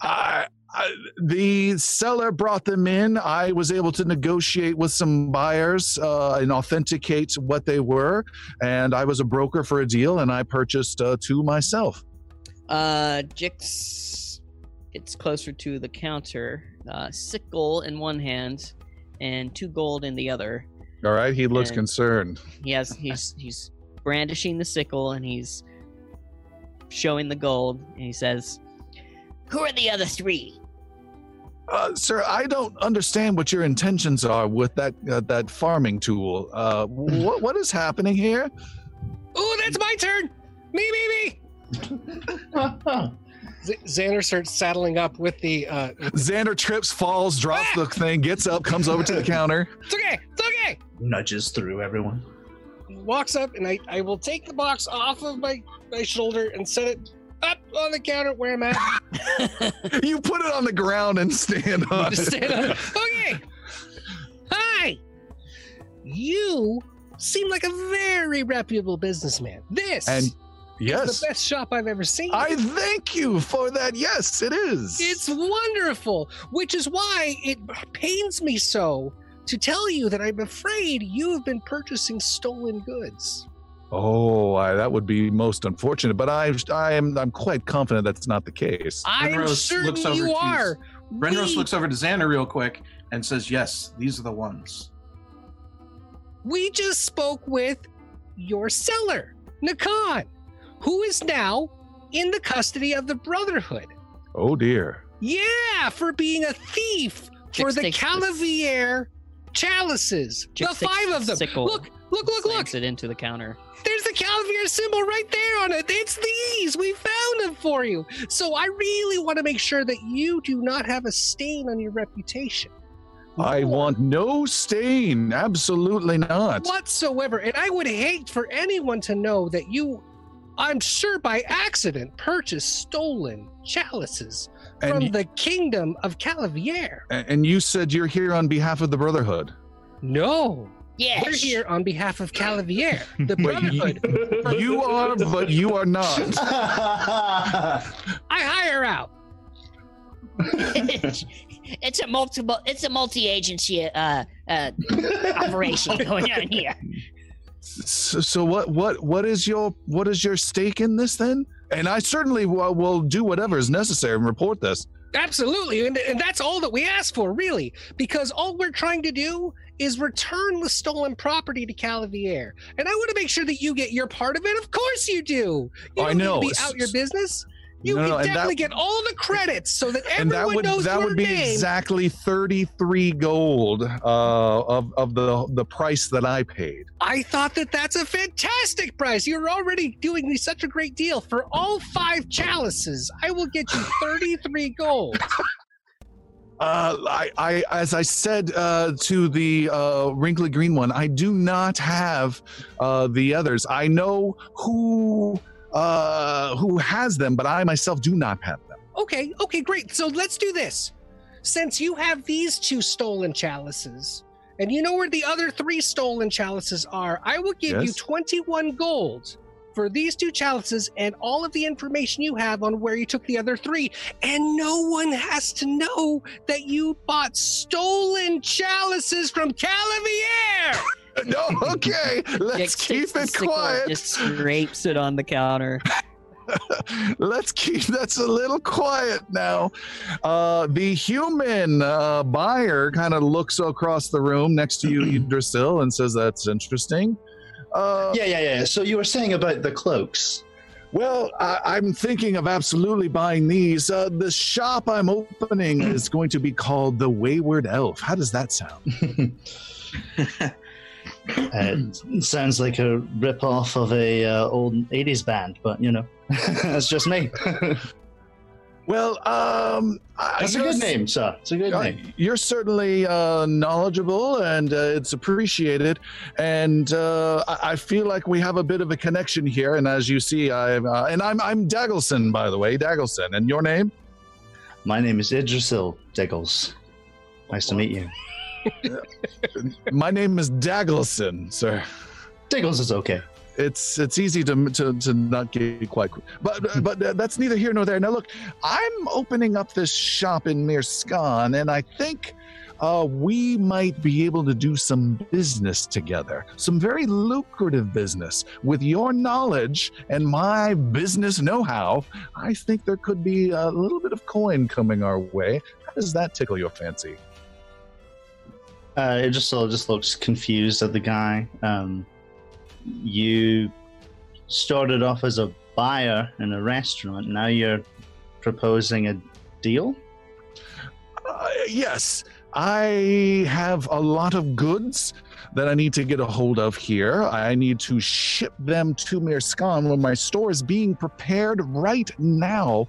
Speaker 1: I, I, the seller brought them in. I was able to negotiate with some buyers uh, and authenticate what they were. And I was a broker for a deal, and I purchased uh, two myself.
Speaker 9: Uh, Jix gets closer to the counter, uh, sickle in one hand, and two gold in the other.
Speaker 1: All right, he looks
Speaker 9: And-
Speaker 1: concerned.
Speaker 9: He has he's he's brandishing the sickle and he's showing the gold, and he says,
Speaker 7: Who are the other three?
Speaker 1: Uh, sir, I don't understand what your intentions are with that uh, that farming tool. Uh, *laughs* what what is happening here?
Speaker 2: Oh, that's my turn. Me, me, me. Z- Xander starts saddling up with the. Uh,
Speaker 1: Xander trips, falls, drops the thing, gets up, comes over to the counter. *laughs*
Speaker 2: it's okay. It's okay.
Speaker 4: Nudges through everyone.
Speaker 2: Walks up, and I, I will take the box off of my, my shoulder and set it up on the counter where I'm at. *laughs*
Speaker 1: You put it on the ground and stand on
Speaker 2: Just stand
Speaker 1: it.
Speaker 2: on it. *laughs* Okay. Hi. You seem like a very reputable businessman. This
Speaker 1: And
Speaker 2: is
Speaker 1: yes,
Speaker 2: the best shop I've ever seen.
Speaker 1: I thank you for that. Yes, it is.
Speaker 2: It's wonderful, which is why it pains me so to tell you that I'm afraid you have been purchasing stolen goods.
Speaker 1: Oh, I, that would be most unfortunate, but I, I am, I'm quite confident that's not the case.
Speaker 2: I'm
Speaker 5: Renrose
Speaker 2: certain
Speaker 5: looks over
Speaker 2: you
Speaker 5: to-
Speaker 2: are.
Speaker 5: Renros
Speaker 2: We-
Speaker 5: looks over to Xander real quick and says, "Yes, these are the ones."
Speaker 2: we just spoke with your seller, Nakan, who is now in the custody of the Brotherhood.
Speaker 1: Oh dear.
Speaker 2: Yeah, for being a thief for the
Speaker 9: takes
Speaker 2: Calavier chalices.
Speaker 9: Jix
Speaker 2: the five of them.
Speaker 9: sickle,
Speaker 2: Look, look, look, look.
Speaker 9: slams it into the counter.
Speaker 2: There's the Calavier symbol right there on it. It's these. We found them for you. So I really want to make sure that you do not have a stain on your reputation.
Speaker 1: I want no stain. Absolutely not.
Speaker 2: whatsoever. And I would hate for anyone to know that you, I'm sure by accident, purchased stolen chalices
Speaker 1: And
Speaker 2: from
Speaker 1: y-
Speaker 2: the kingdom of Calavier.
Speaker 1: And you said you're here on behalf of the Brotherhood.
Speaker 2: No,
Speaker 7: Yes.
Speaker 2: we're here on behalf of Calavier, the *laughs*
Speaker 1: But you-
Speaker 2: Brotherhood.
Speaker 1: You are, but you are not. *laughs*
Speaker 2: I hire out. *laughs*
Speaker 7: it's a multiple. It's a multi-agency uh, uh, operation going on here.
Speaker 1: So, so what? What? What is your? What is your stake in this then? And I certainly will, will do whatever is necessary and report this.
Speaker 2: Absolutely. And, and that's all that we ask for, really, because all we're trying to do is return the stolen property to Calavier. And I want to make sure that you get your part of it. Of course you do. You
Speaker 1: I know.
Speaker 2: be out your business. You
Speaker 1: No,
Speaker 2: can
Speaker 1: no, and that-
Speaker 2: definitely get all the credits so that
Speaker 1: and
Speaker 2: everyone
Speaker 1: that would
Speaker 2: knows
Speaker 1: that would be
Speaker 2: name.
Speaker 1: exactly 33 gold uh, of of the the price that I paid.
Speaker 2: I thought that that's a fantastic price. You're already doing me such a great deal for all five chalices. I will get you *laughs* 33 gold.
Speaker 1: Uh, I, I, as I said uh, to the uh, wrinkly green one, I do not have uh, the others. I know who uh, who has them, but I myself do not have them.
Speaker 2: Okay, okay, great. So let's do this. Since you have these two stolen chalices, and you know where the other three stolen chalices are, I will give you 21 gold for these two chalices and all of the information you have on where you took the other three. And no one has to know that you bought stolen chalices from Calavier. *laughs* *laughs*
Speaker 1: No, okay, let's keep it quiet.
Speaker 9: Just scrapes it on the counter. *laughs*
Speaker 1: Let's keep that's a little quiet now. Uh, the human uh, buyer kind of looks across the room next to you, *clears throat* Idrisil, and says, "That's interesting." Uh,
Speaker 4: yeah, yeah, yeah. So you were saying about the cloaks.
Speaker 1: Well, I, I'm thinking of absolutely buying these. Uh, the shop I'm opening is going to be called the Wayward Elf. How does that sound? *laughs*
Speaker 4: it sounds like a rip-off of a uh, old 80s band, but you know, *laughs* that's just me. *laughs*
Speaker 1: Well, um,
Speaker 4: That's a good name, sir. It's a good
Speaker 1: Uh,
Speaker 4: name.
Speaker 1: You're certainly uh, knowledgeable, and uh, it's appreciated. And uh, I-, I feel like we have a bit of a connection here. And as you see, I uh, and I'm I'm Daggleson, by the way, Daggleson. And your name?
Speaker 4: My name is Idrisil Diggles. Nice to meet you. *laughs*
Speaker 1: My name is Daggleson, sir.
Speaker 4: Diggles is okay.
Speaker 1: It's it's easy to to, to not get quite, but but that's neither here nor there. Now look, I'm opening up this shop in Mirskan, and I think uh, we might be able to do some business together, some very lucrative business. With your knowledge and my business know-how, I think there could be a little bit of coin coming our way. How does that tickle your fancy?
Speaker 4: Uh, it just just looks confused at the guy. Um, you started off as a buyer in a restaurant. Now you're proposing a deal.
Speaker 1: Uh, yes, I have a lot of goods that I need to get a hold of here. I need to ship them to Mirskan when my store is being prepared right now.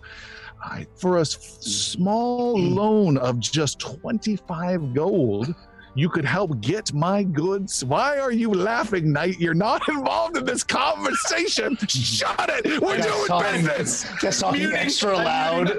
Speaker 1: I, for a small loan of just 25 gold, you could help get my goods. Why are you laughing, Knight? You're not *laughs* involved in this conversation. *laughs* Shut it. We're doing
Speaker 4: talking-
Speaker 1: business. *laughs*
Speaker 4: Just talking
Speaker 1: Muting.
Speaker 4: extra loud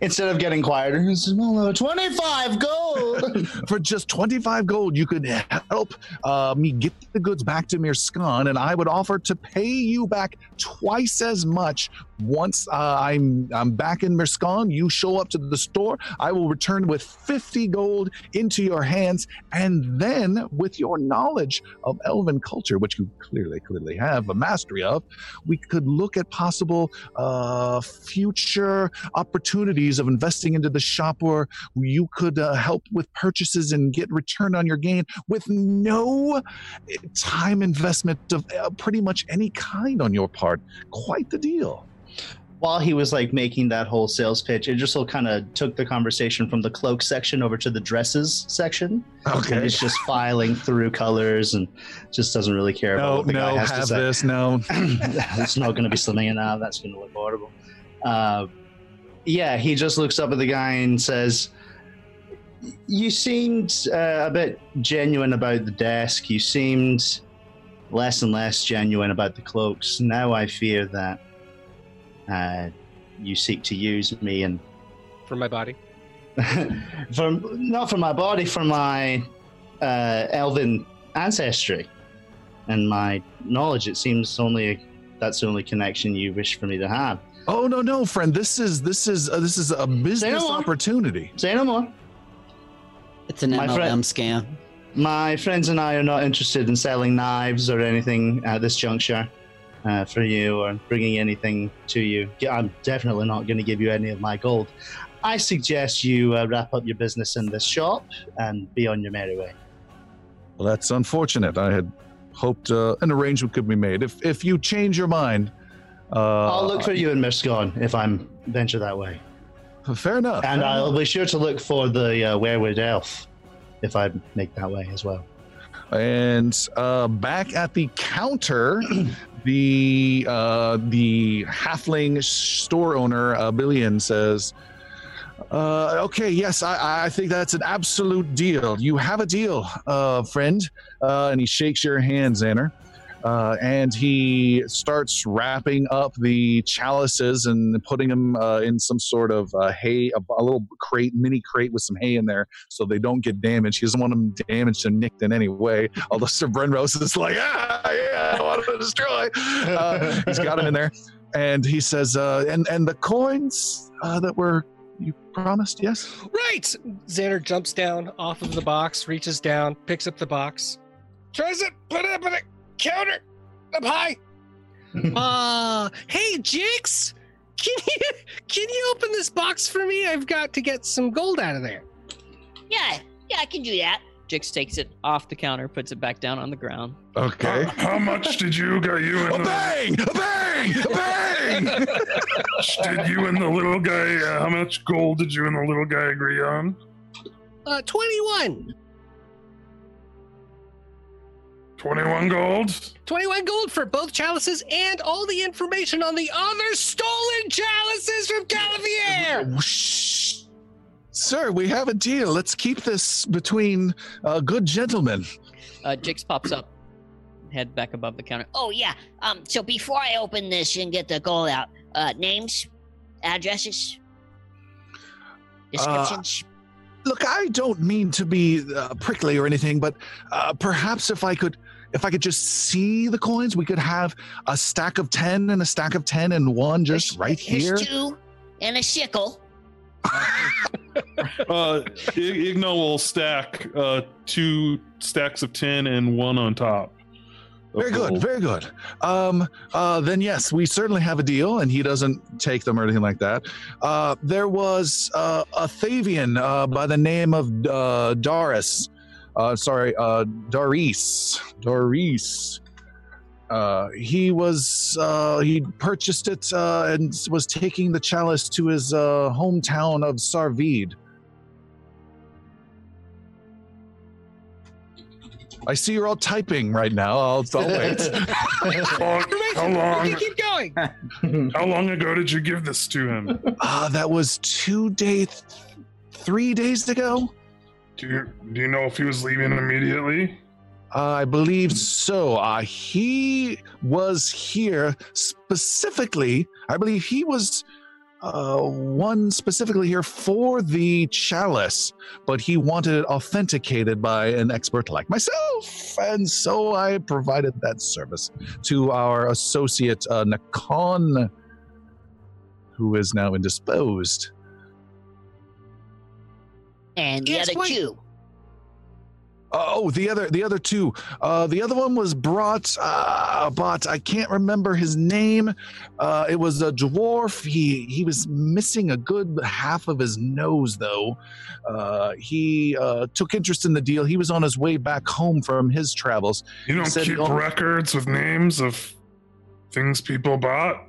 Speaker 4: instead of getting quieter. Well, uh, 25 gold.
Speaker 1: For just 25 gold, you could help uh, me get the goods back to Mirskan, and I would offer to pay you back twice as much once uh, I'm I'm back in Mirskan. You show up to the store, I will return with 50 gold into your hands, and then with your knowledge of elven culture, which you clearly clearly have a mastery of, we could look at possible uh, future opportunities of investing into the shop where you could uh, help with purchases and get return on your gain with no uh, time investment of uh, pretty much any kind on your part. Quite the deal.
Speaker 4: While he was like making that whole sales pitch, Idrisil kind of took the conversation from the cloak section over to the dresses section. And he's just filing through colors and just doesn't really care about
Speaker 1: No,
Speaker 4: what the guy
Speaker 1: no,
Speaker 4: has to say.
Speaker 1: this. No. *clears throat*
Speaker 4: it's not going to be slimming it out. That's going to look horrible. Uh, yeah, he just looks up at the guy and says, "You seemed uh, a bit genuine about the desk. You seemed less and less genuine about the cloaks. Now I fear that uh, you seek to use me and
Speaker 2: For my body. *laughs*
Speaker 4: for not for my body, for my uh, elven ancestry and my knowledge. It seems only that's the only connection you wish for me to have.
Speaker 1: Oh no, no, friend. This is this is uh, this is a business
Speaker 4: more.
Speaker 1: opportunity.
Speaker 4: Say no more.
Speaker 8: It's an
Speaker 4: My
Speaker 8: MLM
Speaker 4: friend-
Speaker 8: scam.
Speaker 4: My friends and I are not interested in selling knives or anything at this juncture uh, for you or bringing anything to you. I'm definitely not going to give you any of my gold. I suggest you uh, wrap up your business in this shop and be on your merry way.
Speaker 1: Well, that's unfortunate. I had hoped uh, an arrangement could be made. If if you change your mind, uh,
Speaker 4: I'll look for you in Mirskan if I'm venture that way.
Speaker 1: Fair enough.
Speaker 4: And I'll be sure to look for the uh, Werewood Elf if I make that way as well.
Speaker 1: And uh, back at the counter, *clears throat* the uh, the halfling store owner, uh, Billion, says, uh, "Okay, yes, I, I think that's an absolute deal. You have a deal, uh, friend." Uh, and he shakes your hand, Xander. Uh, and he starts wrapping up the chalices and putting them uh, in some sort of uh, hay, a, a little crate, mini crate with some hay in there, so they don't get damaged. He doesn't want them damaged or nicked in any way. Although Sir Brenros is like, ah, yeah, I want to destroy. Uh, he's got them in there, and he says, uh, and and the coins that were you promised, yes.
Speaker 2: Right. Xander jumps down off of the box, reaches down, picks up the box, tries it, put it up on the counter, up high. *laughs* uh, hey, Jix, can you can you open this box for me? I've got to get some gold out of there.
Speaker 7: Yeah, yeah, I can do that.
Speaker 9: Jix takes it off the counter, puts it back down on the ground.
Speaker 1: Okay.
Speaker 6: How, how much did you got you
Speaker 1: A
Speaker 6: and the,
Speaker 1: bang! A bang! A bang! *laughs*
Speaker 6: did you and the little guy? Uh, how much gold did you and the little guy agree on?
Speaker 2: Uh, twenty-one.
Speaker 6: Twenty-one gold.
Speaker 2: 21 gold for both chalices and all the information on the other stolen chalices from Calavier.
Speaker 1: Shh. Sir, we have a deal. Let's keep this between uh, good gentlemen.
Speaker 9: Uh, Jix pops up, head back above the counter.
Speaker 7: Oh yeah. Um. So before I open this and get the gold out, uh, names, addresses, descriptions.
Speaker 1: Look, I don't mean to be uh, prickly or anything, but uh, perhaps if I could, if I could just see the coins, we could have a stack of ten and a stack of ten and one just right
Speaker 7: There's
Speaker 1: here.
Speaker 7: two and a sickle. *laughs*
Speaker 10: Uh, I- Igno will stack uh, two stacks of ten and one on top. of
Speaker 1: Very good,
Speaker 10: gold.
Speaker 1: very good. Um, uh, then yes, we certainly have a deal, and he doesn't take them or anything like that. Uh, there was uh, a Thavian uh, by the name of uh, Doris uh, sorry, uh, Doris. Doris. Uh, he was uh, he purchased it uh, and was taking the chalice to his uh, hometown of Sarvid. I see you're all typing right now. I'll, I'll wait.
Speaker 6: how long? How long?
Speaker 2: Keep going. *laughs*
Speaker 6: how long ago did you give this to him?
Speaker 1: Uh, that was two days, th- three days ago.
Speaker 6: Do you do you know if he was leaving immediately?
Speaker 1: Uh, I believe so. Uh, he was here specifically. I believe he was uh, one specifically here for the chalice, but he wanted it authenticated by an expert like myself, and so I provided that service to our associate uh, Nakan, who is now indisposed.
Speaker 7: And the
Speaker 2: Yes,
Speaker 7: other
Speaker 2: wait.
Speaker 7: two.
Speaker 1: Oh, the other, the other two. Uh, the other one was brought, uh, but I can't remember his name. Uh, it was a dwarf. He he was missing a good half of his nose, though. Uh, he uh, took interest in the deal. He was on his way back home from his travels.
Speaker 6: You don't
Speaker 1: said
Speaker 6: keep
Speaker 1: only-
Speaker 6: records with names of things people bought.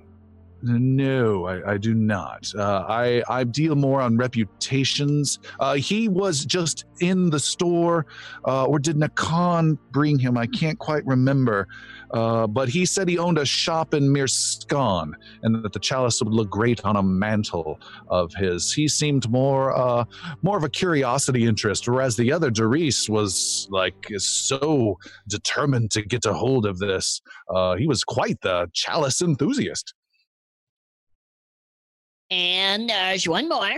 Speaker 1: No, I, I do not. Uh, I I deal more on reputations. Uh, he was just in the store, uh, or did Nakan bring him? I can't quite remember. Uh, but he said he owned a shop in Mirskan, and that the chalice would look great on a mantle of his. He seemed more uh, more of a curiosity interest, whereas the other Doris was like so determined to get a hold of this. Uh, he was quite the chalice enthusiast.
Speaker 7: And there's one more.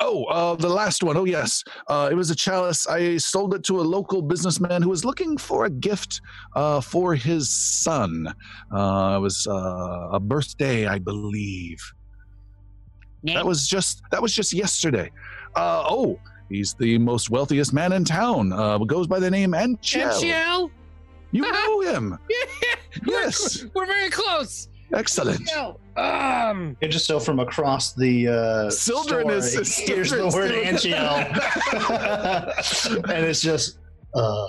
Speaker 1: Oh, uh, the last one. Oh, yes. Uh, it was a chalice. I sold it to a local businessman who was looking for a gift uh, for his son. Uh, it was uh, a birthday, I believe. That was just that was just yesterday. Uh, oh, he's the most wealthiest man in town. Uh, goes by the name Anchel.
Speaker 2: Anchel?
Speaker 1: You *laughs* know him. *laughs* Yes.
Speaker 2: we're very close.
Speaker 1: Excellent.
Speaker 2: No, um,
Speaker 4: It just so from across the uh,
Speaker 1: Sildren
Speaker 4: store,
Speaker 1: is-
Speaker 4: it hears the word
Speaker 1: doing- *laughs* *laughs*
Speaker 4: and it's just uh,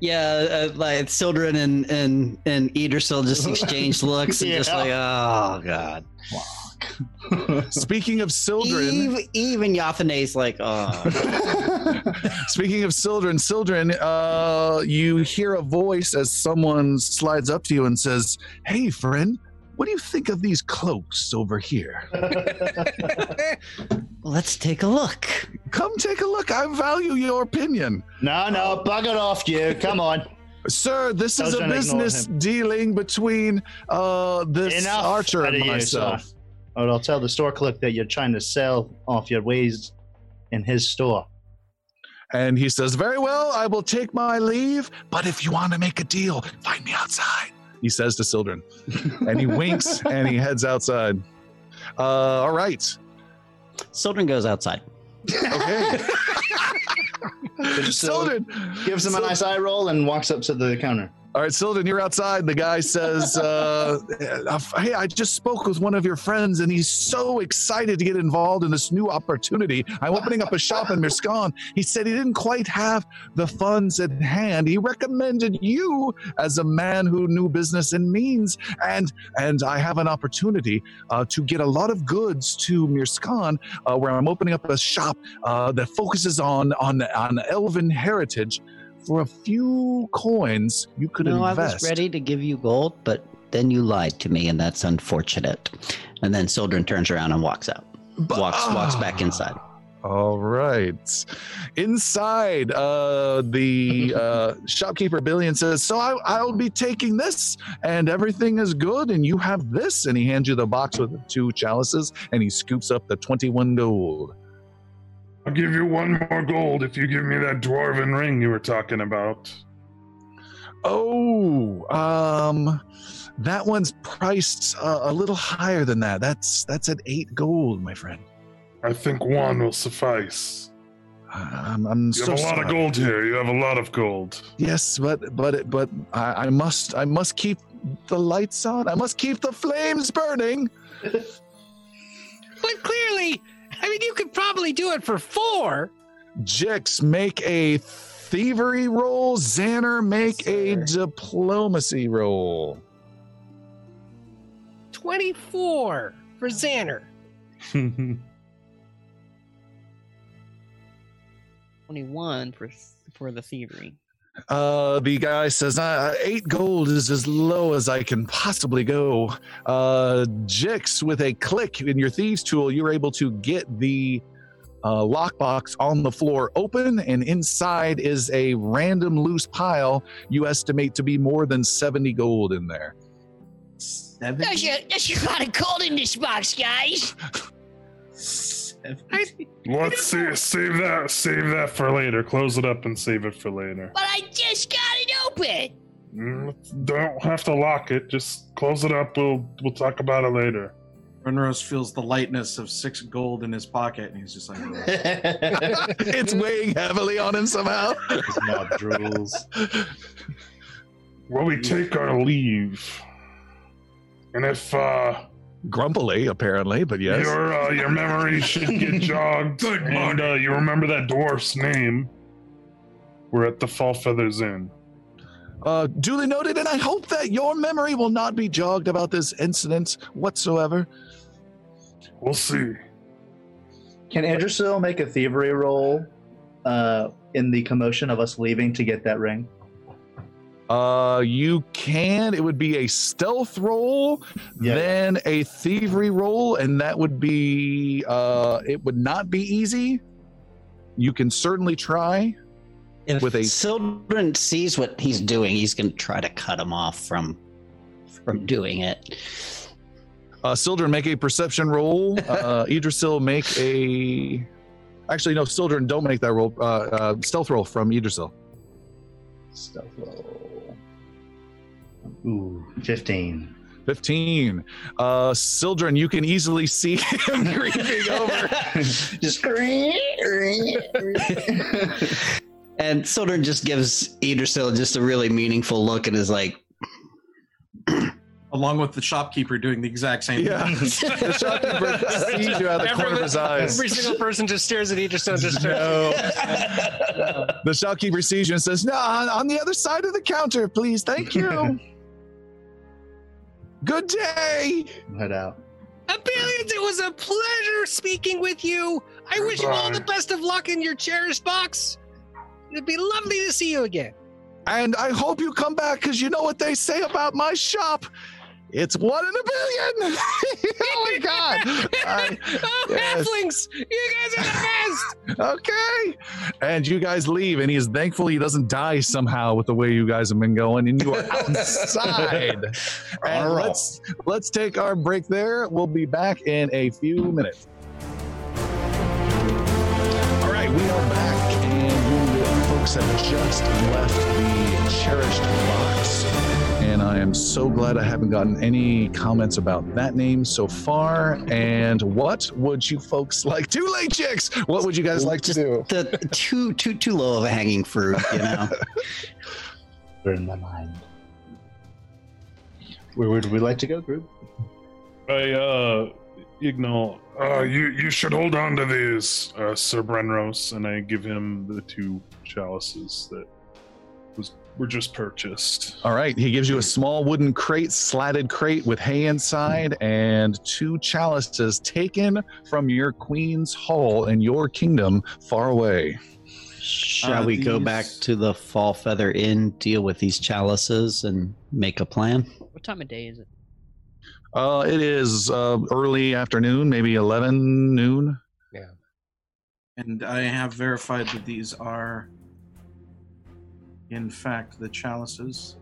Speaker 8: Yeah, uh, like Sildren and and and Idrisil just *laughs* exchanged looks and just like, oh god. *laughs*
Speaker 1: Speaking of Sildren,
Speaker 8: Eve, even Yathane's like, oh. *laughs*
Speaker 1: Speaking of Sildren, Sildren, uh, you hear a voice as someone slides up to you and says, Hey, friend, what do you think of these cloaks over here? *laughs*
Speaker 8: Let's take a look.
Speaker 1: Come take a look. I value your opinion.
Speaker 4: no, no, bug it off, you. Come on.
Speaker 1: Sir, this is a
Speaker 4: trying to ignore
Speaker 1: business dealing between uh, this
Speaker 4: Enough
Speaker 1: archer and
Speaker 4: of you,
Speaker 1: myself.
Speaker 4: Sir. Or I'll tell the store clerk that you're trying to sell off your ways in his store.
Speaker 1: And he says, Very well, I will take my leave, but if you want to make a deal, find me outside. He says to Sildren. *laughs* and he winks and he heads outside. Uh, all right.
Speaker 8: Sildren goes outside.
Speaker 1: Okay. *laughs* *laughs* Sildren
Speaker 4: Gives him a nice eye roll and walks up to the counter.
Speaker 1: All right, Sildren, you're outside. The guy says, uh, uh, Hey, I just spoke with one of your friends, and he's so excited to get involved in this new opportunity. I'm opening up a shop in Mirskan. He said he didn't quite have the funds at hand. He recommended you as a man who knew business and means, and and I have an opportunity uh, to get a lot of goods to Mirskan, uh, where I'm opening up a shop uh, that focuses on on on elven heritage. For a few coins, you could
Speaker 8: no,
Speaker 1: invest.
Speaker 8: I was ready to give you gold, but then you lied to me, and that's unfortunate. And then Sildren turns around and walks out.
Speaker 1: But-
Speaker 8: walks walks back inside.
Speaker 1: All right. Inside, uh, the uh, shopkeeper Billion says, So I, I'll be taking this, and everything is good, and you have this. And he hands you the box with the two chalices, and he scoops up the 21 gold.
Speaker 6: I'll give you one more gold if you give me that dwarven ring you were talking about.
Speaker 1: Oh, um, that one's priced uh, a little higher than that. That's that's at eight gold, my friend.
Speaker 6: I think one will suffice.
Speaker 1: I'm, I'm
Speaker 6: You
Speaker 1: so
Speaker 6: have a lot of gold here. You have a lot of gold.
Speaker 1: Yes, but but but I, I must I must keep the lights on. I must keep the flames burning. *laughs*
Speaker 2: but clearly, I mean, you could probably do it for four.
Speaker 1: Jix, make a thievery roll. Xander, make a diplomacy roll.
Speaker 2: 24 for Xander. *laughs*
Speaker 9: Twenty-one for for the thievery.
Speaker 1: Uh, the guy says, uh, eight gold is as low as I can possibly go. Uh, Jix, with a click in your thieves tool, you're able to get the uh, lockbox on the floor open, and inside is a random loose pile you estimate to be more than 70 gold in there.
Speaker 5: Seven.
Speaker 7: There's a, there's a lot of gold in this box, guys. *laughs*
Speaker 6: Let's see, save that. Save that for later. Close it up and save it for later.
Speaker 7: But I just got it open.
Speaker 6: Mm, Don't have to lock it. Just close it up. We'll we'll talk about it later.
Speaker 5: Renrose feels the lightness of six gold in his pocket, and he's just like, *laughs* *laughs*
Speaker 1: it's weighing heavily on him somehow.
Speaker 4: His mouth drools.
Speaker 6: Well, we take our leave, and if uh,
Speaker 1: Grumpily, apparently, but yes.
Speaker 6: your uh, your memory should get *laughs* jogged,
Speaker 10: Good
Speaker 6: and uh, you remember that dwarf's name, we're at the Fall Feathers Inn.
Speaker 1: Uh, duly noted, and I hope that your memory will not be jogged about this incident whatsoever.
Speaker 6: We'll see.
Speaker 4: Can Idrisil make a thievery roll uh, in the commotion of us leaving to get that ring?
Speaker 1: Uh, you can. It would be a stealth roll,
Speaker 4: Yeah.
Speaker 1: then a thievery roll, and that would be. Uh, it would not be easy. You can certainly try.
Speaker 8: If
Speaker 1: With a-
Speaker 8: Sildren sees what he's doing, he's going to try to cut him off from from doing it.
Speaker 1: Uh, Sildren, make a perception roll. *laughs* Uh, Idrisil, make a. Actually, no, Sildren, don't make that roll. Uh, uh, stealth roll from Idrisil.
Speaker 4: Stealth roll. Ooh, 15.
Speaker 1: 15. Uh, Sildren, you can easily see *laughs* him *laughs* creeping over. *laughs*
Speaker 4: Just
Speaker 8: And Sildren just gives Idrisil just a really meaningful look and is like,
Speaker 5: along with the shopkeeper doing the exact same
Speaker 1: Yeah.
Speaker 5: thing.
Speaker 1: the shopkeeper sees you out of the corner of his eyes.
Speaker 2: Every single person just stares at each other. Just
Speaker 1: No. The shopkeeper sees you and says, No, on, on the other side of the counter, please. Thank you. Good day.
Speaker 4: Head out.
Speaker 2: Abelians, it was a pleasure speaking with you. I wish you all the best of luck in your cherished box. It'd be lovely to see you again.
Speaker 1: And I hope you come back because you know what they say about my shop. It's one in a billion. *laughs* oh my God. *laughs* I-
Speaker 2: oh,
Speaker 1: yes.
Speaker 2: halflings! You guys are the best!
Speaker 1: okay. And you guys leave, and he is thankful he doesn't die somehow with the way you guys have been going, and you are *laughs* outside. and
Speaker 4: Alright.
Speaker 1: let's let's take our break there. We'll be back in a few minutes. All right, we are back, and you folks have just left the cherished box. And I am so glad I haven't gotten any comments about that name so far. And what would you folks like? Too late, chicks. What would you guys like to
Speaker 8: just
Speaker 1: do?
Speaker 8: the too too too low of a hanging fruit, you know. *laughs*
Speaker 4: Burn my mind. Where would we like to go, group?
Speaker 6: I uh, Ignal. Uh, you you should hold on to these, uh, Sir Brenros, and I give him the two chalices that was were just purchased.
Speaker 1: All right, he gives you a small wooden crate, slatted crate with hay inside, and two chalices taken from your queen's hall in your kingdom far away.
Speaker 8: Shall
Speaker 5: Uh,
Speaker 8: we go back to the Fall Feather Inn, deal with these chalices, and make a plan?
Speaker 9: What time of day is it?
Speaker 1: Uh, it is uh, early afternoon, maybe 11 noon. Yeah.
Speaker 5: And I have verified that these are, in fact, the chalices.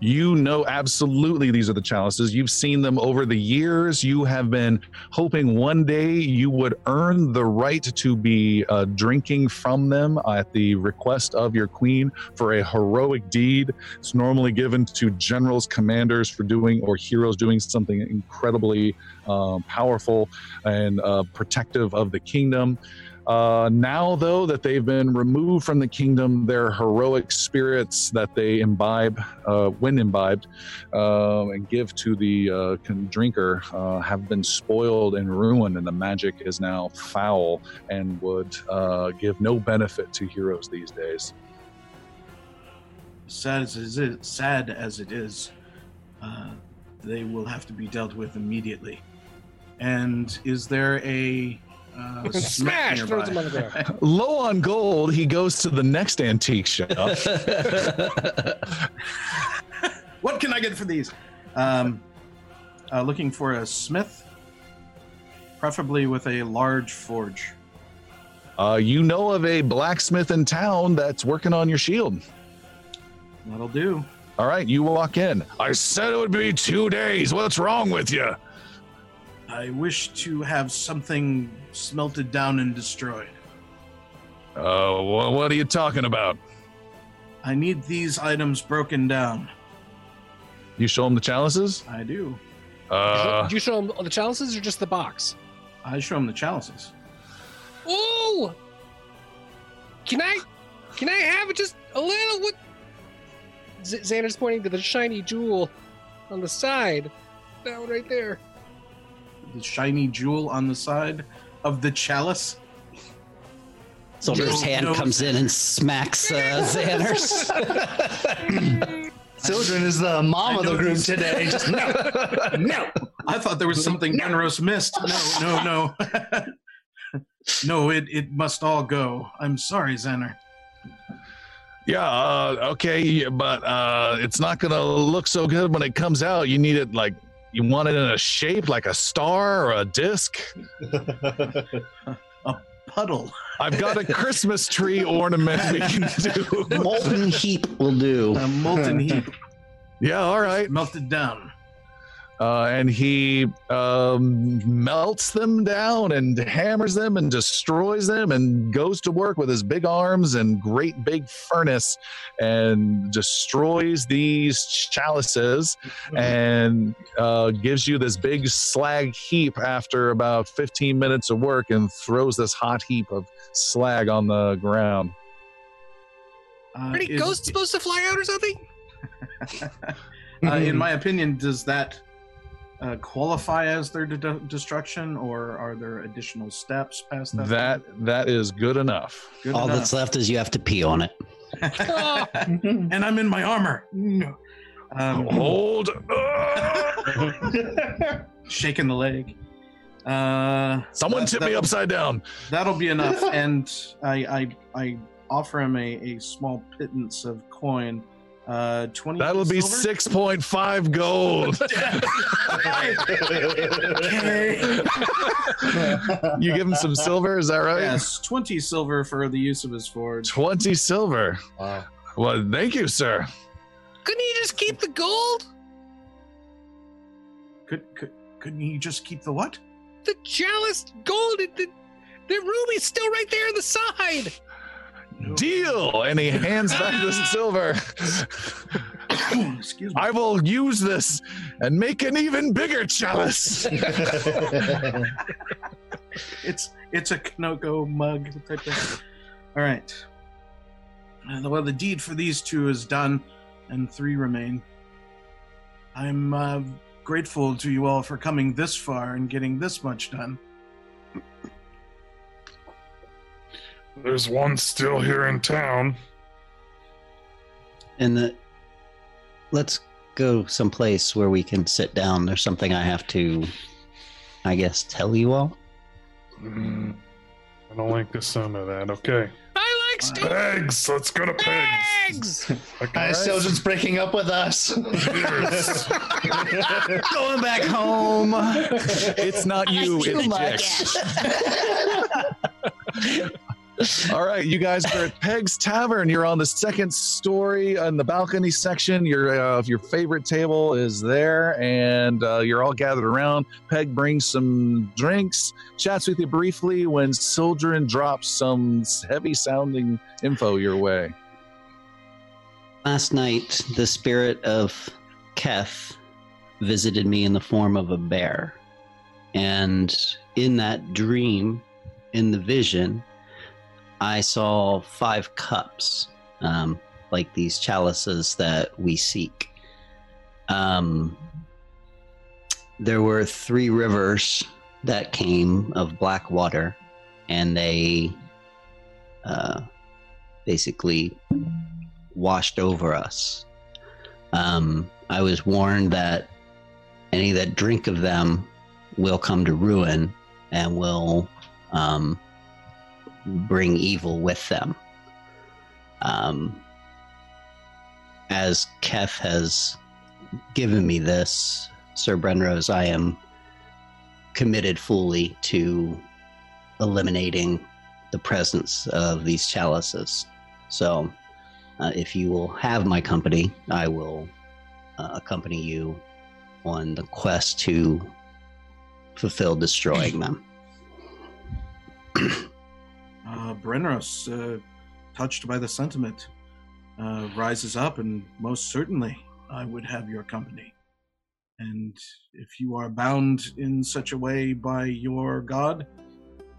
Speaker 1: You know absolutely these are the chalices. You've seen them over the years. You have been hoping one day you would earn the right to be uh, drinking from them at the request of your queen for a heroic deed. It's normally given to generals, commanders for doing, or heroes doing something incredibly um, powerful and uh, protective of the kingdom. Uh, now, though, that they've been removed from the kingdom, their heroic spirits that they imbibe, uh, when imbibed, uh, and give to the uh, drinker uh, have been spoiled and ruined, and the magic is now foul and would uh, give no benefit to heroes these days.
Speaker 5: Sad as it is, sad as it is, they will have to be dealt with immediately. And is there a Uh,
Speaker 2: Smash!
Speaker 5: nearby.
Speaker 2: Throws him on the ground.
Speaker 1: Low on gold, he goes to the next antique shop. *laughs*
Speaker 5: What can I get for these? Um, uh, looking for a smith, preferably with a large forge.
Speaker 1: Uh, you know of a blacksmith in town that's working on your shield.
Speaker 5: That'll do.
Speaker 1: All right, you walk in. I said it would be two days. What's wrong with you?
Speaker 5: I wish to have something smelted down and destroyed.
Speaker 1: Uh, wha- what are you talking about?
Speaker 5: I need these items broken down.
Speaker 1: You show him the chalices?
Speaker 5: I do.
Speaker 1: Uh,
Speaker 2: Did you show him the chalices or just the box?
Speaker 5: I show him the chalices.
Speaker 2: Ooh! Can I? Can I have just a little? What? Z- Xander's pointing to the shiny jewel on the side. That one right there.
Speaker 5: The shiny jewel on the side of the chalice.
Speaker 3: Sildren's
Speaker 5: No,
Speaker 3: hand
Speaker 5: no.
Speaker 3: comes in and smacks uh, *laughs* Xander's. *laughs*
Speaker 4: Sildren is the mom
Speaker 5: I
Speaker 4: of the group
Speaker 5: these-
Speaker 4: today. Just no, no.
Speaker 5: I thought there was something Brenros missed. No, no, no. *laughs* no, it, it must all go. I'm sorry, Xander.
Speaker 1: yeah, uh, okay, but uh, it's not going to look so good when it comes out. You need it like, you want it in a shape like a star or a disc. *laughs*
Speaker 5: A puddle.
Speaker 1: I've got a Christmas tree ornament we can do.
Speaker 3: Molten heap will do.
Speaker 5: A molten heap *laughs*
Speaker 1: Yeah, all right.
Speaker 5: melted down.
Speaker 1: Uh, and he um, melts them down and hammers them and destroys them and goes to work with his big arms and great big furnace and destroys these chalices and uh, gives you this big slag heap after about 15 minutes of work and throws this hot heap of slag on the ground.
Speaker 5: Uh,
Speaker 2: Are any
Speaker 5: is-
Speaker 2: ghosts supposed to fly out or something? *laughs*
Speaker 5: uh, in my opinion, does that uh, qualify as their de- destruction, or are there additional steps past that?
Speaker 1: That that is good enough.
Speaker 5: Good
Speaker 3: All
Speaker 5: enough.
Speaker 3: that's left is you have to pee on it. *laughs*
Speaker 5: And I'm in my armor. Um,
Speaker 1: Hold. *laughs*
Speaker 5: shaking the leg. Uh,
Speaker 1: Someone
Speaker 5: that-
Speaker 1: tip me upside down.
Speaker 5: That'll be enough, *laughs* and I I, I offer him a, a small pittance of coin. Uh, twenty.
Speaker 1: That'll be
Speaker 5: silver?
Speaker 1: six point five gold. *laughs* You give him some silver, is that right?
Speaker 5: Yes, twenty silver for the use of his forge.
Speaker 1: Twenty silver.
Speaker 4: Wow.
Speaker 1: Well, thank you, sir.
Speaker 2: couldn't he just keep the gold?
Speaker 5: Could could couldn't he just keep the what?
Speaker 2: The chalice gold. it- The, the ruby's still right there on the side.
Speaker 1: Deal. And he hands back the *laughs* silver.
Speaker 5: Excuse me.
Speaker 1: I will use this and make an even bigger chalice. *laughs*
Speaker 5: It's it's a Kanoko mug type of. All right. Uh, well, the deed for these two is done, and three remain. I'm uh, grateful to you all for coming this far and getting this much done.
Speaker 6: There's one still here in town.
Speaker 3: And the let's go someplace where we can sit down. There's something I have to, I guess, tell you all.
Speaker 6: Mm, I don't like the sound of that. Okay.
Speaker 2: I like steak
Speaker 6: Pegs! Let's go to Pegs!
Speaker 2: eggs.
Speaker 6: Okay.
Speaker 4: Hi, Sildren's breaking up with us.
Speaker 6: Cheers. *laughs*
Speaker 3: Going back home.
Speaker 1: it's not you,
Speaker 7: Too
Speaker 1: it's
Speaker 7: much. *laughs* *laughs*
Speaker 1: All right, you guys are at Peg's Tavern. You're on the second story in the balcony section. Your uh, your favorite table is there, and uh, you're all gathered around. Peg brings some drinks, chats with you briefly when Sildren drops some heavy sounding info your way.
Speaker 3: Last night, the spirit of Keth visited me in the form of a bear. And in that dream, in the vision, I saw five cups, um, like these chalices that we seek. Um, there were three rivers that came of black water, and they uh, basically washed over us. Um, I was warned that any that drink of them will come to ruin and will um, bring evil with them. Um, as Keth has given me this, Sir Brenros, I am committed fully to eliminating the presence of these chalices. So, uh, if you will have my company, I will uh, accompany you on the quest to fulfill destroying them. *clears throat*
Speaker 5: Uh, Brenros, uh, touched by the sentiment, uh, rises up, and most certainly I would have your company. And if you are bound in such a way by your God,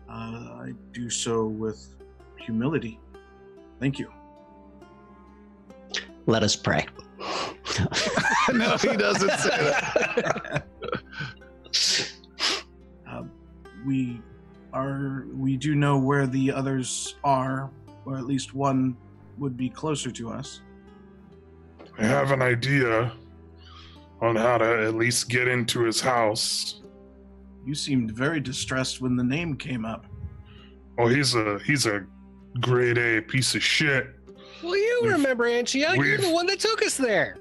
Speaker 5: uh, I do so with humility. Thank you.
Speaker 3: Let us pray. *laughs*
Speaker 1: no, he doesn't say that. *laughs*
Speaker 5: Uh, we are. We do know where the others are, or at least one would be closer to us.
Speaker 6: I have an idea on how to at least get into his house.
Speaker 5: You seemed very distressed when the name came up.
Speaker 6: Oh, he's a he's a grade A piece of shit.
Speaker 2: Well, you
Speaker 6: We've-
Speaker 2: remember, Antia. You're the one that took us there.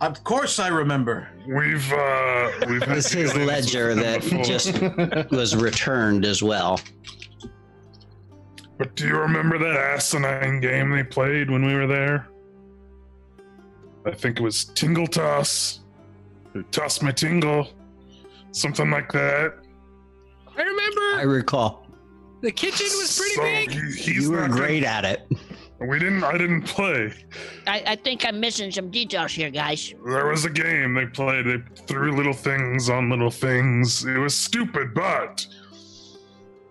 Speaker 5: Of course, I remember.
Speaker 6: We've uh we've had
Speaker 3: It's his ledger that just *laughs* was returned as well.
Speaker 6: But do you remember that asinine game they played when we were there? I think it was Tingle Toss. Or Toss My Tingle. Something like that.
Speaker 2: I remember
Speaker 3: I recall.
Speaker 2: the kitchen was pretty
Speaker 6: So
Speaker 2: big.
Speaker 6: he- he's
Speaker 3: You were
Speaker 6: not gonna-
Speaker 3: great at it.
Speaker 6: We didn't I didn't play.
Speaker 7: I, I think I'm missing some details here, guys.
Speaker 6: There was a game they played. They threw little things on little things. It was stupid, but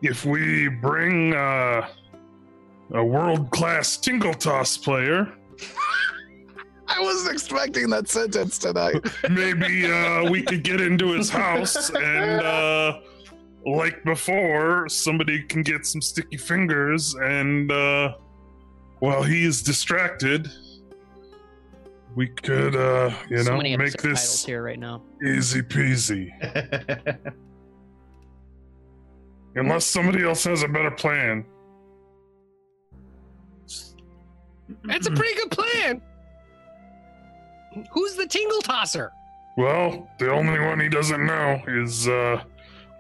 Speaker 6: if we bring uh, a world class Tingle Toss player, *laughs*
Speaker 1: I wasn't expecting that sentence tonight. *laughs*
Speaker 6: maybe uh, we could get into his house and, uh, like before, somebody can get some sticky fingers and, uh, while he is distracted, we could, uh, you
Speaker 9: so
Speaker 6: know, make this
Speaker 9: here right now.
Speaker 6: easy peasy. *laughs* Unless somebody else has a better plan.
Speaker 2: That's a pretty good plan. Who's the tingle tosser?
Speaker 6: Well, the only one he doesn't know is uh,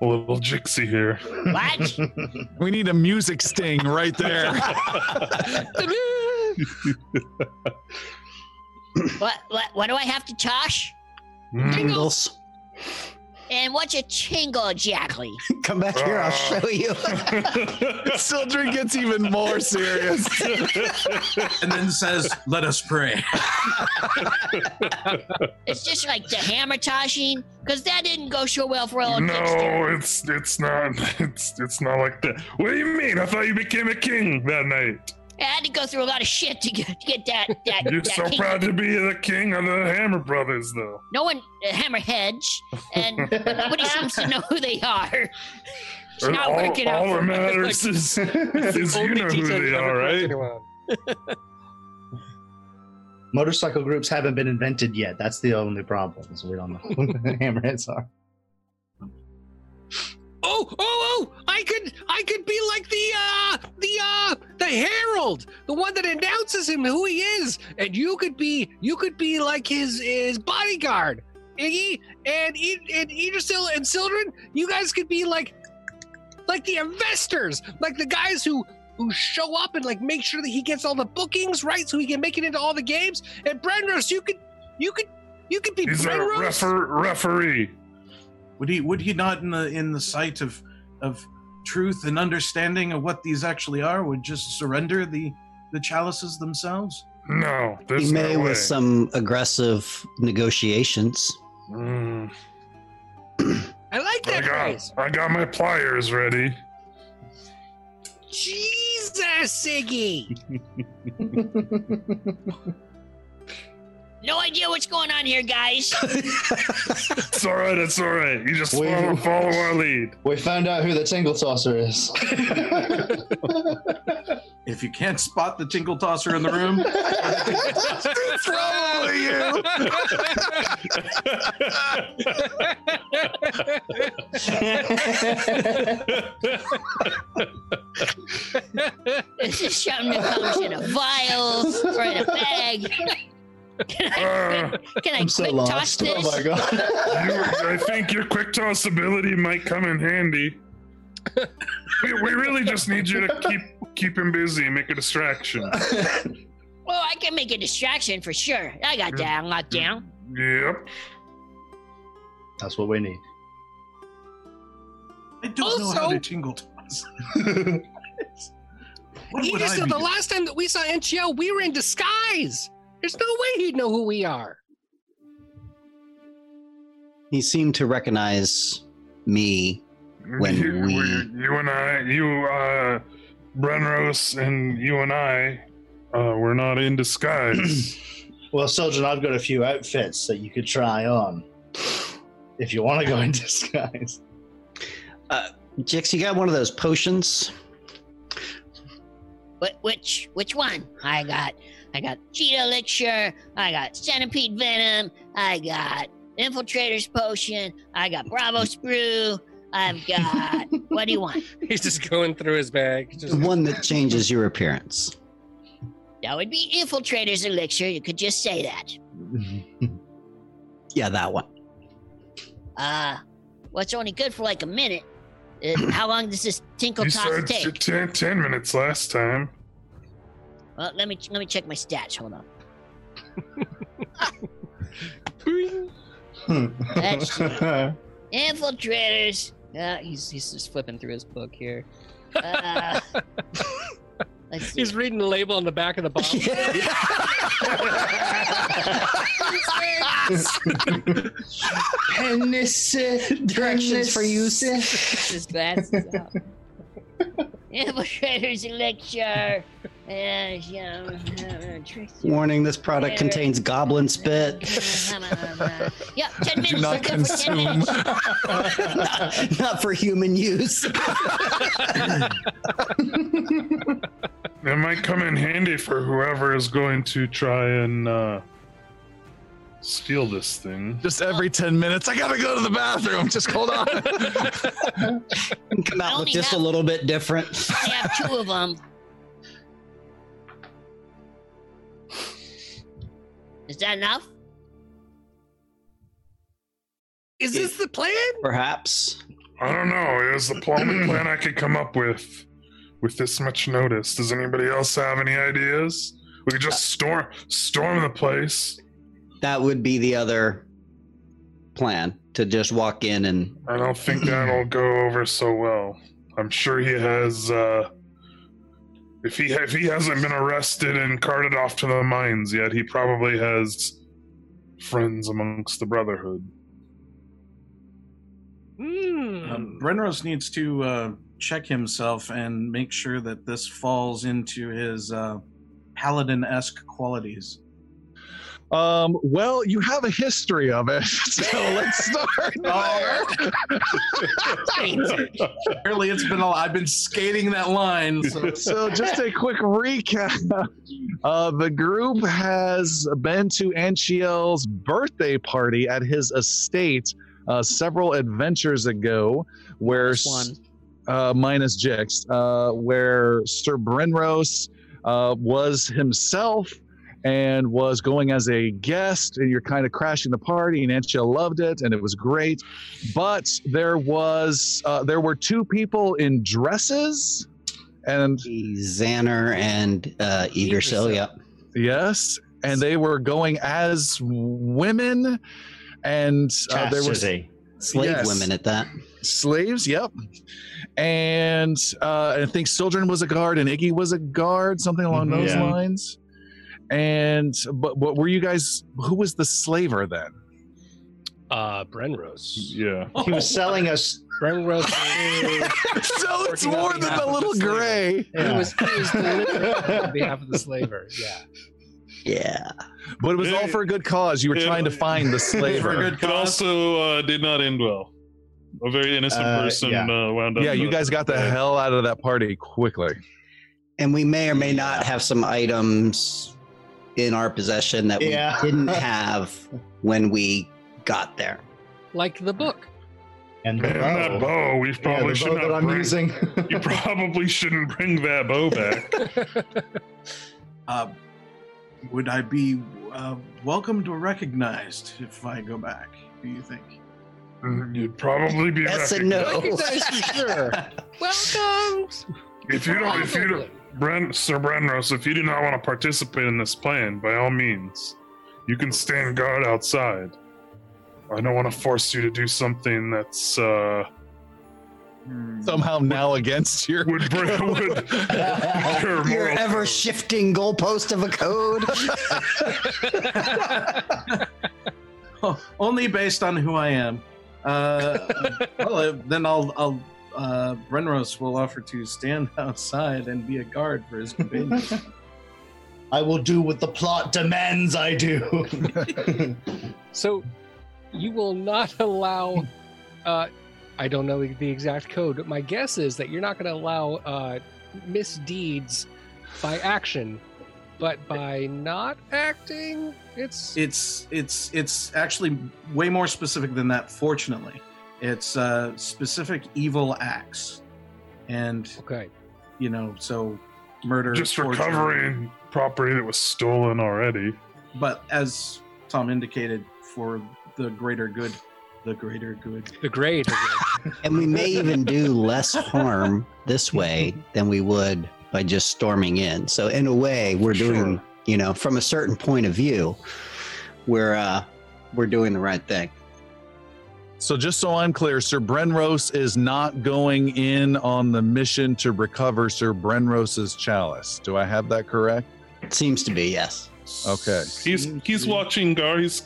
Speaker 6: little Jixie here.
Speaker 7: What? *laughs*
Speaker 1: We need a music sting right there. *laughs*
Speaker 7: what, what? What do I have to tosh?
Speaker 6: Mm,
Speaker 3: Tingles.
Speaker 7: And what's a tingle exactly? *laughs*
Speaker 3: Come back here, I'll
Speaker 6: Uh,
Speaker 3: show you. *laughs*
Speaker 1: Sildren gets even more serious. *laughs*
Speaker 5: And then says, Let us pray.
Speaker 7: It's just like the hammer toshing, because that didn't go so well for old Dexter.
Speaker 6: no, it's it's not it's it's not like that. What do you mean? I thought you became a king that night.
Speaker 7: I had to go through a lot of shit to get, to get that. that
Speaker 6: You're
Speaker 7: that
Speaker 6: so
Speaker 7: king-
Speaker 6: proud to be the king of the Hammer Brothers, though.
Speaker 7: No one uh, hammerheads, and *laughs* nobody seems to know who they are. It's
Speaker 6: And
Speaker 7: not
Speaker 6: all
Speaker 7: working out.
Speaker 6: all
Speaker 7: for
Speaker 6: that
Speaker 7: me.
Speaker 6: matters *laughs* is, is you know who they are, right? *laughs*
Speaker 4: Motorcycle groups haven't been invented yet. That's the only problem. So we don't know who the hammerheads are.
Speaker 2: Oh, oh, oh! I could, I could be like the, uh, the, uh, the herald, the one that announces him who he is, and you could be, you could be like his, his bodyguard, Iggy, and and Idrisil and Sildren. You guys could be like, like the investors, like the guys who who show up and like make sure that he gets all the bookings right, so he can make it into all the games. And Brenros, you could, you could, you could be
Speaker 6: He's a refer- referee.
Speaker 5: Would he would he not in the in the sight of of truth and understanding of what these actually are would just surrender the the chalices themselves?
Speaker 6: No,
Speaker 3: He may
Speaker 6: no
Speaker 3: with some aggressive negotiations.
Speaker 6: Mm,
Speaker 2: I like
Speaker 6: I
Speaker 2: that
Speaker 6: got
Speaker 2: phrase.
Speaker 6: I got my pliers ready.
Speaker 2: Jesus, Iggy. *laughs* *laughs*
Speaker 7: No idea what's going on here, guys. *laughs*
Speaker 6: It's all right. It's all right. You just
Speaker 4: Wait.
Speaker 6: follow, follow our lead.
Speaker 4: we found out who the Tingle Tosser is. *laughs*
Speaker 5: if you can't spot the tinkle tosser in the room,
Speaker 1: it's probably
Speaker 7: Is this is something that comes in a vial or in a bag? *laughs* Can I,
Speaker 6: Uh, *laughs*
Speaker 7: can I
Speaker 4: I'm so
Speaker 7: quick
Speaker 4: lost.
Speaker 7: toss this?
Speaker 4: Oh my god.
Speaker 6: you, I think your quick toss ability might come in handy. we, we really just need you to keep keep him busy, and make a distraction.
Speaker 7: Well, I can make a distraction for sure. I got that locked down.
Speaker 6: Yep.
Speaker 4: That's what we need.
Speaker 5: I don't know how
Speaker 2: Also-
Speaker 5: to tingle toss. *laughs* what
Speaker 2: he
Speaker 5: would
Speaker 2: just
Speaker 5: I
Speaker 2: said
Speaker 5: be
Speaker 2: the
Speaker 5: doing?
Speaker 2: last time that we saw NGO, we were in disguise. There's no way he'd know who we are.
Speaker 8: He seemed to recognize me. When
Speaker 6: you,
Speaker 8: we-
Speaker 6: you and I, you, uh, Brenros, and you and I, uh, we're not in disguise. *clears throat*
Speaker 4: Well, Soldier, I've got a few outfits that you could try on if you want to go in *laughs* disguise.
Speaker 8: Uh, Jix, you got one of those potions?
Speaker 7: Wh- which which one? I got I got cheetah elixir. I got centipede venom. I got infiltrator's potion. I got Bravo's brew. I've got. what do you want? *laughs*
Speaker 2: He's just going through his bag. Just,
Speaker 8: The one that changes your appearance.
Speaker 7: That would be infiltrator's elixir. You could just say that. *laughs*
Speaker 8: Yeah, that one.
Speaker 7: Uh, what's only good for like a minute? Uh, how long does this tinkle
Speaker 6: you
Speaker 7: toss
Speaker 6: said
Speaker 7: take?
Speaker 6: ten, 10 minutes last time.
Speaker 7: Well, let me let me check my stats. Hold on. *laughs* That's *laughs* infiltrators.
Speaker 9: Yeah, he's he's just flipping through his book here.
Speaker 7: Uh, *laughs* let's see.
Speaker 2: he's reading the label on the back of the bottle.
Speaker 8: Directions for use.
Speaker 9: His glasses out.
Speaker 7: Infiltrator's elixir. Uh, yeah, uh.
Speaker 8: Warning: This product contains goblin spit. *laughs*
Speaker 7: yeah, ten minutes.
Speaker 1: Do not
Speaker 7: we're good for 10
Speaker 1: consume.
Speaker 7: minutes.
Speaker 8: not, *laughs* not for human use. *laughs*
Speaker 6: It might come in handy for whoever is going to try and uh, steal this thing.
Speaker 1: Just every 10 minutes, I gotta go to the bathroom. Just hold on. *laughs*
Speaker 8: Come out
Speaker 7: only
Speaker 8: with just a little bit different.
Speaker 7: I have two of them. Is that enough?
Speaker 2: Is this the plan?
Speaker 8: Perhaps.
Speaker 6: I don't know. It was the *clears throat* only plan I could come up with with this much notice. Does anybody else have any ideas? We could just uh, storm storm the place.
Speaker 8: That would be the other plan to just walk in and
Speaker 6: I don't think that'll go over so well. I'm sure he has. Uh, if he if he hasn't been arrested and carted off to the mines yet, he probably has friends amongst the Brotherhood.
Speaker 5: Um, Brenros needs to uh, check himself and make sure that this falls into his uh, paladin-esque qualities.
Speaker 1: Um, well, you have a history of it, *laughs* so let's start *laughs* there.
Speaker 5: Apparently, it's been a I've been skating that line. So.
Speaker 1: so just a quick recap uh, the group has been to Anshiel's birthday party at his estate uh, several adventures ago where
Speaker 9: Minus one.
Speaker 1: uh, minus Jix, uh, where Sir Brenros uh, was himself and was going as a guest, and you're kind of crashing the party, and Anchia loved it, and it was great. But there was uh, there were two people in dresses, and
Speaker 8: Xander and uh, Idrisil. Yep.
Speaker 1: yes, and they were going as women, and uh, there was
Speaker 4: Chastity.
Speaker 8: Slave
Speaker 1: Yes.
Speaker 8: women at that.
Speaker 1: slaves yep and uh i think Sildren was a guard and iggy was a guard something along
Speaker 4: Mhm.
Speaker 1: those
Speaker 4: Yeah.
Speaker 1: lines and but what were you guys who was the slaver then
Speaker 2: Uh, Brenros.
Speaker 6: Yeah.
Speaker 4: He was *laughs* selling us.
Speaker 2: Brenros. *laughs*
Speaker 1: so it's
Speaker 2: Working on
Speaker 1: more than
Speaker 2: behalf
Speaker 1: the
Speaker 2: of
Speaker 1: little
Speaker 2: the slaver.
Speaker 1: gray
Speaker 2: He was, he was delivering on *laughs* behalf of the slaver. Yeah.
Speaker 8: Yeah.
Speaker 1: but it was all for a good cause you were
Speaker 6: Yeah.
Speaker 1: trying to find the
Speaker 5: For
Speaker 1: slaver
Speaker 5: good
Speaker 6: It also uh, did not end well. A very innocent
Speaker 4: Uh,
Speaker 6: person
Speaker 4: yeah.
Speaker 6: uh, wound up.
Speaker 1: yeah you guys got the
Speaker 6: dead.
Speaker 1: hell out of that party quickly
Speaker 3: And we may or may not have some items in our possession that we didn't *laughs* have when we got there.
Speaker 2: Like the book.
Speaker 4: And the
Speaker 6: Man, that bow, we probably
Speaker 4: the
Speaker 6: should
Speaker 4: bow
Speaker 6: not
Speaker 4: that I'm
Speaker 6: bring.
Speaker 4: using. *laughs*
Speaker 6: You probably shouldn't bring that bow back. *laughs*
Speaker 5: Uh, would I be uh, welcomed or recognized if I go back? Do you think?
Speaker 6: You'd probably be
Speaker 3: Yes and
Speaker 6: recognized.
Speaker 3: no.
Speaker 2: Recognize for sure. Welcome.
Speaker 6: If you don't, if you don't, Bren, Sir Brenros, if you do not want to participate in this plan, by all means, you can stand guard outside. I don't want to force you to do something that's uh
Speaker 1: Somehow now against your.
Speaker 6: would bring *laughs* would your
Speaker 3: Your ever
Speaker 6: code.
Speaker 3: shifting goalpost of a code. *laughs*
Speaker 5: Oh, Only based on who I am. Uh, *laughs* well, then I'll, I'll uh, Brenros will offer to stand *laughs* outside and be a guard for his companion. *laughs*
Speaker 4: I will do what the plot demands I do. *laughs*
Speaker 2: So you will not allow uh I don't know the exact code, but my guess is that you're not going to allow uh misdeeds by action, but by not acting, it's
Speaker 5: it's it's it's actually way more specific than that. Fortunately, it's uh, specific evil acts, and
Speaker 2: okay.
Speaker 5: you know, so murder,
Speaker 6: just
Speaker 5: torture.
Speaker 6: recovering property that was stolen already.
Speaker 5: But as Tom indicated, for the greater good, the greater good.
Speaker 2: The grade. *laughs*
Speaker 3: and we may even do less harm this way than we would by just storming in. So in a way, we're doing,
Speaker 5: Sure.
Speaker 3: you know, from a certain point of view, we're uh we're doing the right thing.
Speaker 1: So just so I'm clear, Sir Brenros is not going in on the mission to recover Sir Brenros's chalice. Do I have that correct?
Speaker 3: It seems to be yes.
Speaker 1: Okay.
Speaker 6: He's he's watching guard. He's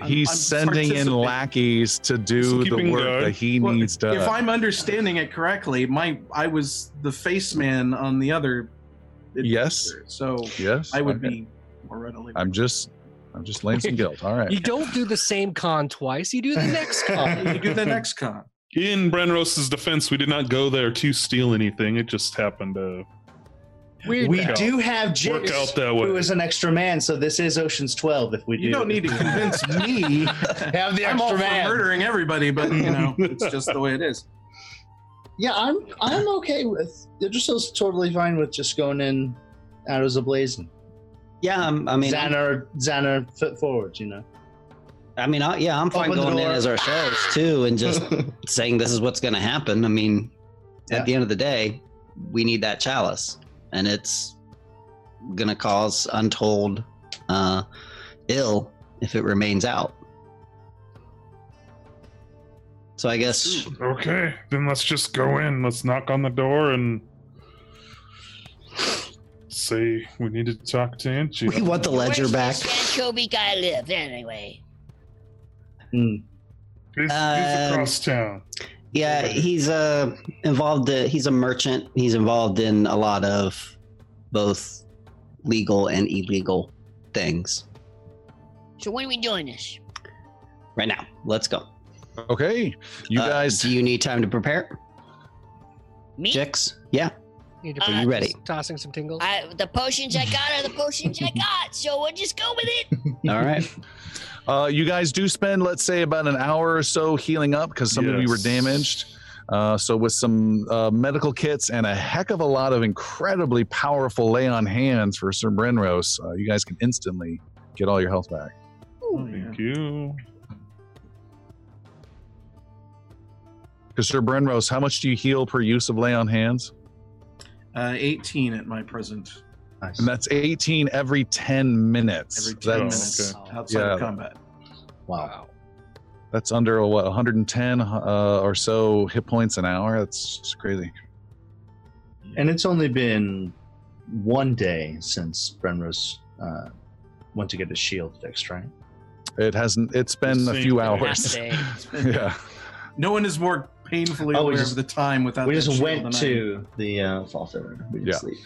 Speaker 5: I'm- I'm
Speaker 1: sending in lackeys to do the work
Speaker 6: guard.
Speaker 1: that he
Speaker 5: Well,
Speaker 1: needs done.
Speaker 5: If I'm understanding it correctly, my I was the face man on the other.
Speaker 1: Yes.
Speaker 5: So
Speaker 1: yes,
Speaker 5: I would
Speaker 1: okay.
Speaker 5: be more readily.
Speaker 1: I'm just, I'm just laying some guilt. All right. *laughs*
Speaker 2: You don't do the same con twice, you do the next *laughs* con.
Speaker 5: you do the next con.
Speaker 6: in Brenros's defense. We did not go there to steal anything. It just happened to
Speaker 2: Weird.
Speaker 4: we
Speaker 6: out.
Speaker 4: do have
Speaker 6: work
Speaker 4: Jix,
Speaker 6: out that way.
Speaker 4: who is an extra man, so this is Ocean's Twelve. If we do,
Speaker 5: You don't need to convince *laughs* me.
Speaker 4: have the
Speaker 5: I'm all
Speaker 4: extra
Speaker 5: for
Speaker 4: man.
Speaker 5: murdering everybody, but you know, it's just the way it is.
Speaker 4: Yeah, I'm I'm okay with. Idrisil's totally fine with just going in, out as a blazing.
Speaker 3: Yeah, I'm, I mean, I'm-
Speaker 4: Xander, Xander, foot forward. You know.
Speaker 3: I mean, I, yeah, I'm fine
Speaker 4: Open the
Speaker 3: going in as ourselves too, and just *laughs* saying this is what's going to happen. I mean,
Speaker 4: Yeah.
Speaker 3: at the end of the day, we need that chalice, and it's going to cause untold uh, ill if it remains out. So I guess
Speaker 6: okay. Then let's just go in. Let's knock on the door and say we need to talk to Angie.
Speaker 3: we want the ledger
Speaker 7: Where's
Speaker 3: back.
Speaker 7: this anchovy guy live anyway?
Speaker 4: Hmm.
Speaker 6: He's, he's
Speaker 3: Um,
Speaker 6: across town.
Speaker 3: Yeah, he's uh involved. Uh, he's a merchant. He's involved in a lot of both legal and illegal things.
Speaker 7: So when are we doing this?
Speaker 3: Right now, let's go.
Speaker 1: Okay, you
Speaker 3: Uh,
Speaker 1: guys.
Speaker 3: do you need time to prepare,
Speaker 7: Me?
Speaker 3: Jix? Yeah.
Speaker 2: Need to
Speaker 7: Uh,
Speaker 3: Are you ready?
Speaker 2: tossing some tingles.
Speaker 7: I, the potions I got are the potions *laughs* I got, so we'll just go with it.
Speaker 3: All right. *laughs*
Speaker 1: Uh, you guys do spend, let's say, about an hour or so healing up because some of you were
Speaker 6: Yes.
Speaker 1: damaged. Uh, so, with some uh, medical kits and a heck of a lot of incredibly powerful lay on hands for Sir Brenros, uh, you guys can instantly get all your health back.
Speaker 5: Yeah.
Speaker 6: Thank you.
Speaker 1: Because Sir Brenros, how much do you heal per use of lay on hands?
Speaker 5: Uh, 18 at my present.
Speaker 4: Nice.
Speaker 1: And that's 18 every 10 minutes.
Speaker 5: Every 10
Speaker 1: that's,
Speaker 5: minutes outside
Speaker 1: Yeah.
Speaker 5: of combat.
Speaker 4: Wow.
Speaker 1: That's under a, what 110 uh, or so hit points an hour. That's just crazy.
Speaker 4: And it's only been one day since Brenros uh, went to get his shield fixed, right?
Speaker 1: It hasn't. It's been a few hours. *laughs* Yeah.
Speaker 5: No one is more painfully
Speaker 4: Oh, we
Speaker 5: aware
Speaker 4: just-
Speaker 5: of the time without
Speaker 4: we
Speaker 5: that
Speaker 4: just went
Speaker 5: than I am.
Speaker 4: to the uh, fall fair. We
Speaker 1: Yeah.
Speaker 4: didn't sleep.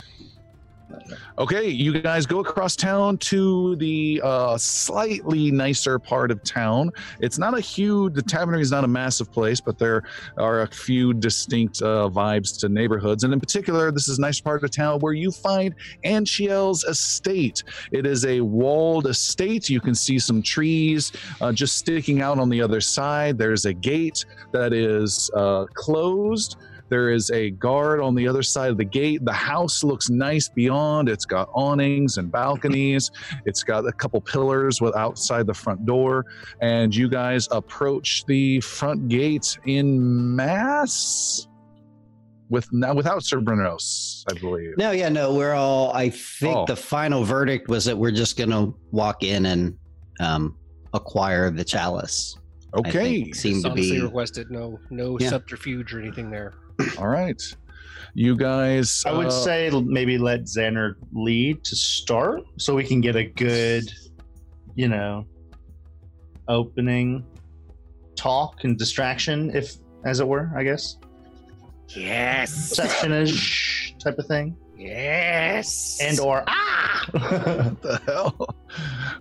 Speaker 1: Okay, you guys go across town to the uh, slightly nicer part of town. It's not a huge. The tavern is not a massive place, but there are a few distinct uh, vibes to neighborhoods, and in particular, this is a nice part of town where you find Anshiel's estate. It is a walled estate. You can see some trees uh, just sticking out on the other side. There's a gate that is uh, closed. There is a guard on the other side of the gate. The house looks nice beyond. It's got awnings and balconies. It's got a couple pillars with outside the front door. And you guys approach the front gate in mass with now without Sir Brenros, I believe.
Speaker 8: No, yeah, no, we're all. I think
Speaker 1: Oh.
Speaker 8: the final verdict was that we're just gonna walk in and um, acquire the chalice.
Speaker 1: Okay.
Speaker 8: think seemed to be.
Speaker 2: requested no no
Speaker 8: Yeah.
Speaker 2: subterfuge or anything there.
Speaker 1: All right. You guys.
Speaker 4: I would
Speaker 1: uh,
Speaker 4: say maybe let Xander lead to start so we can get a good, you know, opening talk and distraction, if as it were, I guess.
Speaker 2: Yes.
Speaker 4: Receptionist *laughs* type of thing.
Speaker 2: Yes.
Speaker 4: And or ah *laughs*
Speaker 1: what the hell?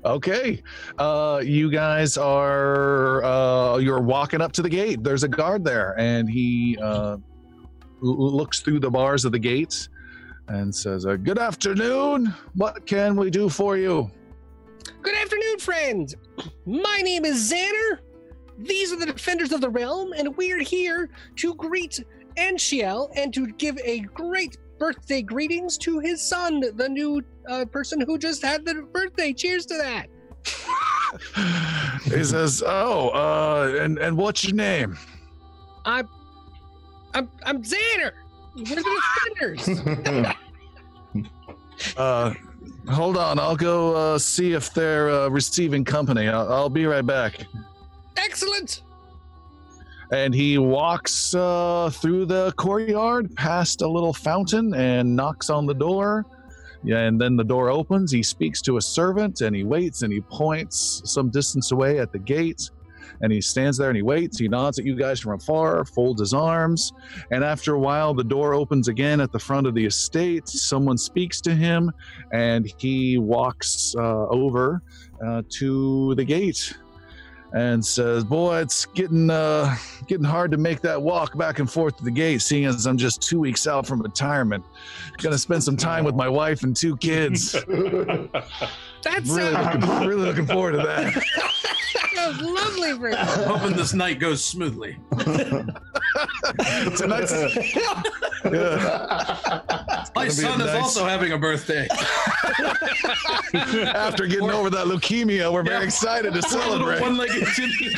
Speaker 1: Okay. Uh, you guys are uh, you're walking up to the gate. There's a guard there, and he uh, l- looks through the bars of the gates and says, uh, "Good afternoon. What can we do for you?"
Speaker 2: Good afternoon, friends. My name is Xander. These are the defenders of the realm, and we're here to greet Anshiel and to give a great birthday greetings to his son, the new uh, person who just had the birthday. Cheers to that. *laughs*
Speaker 1: he says, "Oh, uh, and and what's your name?"
Speaker 2: I'm I'm I'm Xander. We're the defenders. *laughs*
Speaker 1: Uh, hold on, I'll go uh, see if they're uh, receiving company. I'll, I'll be right back.
Speaker 2: Excellent.
Speaker 1: and he walks uh, through the courtyard past a little fountain and knocks on the door yeah, and then the door opens he speaks to a servant and he waits and he points some distance away at the gate and he stands there and he waits he nods at you guys from afar folds his arms and after a while the door opens again at the front of the estate someone speaks to him and he walks uh, over uh, to the gate and says, "Boy, it's getting uh, getting hard to make that walk back and forth to the gate, seeing as I'm just two weeks out from retirement. Gonna spend some time with my wife and two kids. *laughs*
Speaker 2: That's
Speaker 1: really,
Speaker 2: uh,
Speaker 1: looking, really looking forward to that. *laughs*
Speaker 2: that was lovely for
Speaker 5: Hoping this night goes smoothly. *laughs*
Speaker 1: Tonight's, *laughs* yeah.
Speaker 5: My son
Speaker 1: a
Speaker 5: is
Speaker 1: nice-
Speaker 5: also having a birthday.
Speaker 1: After getting over that leukemia, we're very excited to celebrate.
Speaker 5: one-legged Jimmy.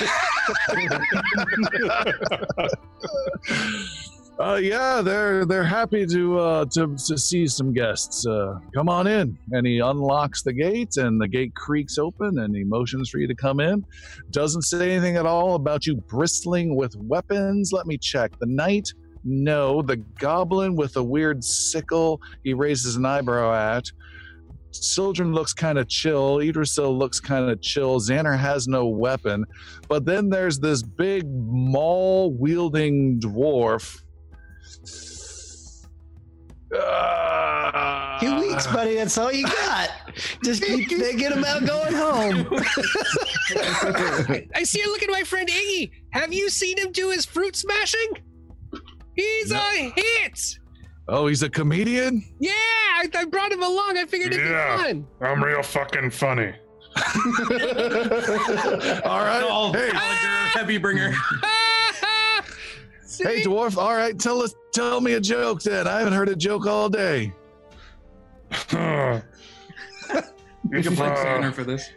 Speaker 1: Uh, yeah, they're they're happy to uh, to to see some guests. Uh, come on in, and he unlocks the gate, and the gate creaks open, and he motions for you to come in. Doesn't say anything at all about you bristling with weapons. Let me check. The knight, no. The goblin with a weird sickle, he raises an eyebrow at. Sildren looks kind of chill. Idrisil looks kind of chill. Xander has no weapon. But then there's this big maul wielding dwarf. Ah.
Speaker 8: Two weeks, buddy. That's all you got. Just keep *laughs* thinking about going home. *laughs*
Speaker 2: I see you look at my friend Iggy. Have you seen him do his fruit smashing? He's a hit.
Speaker 1: Oh, he's a comedian?
Speaker 2: Yeah, I, I brought him along. I figured it'd
Speaker 6: Yeah.
Speaker 2: be fun.
Speaker 6: I'm real fucking funny. *laughs*
Speaker 1: All right.
Speaker 5: All
Speaker 1: Hey,
Speaker 5: Gallagher, heavy bringer.
Speaker 2: See?
Speaker 1: hey, dwarf. All right, tell us, tell me a joke then. I haven't heard a joke all day.
Speaker 6: Huh.
Speaker 5: We
Speaker 6: If,
Speaker 5: can play
Speaker 6: uh,
Speaker 5: Xander for this.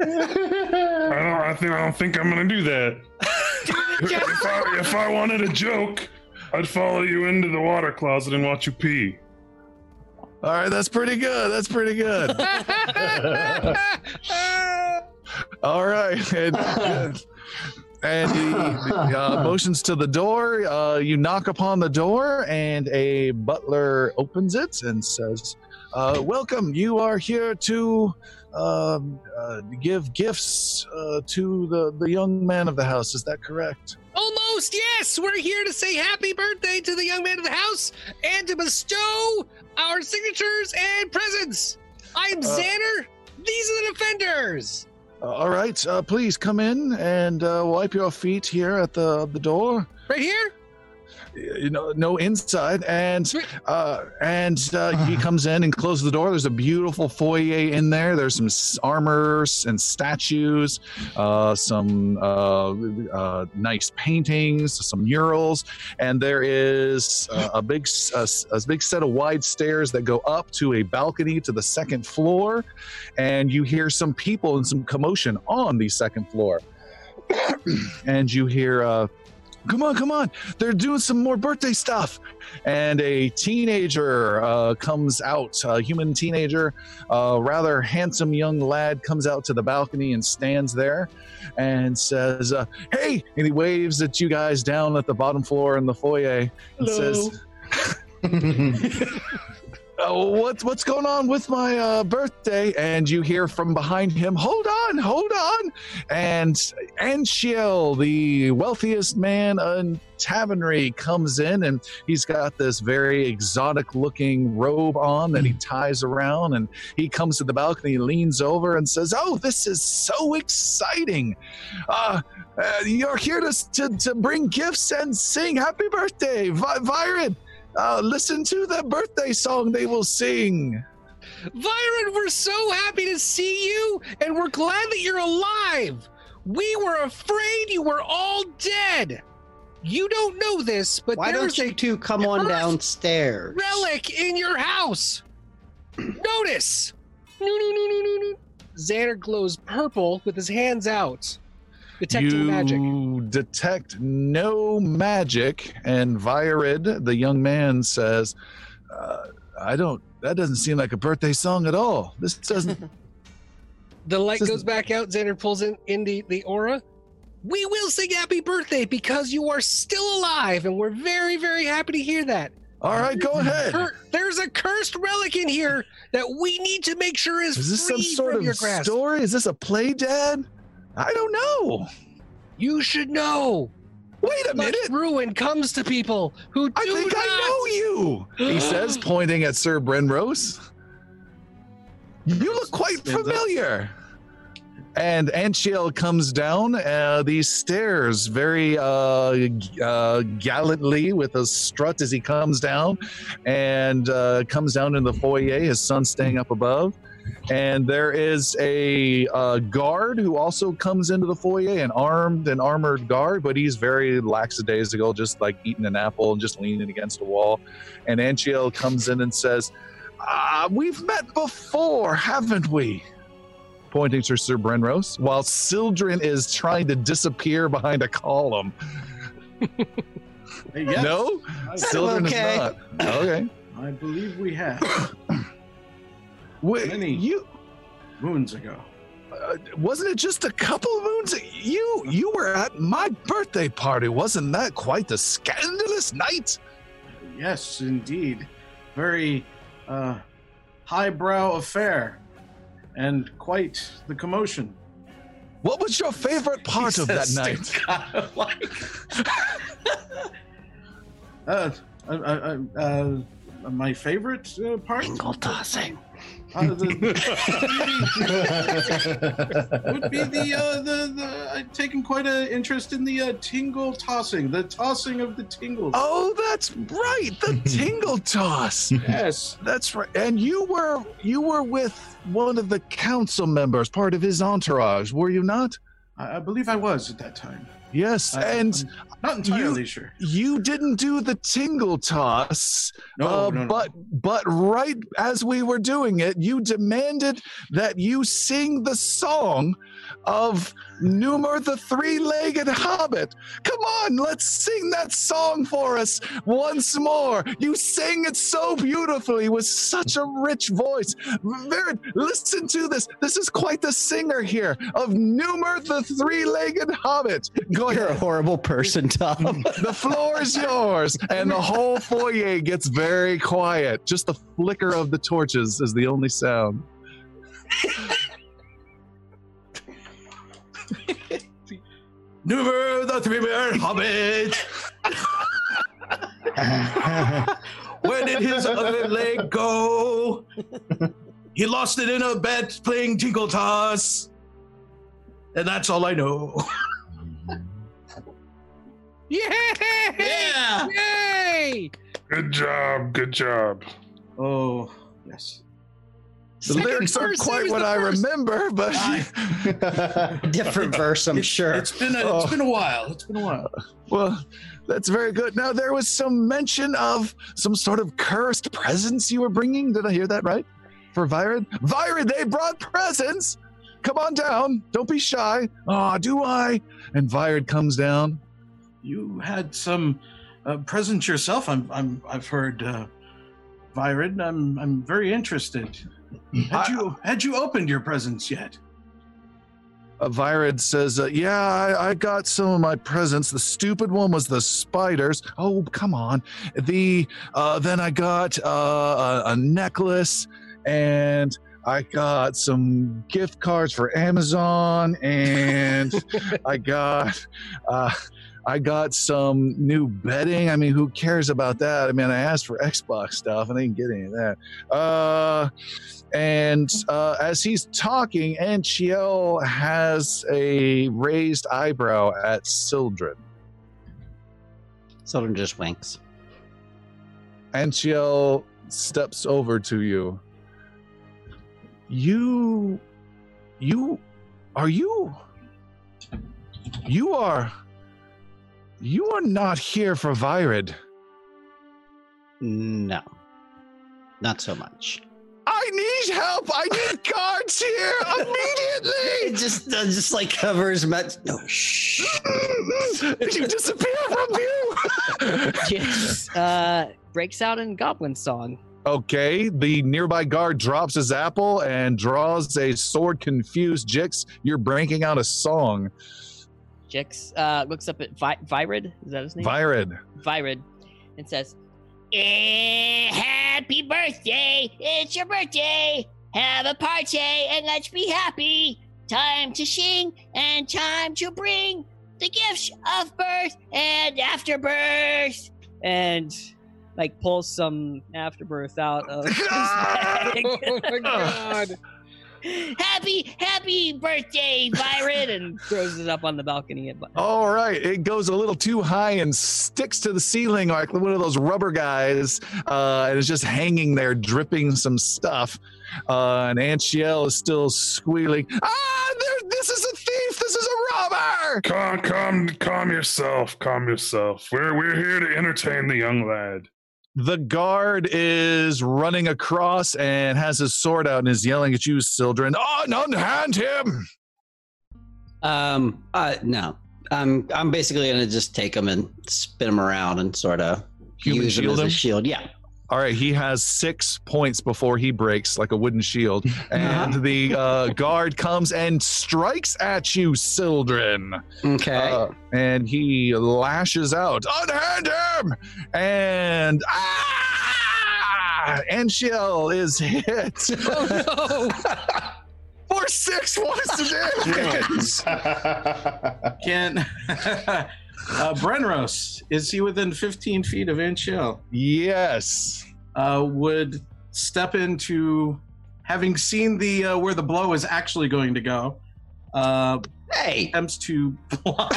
Speaker 6: I don't. I think. I don't think I'm gonna do that. *laughs* if, I, if I wanted a joke, I'd follow you into the water closet and watch you pee.
Speaker 1: All right, that's pretty good. That's pretty good. *laughs* All right. And, *laughs* and he *laughs* uh, motions to the door. Uh, you knock upon the door, and a butler opens it and says, uh, Welcome. You are here to um, uh, give gifts uh, to the, the young man of the house. Is that correct?
Speaker 2: Almost, yes. We're here to say happy birthday to the young man of the house and to bestow our signatures and presents. I'm
Speaker 1: Uh,
Speaker 2: Xander. These are the defenders.
Speaker 1: Uh, all right, uh, please come in and uh, wipe your feet here at the the door.
Speaker 2: Right here.
Speaker 1: You know, no inside, and uh, and uh, he comes in and closes the door. There's a beautiful foyer in there. There's some s- armors and statues, uh, some uh, uh, nice paintings, some murals, and there is uh, a big a big set of wide stairs that go up to a balcony to the second floor, and you hear some people and some commotion on the second floor, *coughs* and you hear. Uh, Come on, come on. They're doing some more birthday stuff. And a teenager uh, comes out, a human teenager, a rather handsome young lad comes out to the balcony and stands there and says, uh, Hey, and he waves at you guys down at the bottom floor in the foyer and says, *laughs* oh, what's what's going on with my uh, birthday? And you hear from behind him, hold on, hold on. And Anshiel, the wealthiest man in Tavernry, comes in and he's got this very exotic looking robe on that he ties around. And he comes to the balcony, leans over, and says, Oh, this is so exciting. Uh, uh, you're here to, to, to bring gifts and sing happy birthday, Vi- Viren. Uh, listen to the birthday song they will sing.
Speaker 2: Byron, we're so happy to see you, and we're glad that you're alive. We were afraid you were all dead. You don't know this, but
Speaker 8: Why don't you two come on downstairs?
Speaker 2: relic in your house. Notice. Xander glows purple with his hands out, detecting
Speaker 1: you
Speaker 2: magic.
Speaker 1: detect no magic, and Virid, the young man, says, uh, "I don't. That doesn't seem like a birthday song at all. This doesn't." *laughs*
Speaker 2: The light goes back out. Xander pulls in, in the, the aura. We will sing happy birthday because you are still alive, and we're very, very happy to hear that.
Speaker 1: all right, go ahead.
Speaker 2: Cur- there's a cursed relic in here that we need to make sure is,
Speaker 1: Is this
Speaker 2: free
Speaker 1: some sort
Speaker 2: from your
Speaker 1: of
Speaker 2: grasp.
Speaker 1: story? Is this a play, Dad? I don't know.
Speaker 2: You should know.
Speaker 1: Wait a
Speaker 2: Such
Speaker 1: minute.
Speaker 2: ruin comes to people who do
Speaker 1: I think
Speaker 2: not.
Speaker 1: I know you. He says, *gasps* pointing at Sir Brenros. You look quite familiar. And Anshiel comes down uh, these stairs very uh, uh, gallantly with a strut as he comes down and uh, comes down in the foyer, his son staying up above. And there is a uh, guard who also comes into the foyer, an armed and armored guard, but he's very lackadaisical, just like eating an apple and just leaning against a wall. And Anshiel comes in and says, ah, We've met before, haven't we? Pointing to Sir Brenros, while Sildren is trying to disappear behind a column. *laughs*
Speaker 5: Yes,
Speaker 1: No, Sildren
Speaker 8: okay.
Speaker 1: is not. Okay.
Speaker 5: I believe we have *coughs*
Speaker 1: Wait,
Speaker 5: Many.
Speaker 1: you
Speaker 5: moons ago.
Speaker 1: uh, wasn't it just a couple of moons? You you were at my birthday party, wasn't that quite the scandalous night?
Speaker 5: Yes, indeed. Very uh, highbrow affair and quite the commotion.
Speaker 1: What was your favorite part of that night?
Speaker 5: Kind of like, uh, uh, uh, uh, uh, my favorite uh, part?
Speaker 8: Tingle tossing.
Speaker 5: Uh, the, *laughs* would be the, uh, the, the I've taken quite an interest in the uh, tingle tossing, the tossing of the tingles.
Speaker 1: Oh, that's right, the *laughs* tingle toss.
Speaker 5: yes.
Speaker 1: That's right. And you were you were with one of the council members, part of his entourage, were you not?
Speaker 5: I, I believe I was at that time.
Speaker 1: Yes,
Speaker 5: I-
Speaker 1: and
Speaker 5: I'm not entirely sure.
Speaker 1: you didn't do the tingle toss,
Speaker 5: No,
Speaker 1: uh,
Speaker 5: no, no.
Speaker 1: but but right as we were doing it, you demanded that you sing the song of Numer the three-legged hobbit. Come on, let's sing that song for us once more. You sang it so beautifully with such a rich voice. Virid, listen to this. This is quite the singer here of Numer the three-legged hobbit. Go
Speaker 8: You're a horrible person, Tom. *laughs*
Speaker 1: The floor is yours, and the whole foyer gets very quiet. Just the flicker of the torches is the only sound.
Speaker 5: Numer the three-legged hobbit. Where did his other leg go? He lost it in a bet playing Tinkle Toss. And that's all I know. *laughs*
Speaker 2: Yay!
Speaker 5: Yeah.
Speaker 2: Yay!
Speaker 6: Good job. Good job.
Speaker 5: Oh, yes.
Speaker 1: The lyrics aren't quite what I
Speaker 2: first?
Speaker 1: remember, but *laughs*
Speaker 8: Different verse, I'm
Speaker 5: It's-
Speaker 8: sure.
Speaker 5: It's been a,
Speaker 1: Oh.
Speaker 5: it's been a while. It's been a while.
Speaker 1: well, that's very good. Now there was some mention of some sort of cursed presents you were bringing. Did I hear that right? For Virid, Virid, they brought presents. Come on down. Don't be shy. Ah, do I? And Virid comes down.
Speaker 5: You had some uh, presents yourself. I'm, I'm, I've heard, uh, Virid. I'm, I'm very interested. Had
Speaker 1: I-
Speaker 5: you, had you opened your presents yet?
Speaker 1: Uh, Virid says, uh, "Yeah, I, I got some of my presents. The stupid one was the spiders. Oh, come on. The uh, then I got uh, a, a necklace, and I got some gift cards for Amazon, and *laughs* I got." Uh, I got some new bedding. I mean, who cares about that? I mean, I asked for Xbox stuff and I didn't get any of that. And uh, as he's talking, Anshiel has a raised eyebrow at Sildren.
Speaker 8: Sildren just winks.
Speaker 1: Anshiel steps over to you. You, you, are you? You are. You are not here for Virid.
Speaker 8: No, not so much.
Speaker 1: I need help. I need guards here *laughs*
Speaker 8: It
Speaker 1: immediately.
Speaker 8: just uh, just like covers Matt. No, shh.
Speaker 1: you disappear from view. *laughs*
Speaker 9: Jix uh, breaks out in Goblin Song.
Speaker 1: Okay, the nearby guard drops his apple and draws a sword. Confused Jix, you're breaking out a song.
Speaker 9: Jix uh, looks up at Vi- Virid. Is that his name?
Speaker 1: Virid.
Speaker 9: Virid, and says,
Speaker 7: Eh, happy birthday! It's your birthday! Have a party and let's be happy! Time to sing and time to bring the gifts of birth and afterbirth!
Speaker 9: and like pull some afterbirth out of *laughs* his bag.
Speaker 2: Oh my god! *laughs*
Speaker 7: Happy, happy birthday,
Speaker 9: byron and throws it up on the balcony. At,
Speaker 1: All right, it goes a little too high and sticks to the ceiling like one of those rubber guys, uh, and it's just hanging there, dripping some stuff. Uh, and Anshiel is still squealing. Ah, there, this is a thief! This is a robber!
Speaker 6: Calm, calm, calm yourself. Calm yourself. We're we're here to entertain the young lad.
Speaker 1: The guard is running across and has his sword out and is yelling at you, Sildren. On, unhand him!
Speaker 8: Um, uh, no. I'm I'm basically gonna just take him and spin him around and sort of use him as
Speaker 1: him?
Speaker 8: a shield. Yeah.
Speaker 1: All right, he has six points before he breaks like a wooden shield. *laughs* And the uh, guard comes and strikes at you, Sildren.
Speaker 8: Okay.
Speaker 1: Uh, and he lashes out, unhand him! And ah! Anshiel is hit *laughs*
Speaker 2: Oh no! *laughs*
Speaker 1: for six points of damage.
Speaker 5: Can uh, Brenros is he within 15 feet of Anshiel?
Speaker 1: yes.
Speaker 5: Uh, would step into having seen the uh, where the blow is actually going to go. Uh,
Speaker 8: hey.
Speaker 5: attempts to block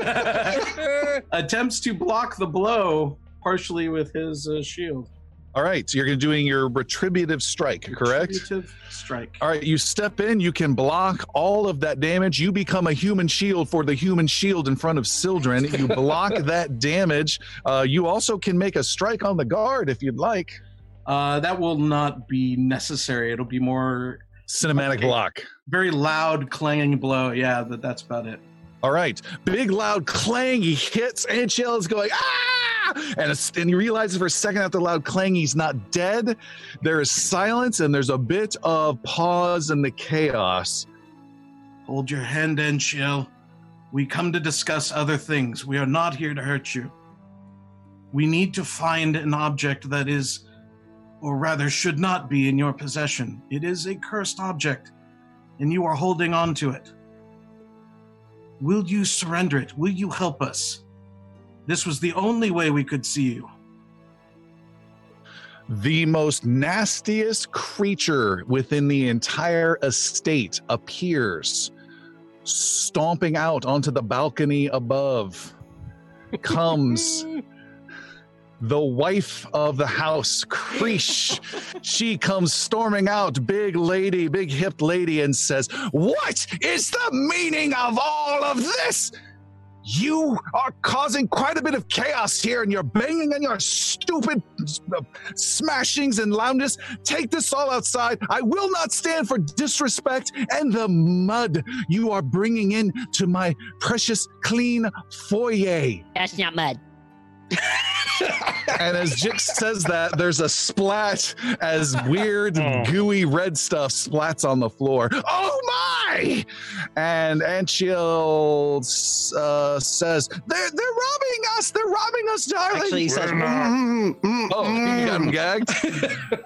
Speaker 5: *laughs* *laughs* attempts to block the blow partially with his uh, shield.
Speaker 1: All right, so you're doing your retributive strike, correct?
Speaker 5: Retributive strike.
Speaker 1: All right, you step in, you can block all of that damage. You become a human shield for the human shield in front of Sildren. You block *laughs* that damage. Uh, you also can make a strike on the guard if you'd like.
Speaker 5: Uh, that will not be necessary. It'll be more
Speaker 1: Cinematic
Speaker 5: Okay.
Speaker 1: block.
Speaker 5: very loud clanging blow. Yeah, that, that's about it.
Speaker 1: All right, big loud clang. He hits, and is going ah, and and he realizes for a second after loud clang he's not dead. There is silence, and there's a bit of pause in the chaos.
Speaker 5: Hold your hand in, Shill. We come to discuss other things. We are not here to hurt you. We need to find an object that is, or rather, should not be in your possession. It is a cursed object, and you are holding on to it. Will you surrender it? Will you help us? This was the only way we could see you.
Speaker 1: the most nastiest creature within the entire estate appears, stomping out onto the balcony above. Comes *laughs* the wife of the house, Krish. she comes storming out, big lady, big hipped lady, and says, What is the meaning of all of this? You are causing quite a bit of chaos here, and you're banging on your stupid smashings and loudness. Take this all outside. I will not stand for disrespect and the mud you are bringing in to my precious, clean foyer.
Speaker 7: That's not mud. *laughs*
Speaker 1: And as Jix says that, there's a splat as weird,
Speaker 6: Oh.
Speaker 1: gooey red stuff splats on the floor. Oh my! And Anshiel uh, says, they're, they're robbing us! They're robbing us, darling!
Speaker 8: Actually, he says,
Speaker 6: We're not.
Speaker 8: "Mm, mm,
Speaker 1: oh, you got him
Speaker 8: mm."
Speaker 1: gagged?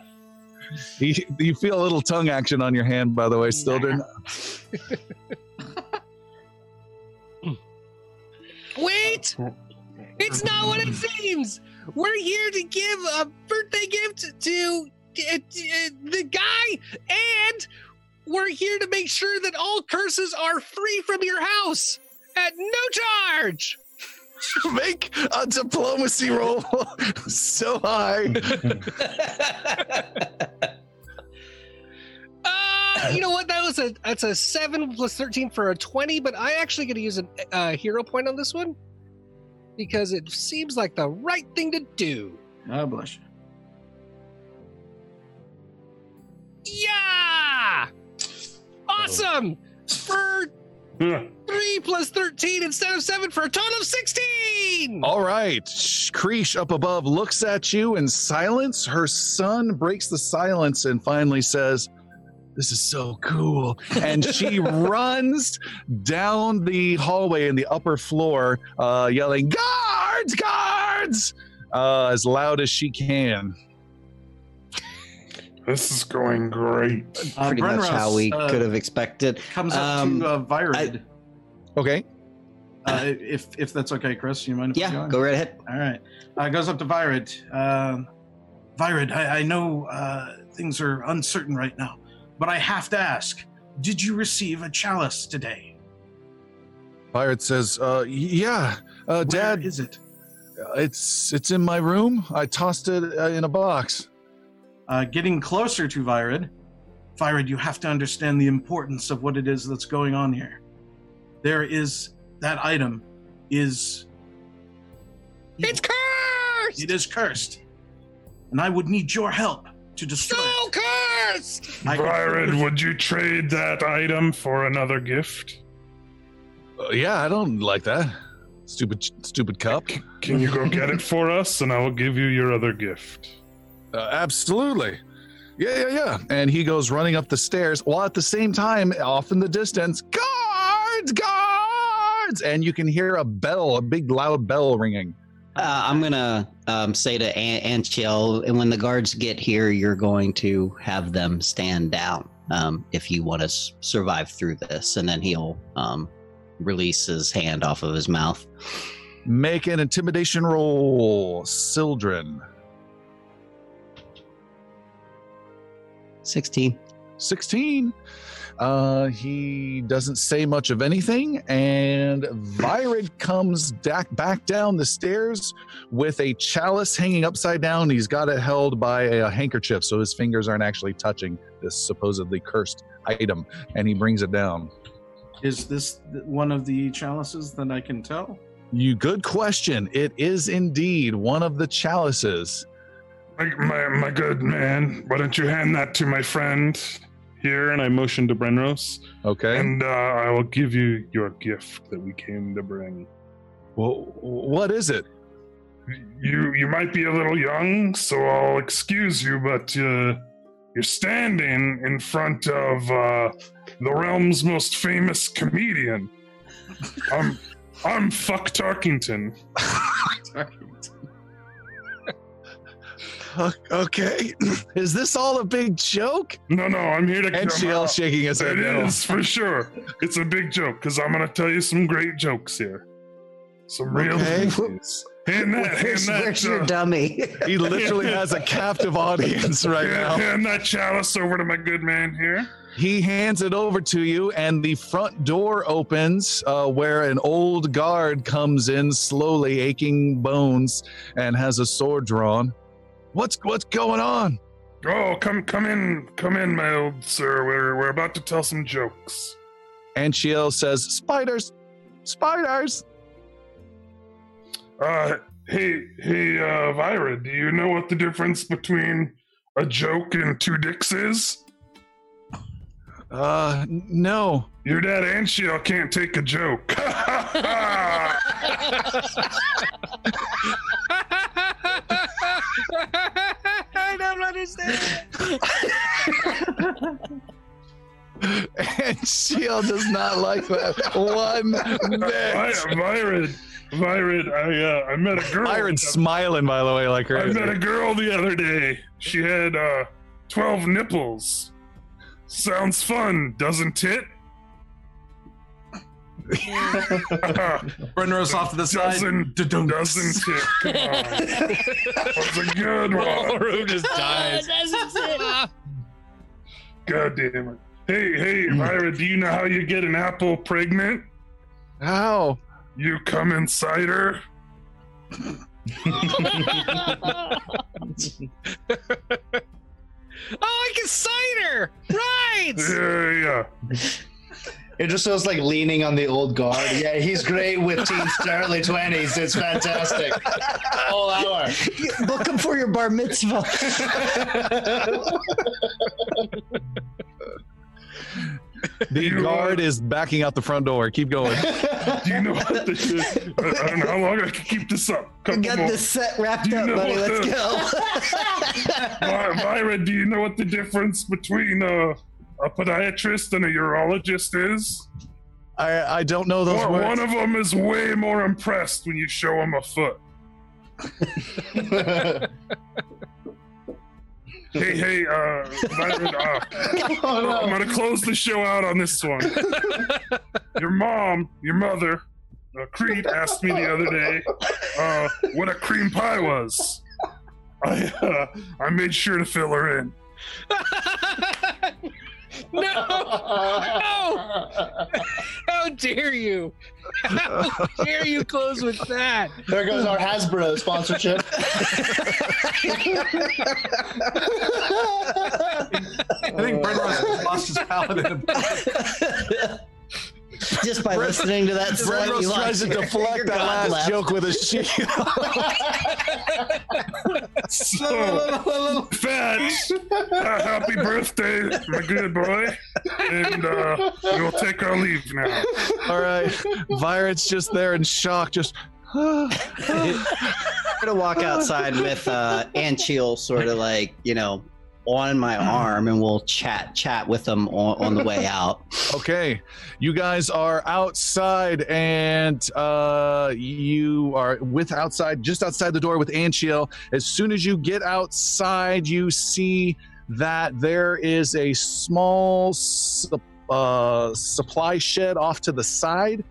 Speaker 1: *laughs* you, you feel a little tongue action on your hand, by the way, Sildren.
Speaker 2: Wait! It's not what it seems! We're here to give a birthday gift to uh, uh, the guy, and we're here to make sure that all curses are free from your house at no charge! *laughs*
Speaker 1: Make a diplomacy roll *laughs* so high. *laughs*
Speaker 2: Uh, you know what? That was a that's a seven plus thirteen for a twenty, but I actually going to use a uh, hero point on this one because it seems like the right thing to do.
Speaker 5: God bless you.
Speaker 2: Yeah, awesome for three plus thirteen instead of seven for a total of sixteen.
Speaker 1: All right. Krish up above looks at you in silence. Her son breaks the silence and finally says, This is so cool. And she *laughs* runs down the hallway in the upper floor, uh, yelling, Guards, guards! Uh, as loud as she can.
Speaker 6: This is going great.
Speaker 5: Uh,
Speaker 8: Pretty much how we
Speaker 5: uh,
Speaker 8: could have expected.
Speaker 5: Comes up
Speaker 8: Um,
Speaker 5: to uh, Virid.
Speaker 1: Okay.
Speaker 5: uh, if if that's okay, Chris, you mind if I
Speaker 8: Yeah,
Speaker 5: go?
Speaker 8: go right ahead.
Speaker 5: All right. Uh, goes up to Virid. Um, Virid, I, I know uh, things are uncertain right now, but I have to ask: Did you receive a chalice today?
Speaker 1: Pirate says, uh, Yeah, uh,
Speaker 5: Where
Speaker 1: Dad,
Speaker 5: is it?
Speaker 1: it's, it's in my room. I tossed it uh, in a box.
Speaker 5: Uh, getting closer to Virid, Virid, you have to understand the importance of what it is that's going on here. There is that item is
Speaker 2: It's cursed.
Speaker 5: it is cursed, and I would need your help to destroy
Speaker 2: so
Speaker 5: it.
Speaker 2: cursed.
Speaker 5: I can-
Speaker 6: Byron, would you trade that item for another gift?
Speaker 1: Uh, yeah, I don't like that. Stupid, stupid cup.
Speaker 6: Can you go get it for us, and I will give you your other gift?
Speaker 1: Uh, absolutely. Yeah, yeah, yeah. And he goes running up the stairs while at the same time, off in the distance, guards, guards! And you can hear a bell, a big loud bell ringing.
Speaker 8: Uh, I'm gonna um, say to An- Anshiel, and when the guards get here, you're going to have them stand down um, if you want to s- survive through this, and then he'll um, release his hand off of his mouth.
Speaker 1: Make an intimidation roll, Sildren.
Speaker 8: Sixteen.
Speaker 1: 16. Uh, he doesn't say much of anything, and Virid comes back, back down the stairs with a chalice hanging upside down. He's got it held by a handkerchief, so his fingers aren't actually touching this supposedly cursed item, and he brings it down.
Speaker 5: Is this one of the chalices that I can tell?
Speaker 1: You good question. It is indeed one of the chalices.
Speaker 6: My, my, my good man, why don't you hand that to my friend here? And I motion to Brenros,
Speaker 1: Okay.
Speaker 6: and uh, I will give you your gift that we came to bring.
Speaker 1: well, what is it?
Speaker 6: You you might be a little young, so I'll excuse you, but uh, you're standing in front of uh, the realm's most famous comedian. *laughs* I'm I'm Fuck Tarkington. *laughs* *laughs*
Speaker 1: Okay. *clears throat* Is this all a big joke?
Speaker 6: No, no, I'm here to.
Speaker 1: Anshiel shaking his head.
Speaker 6: It
Speaker 1: no.
Speaker 6: is for sure. It's a big joke because I'm gonna tell you some great jokes here. Some real
Speaker 1: Okay.
Speaker 6: ones. Hand that, hand
Speaker 3: Where's,
Speaker 6: that,
Speaker 3: where's
Speaker 6: uh,
Speaker 3: your dummy? *laughs*
Speaker 1: He literally has a captive audience right
Speaker 6: hand,
Speaker 1: now.
Speaker 6: hand that chalice over to my good man here.
Speaker 1: He hands it over to you, and the front door opens, uh, where an old guard comes in slowly, aching bones, and has a sword drawn. What's what's going on?
Speaker 6: Oh, come, come in, come in, my old sir. We're we're about to tell some jokes.
Speaker 1: Anshiel says, "Spiders, spiders."
Speaker 6: Uh, hey, hey, uh, Vyra, do you know what the difference between a joke and two dicks is?
Speaker 1: Uh, no.
Speaker 6: Your dad Anshiel can't take a joke. *laughs* *laughs*
Speaker 9: I don't understand. *laughs*
Speaker 1: Anshiel does not like that one
Speaker 6: Vi-
Speaker 1: bit.
Speaker 6: Vyra, Vyra, I uh, I met a girl.
Speaker 1: Byron's smiling, by the way, like
Speaker 6: I met a girl the other day. She had uh, 12 nipples. Sounds fun, doesn't it?
Speaker 5: Brenros off to the side.
Speaker 6: Doesn't,
Speaker 5: Da-dunk.
Speaker 6: doesn't it? Come on. That's a good one.
Speaker 2: Ballroom just *laughs* dies.
Speaker 6: God damn it. Hey, hey, hmm. Myra, do you know how you get an apple pregnant?
Speaker 1: How?
Speaker 6: You come inside her. *laughs* *laughs*
Speaker 2: Oh, like a cider! Right!
Speaker 6: Yeah, yeah.
Speaker 4: It just feels like leaning on the old guard. Yeah, he's great with teens early 20s. It's fantastic. All hour. *laughs*
Speaker 3: Book him for your bar mitzvah.
Speaker 1: The
Speaker 6: You,
Speaker 1: guard is backing out the front door. Keep going.
Speaker 6: Do you know what this is? I I don't know how long I can keep this up.
Speaker 3: We
Speaker 6: Couple
Speaker 3: got
Speaker 6: more.
Speaker 3: this set wrapped up, buddy. Let's
Speaker 6: the-
Speaker 3: go.
Speaker 6: My- *laughs* Myra, do you know what the difference between uh, a podiatrist and a urologist is?
Speaker 1: I I don't know those
Speaker 6: One,
Speaker 1: words.
Speaker 6: one of them is way more impressed when you show him a foot. *laughs* Hey, hey, uh, Myra, uh,
Speaker 4: oh,
Speaker 6: I'm gonna close the show out on this one. your mom, your mother, uh, Creed asked me the other day uh, what a cream pie was. I uh, I made sure to fill her in. *laughs*
Speaker 2: no! No! How dare you? How dare you close with that?
Speaker 4: There goes our Hasbro sponsorship.
Speaker 5: I think Brenros lost his paladin. *laughs*
Speaker 3: Just by listening to that song,
Speaker 1: Brenros
Speaker 3: you
Speaker 1: tries to deflect that last
Speaker 3: left.
Speaker 1: joke with *laughs* a shield.
Speaker 6: So, Fat, uh, happy birthday, my good boy. And uh, we'll take our leave now.
Speaker 1: All right, Violet's just there in shock, just. *laughs*
Speaker 3: I'm gonna walk outside with uh, Anshiel sort of like you know on my *clears throat* arm, and we'll chat chat with them on, on the way *laughs* out.
Speaker 1: Okay, you guys are outside, and uh, you are with outside, just outside the door with Anshiel. As soon as you get outside, you see that there is a small uh, supply shed off to the side.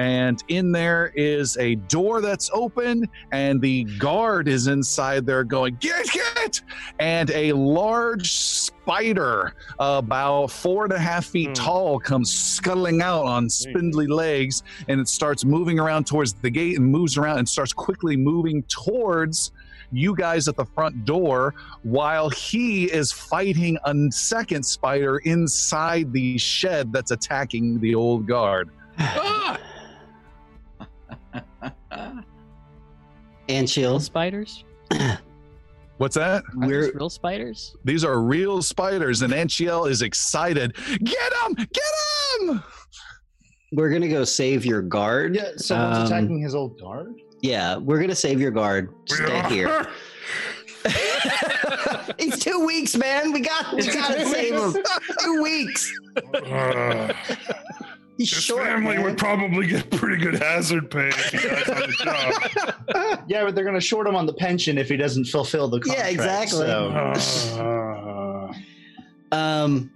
Speaker 1: And in there is a door that's open, and the guard is inside there going, Get, get! And a large spider about four and a half feet
Speaker 2: Hmm.
Speaker 1: tall comes scuttling out on spindly legs and it starts moving around towards the gate and moves around and starts quickly moving towards you guys at the front door while he is fighting a second spider inside the shed that's attacking the old guard. *sighs*
Speaker 2: Ah!
Speaker 3: Anshiel,
Speaker 9: spiders? *clears throat*
Speaker 1: What's that?
Speaker 9: Are
Speaker 3: we're
Speaker 9: these real spiders?
Speaker 1: These are real spiders, and Anshiel is excited. Get him! Get him!
Speaker 3: we're gonna go save your guard.
Speaker 4: Yeah, someone's
Speaker 3: Um,
Speaker 4: attacking his old guard.
Speaker 3: Yeah, we're gonna save your guard. Stay here. *laughs* *laughs* it's two weeks, man. We got we gotta save him. Two weeks. *laughs* He's
Speaker 6: his
Speaker 3: short.
Speaker 6: family
Speaker 3: man.
Speaker 6: would probably get pretty good hazard pay if he dies on the job. *laughs*
Speaker 4: Yeah, but they're going to short him on the pension if he doesn't fulfill the contract.
Speaker 3: Yeah, exactly.
Speaker 4: So.
Speaker 6: Uh, *laughs*
Speaker 3: Um.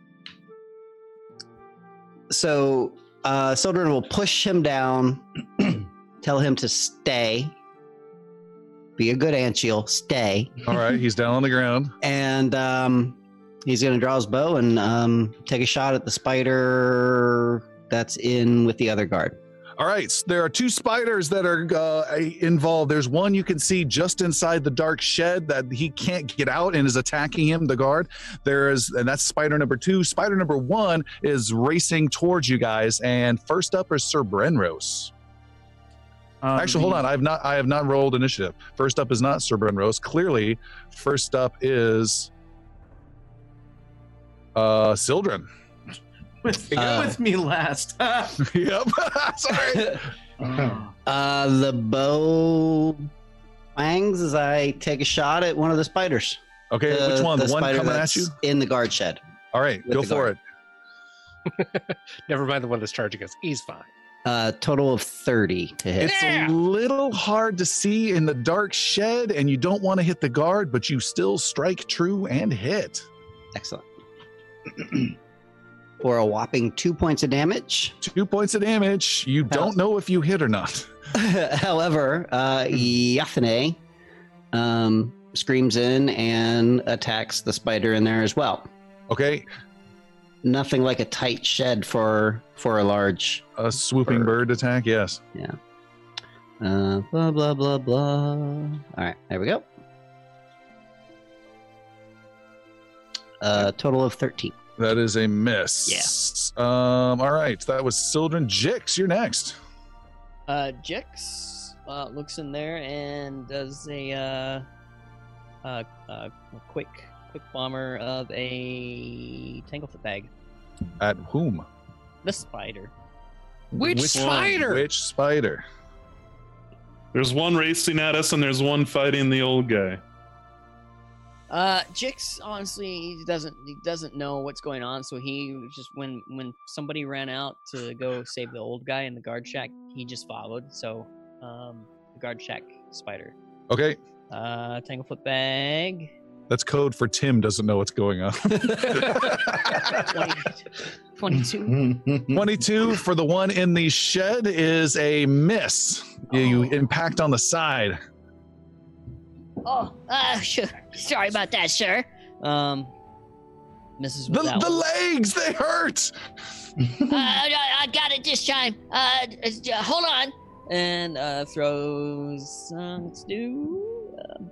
Speaker 3: So, uh, Sildren will push him down, *clears throat* tell him to stay, Be a good Anshiel. Stay.
Speaker 1: All right, he's down on the ground. *laughs*
Speaker 3: And um, he's going to draw his bow and um, take a shot at the spider that's in with the other guard.
Speaker 1: All right, s- there are two spiders that are uh, involved. There's one you can see just inside the dark shed that he can't get out and is attacking him, the guard. There is, and that's spider number two. Spider number one is racing towards you guys, and first up is Sir Brenros.
Speaker 5: Um,
Speaker 1: Actually, hold on. I have not. I have not rolled initiative. First up is not Sir Brenros. Clearly, first up is uh Sildren.
Speaker 5: With, *laughs*
Speaker 3: Uh,
Speaker 5: with me last. *laughs*
Speaker 1: yep. *laughs* Sorry.
Speaker 3: Uh, the bow bangs as I take a shot at one of the spiders.
Speaker 1: Okay, which one? The, one
Speaker 3: spider
Speaker 1: coming at you?
Speaker 3: in the guard shed.
Speaker 1: All right, go for
Speaker 3: guard.
Speaker 1: it.
Speaker 2: Never mind the one that's charging us. He's fine.
Speaker 3: Uh, total of thirty to hit.
Speaker 1: It's a little hard to see in the dark shed, and you don't want to hit the guard, but you still strike true and hit.
Speaker 3: Excellent. *clears throat* For a whopping two points of damage.
Speaker 1: Two points of damage. You don't know if you hit or not. *laughs* *laughs*
Speaker 3: However, uh, Yathane um, screams in and attacks the spider in there as well.
Speaker 1: Okay,
Speaker 3: Nothing like a tight shed for for a large.
Speaker 1: a swooping
Speaker 3: Bird.
Speaker 1: bird attack. Yes. Yeah.
Speaker 3: Uh, blah blah blah blah. All right, there we go. Uh, total of thirteen.
Speaker 1: That is a miss. Yeah. Um. All right. That was Sildren. Jix, you're next.
Speaker 9: Uh, Jix uh, looks in there and does a uh, uh, uh, a quick quick bomber of a tanglefoot bag.
Speaker 1: At whom?
Speaker 9: The spider.
Speaker 2: Which,
Speaker 1: one?
Speaker 2: spider?
Speaker 1: Which spider?
Speaker 6: There's one racing at us, and there's one fighting the old guy.
Speaker 9: Uh, Jix honestly he doesn't he doesn't know what's going on, so he just when when somebody ran out to go save the old guy in the guard shack, he just followed. So, um, the guard shack spider.
Speaker 1: Okay,
Speaker 9: Uh, tanglefoot bag.
Speaker 1: that's code for Tim doesn't know what's going on.
Speaker 9: 20, *laughs* *laughs* 22. *laughs*
Speaker 1: 22 for the one in the shed is a miss. You, you impact on the side.
Speaker 7: Oh, uh, sh- sorry about that, sir.
Speaker 9: Um, misses with
Speaker 1: The, the
Speaker 9: one.
Speaker 1: legs, they hurt. *laughs* *laughs*
Speaker 7: Uh, I, I got it this time. Uh, uh, hold on.
Speaker 9: and uh, throws. Uh, let's do uh,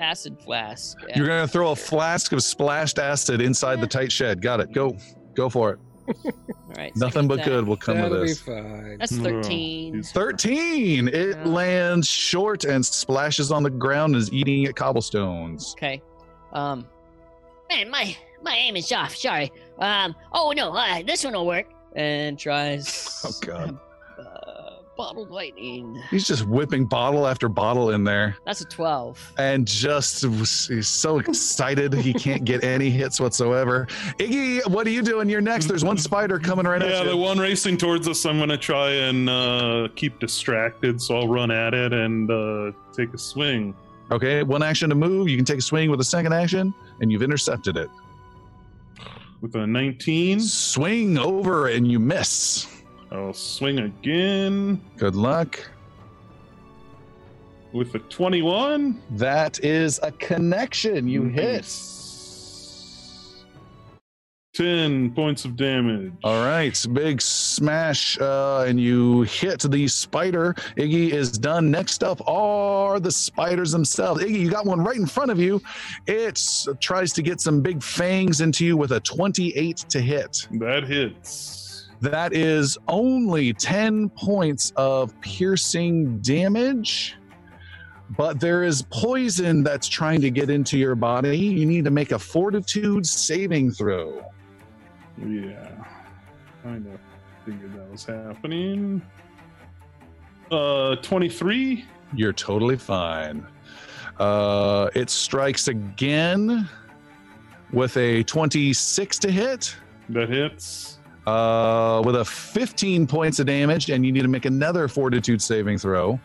Speaker 9: acid flask.
Speaker 1: You're going to throw a flask of splashed acid inside the tight shed. Got it. Go. Go for it.
Speaker 9: All right.
Speaker 1: Nothing but
Speaker 9: attack.
Speaker 1: good will come of
Speaker 2: That'll be
Speaker 1: this.
Speaker 2: fine.
Speaker 9: That's
Speaker 6: Oh,
Speaker 9: thirteen.
Speaker 6: he's-
Speaker 1: 13. It
Speaker 9: Yeah.
Speaker 1: lands short and splashes on the ground and is eating at cobblestones.
Speaker 9: Okay. Um.
Speaker 7: Man, my my aim is off. Sorry. Um. Oh no. Uh, this one will work.
Speaker 9: And tries.
Speaker 1: Oh, God. *laughs*
Speaker 9: Bottled lightning.
Speaker 1: He's just whipping bottle after bottle in there
Speaker 9: That's a twelve.
Speaker 1: and just he's so excited he can't get any hits whatsoever. Iggy, what are you doing? You're next. There's one spider coming right
Speaker 6: Yeah,
Speaker 1: at you.
Speaker 6: Yeah, the one racing towards us, I'm gonna try and uh, keep distracted, so I'll run at it and uh, take a swing.
Speaker 1: Okay, one action to move. You can take a swing with a second action, and you've intercepted it.
Speaker 6: With a 19,
Speaker 1: Swing over and you miss.
Speaker 6: I'll swing again
Speaker 1: Good luck.
Speaker 6: with a 21.
Speaker 1: That is a connection. You hit.
Speaker 6: 10 points of damage.
Speaker 1: All right, big smash, uh, and you hit the spider. Iggy is done. Next up are the spiders themselves. Iggy, you got one right in front of you. It tries to get some big fangs into you with a 28 to hit.
Speaker 6: That hits.
Speaker 1: That is only 10 points of piercing damage. But there is poison that's trying to get into your body. You need to make a fortitude saving throw.
Speaker 6: Yeah. Kind of figured that was happening. Uh, 23.
Speaker 1: You're totally fine. Uh, it strikes again with a 26 to hit,
Speaker 6: That hits.
Speaker 1: Uh, with a 15 points of damage, and you need to make another fortitude saving throw.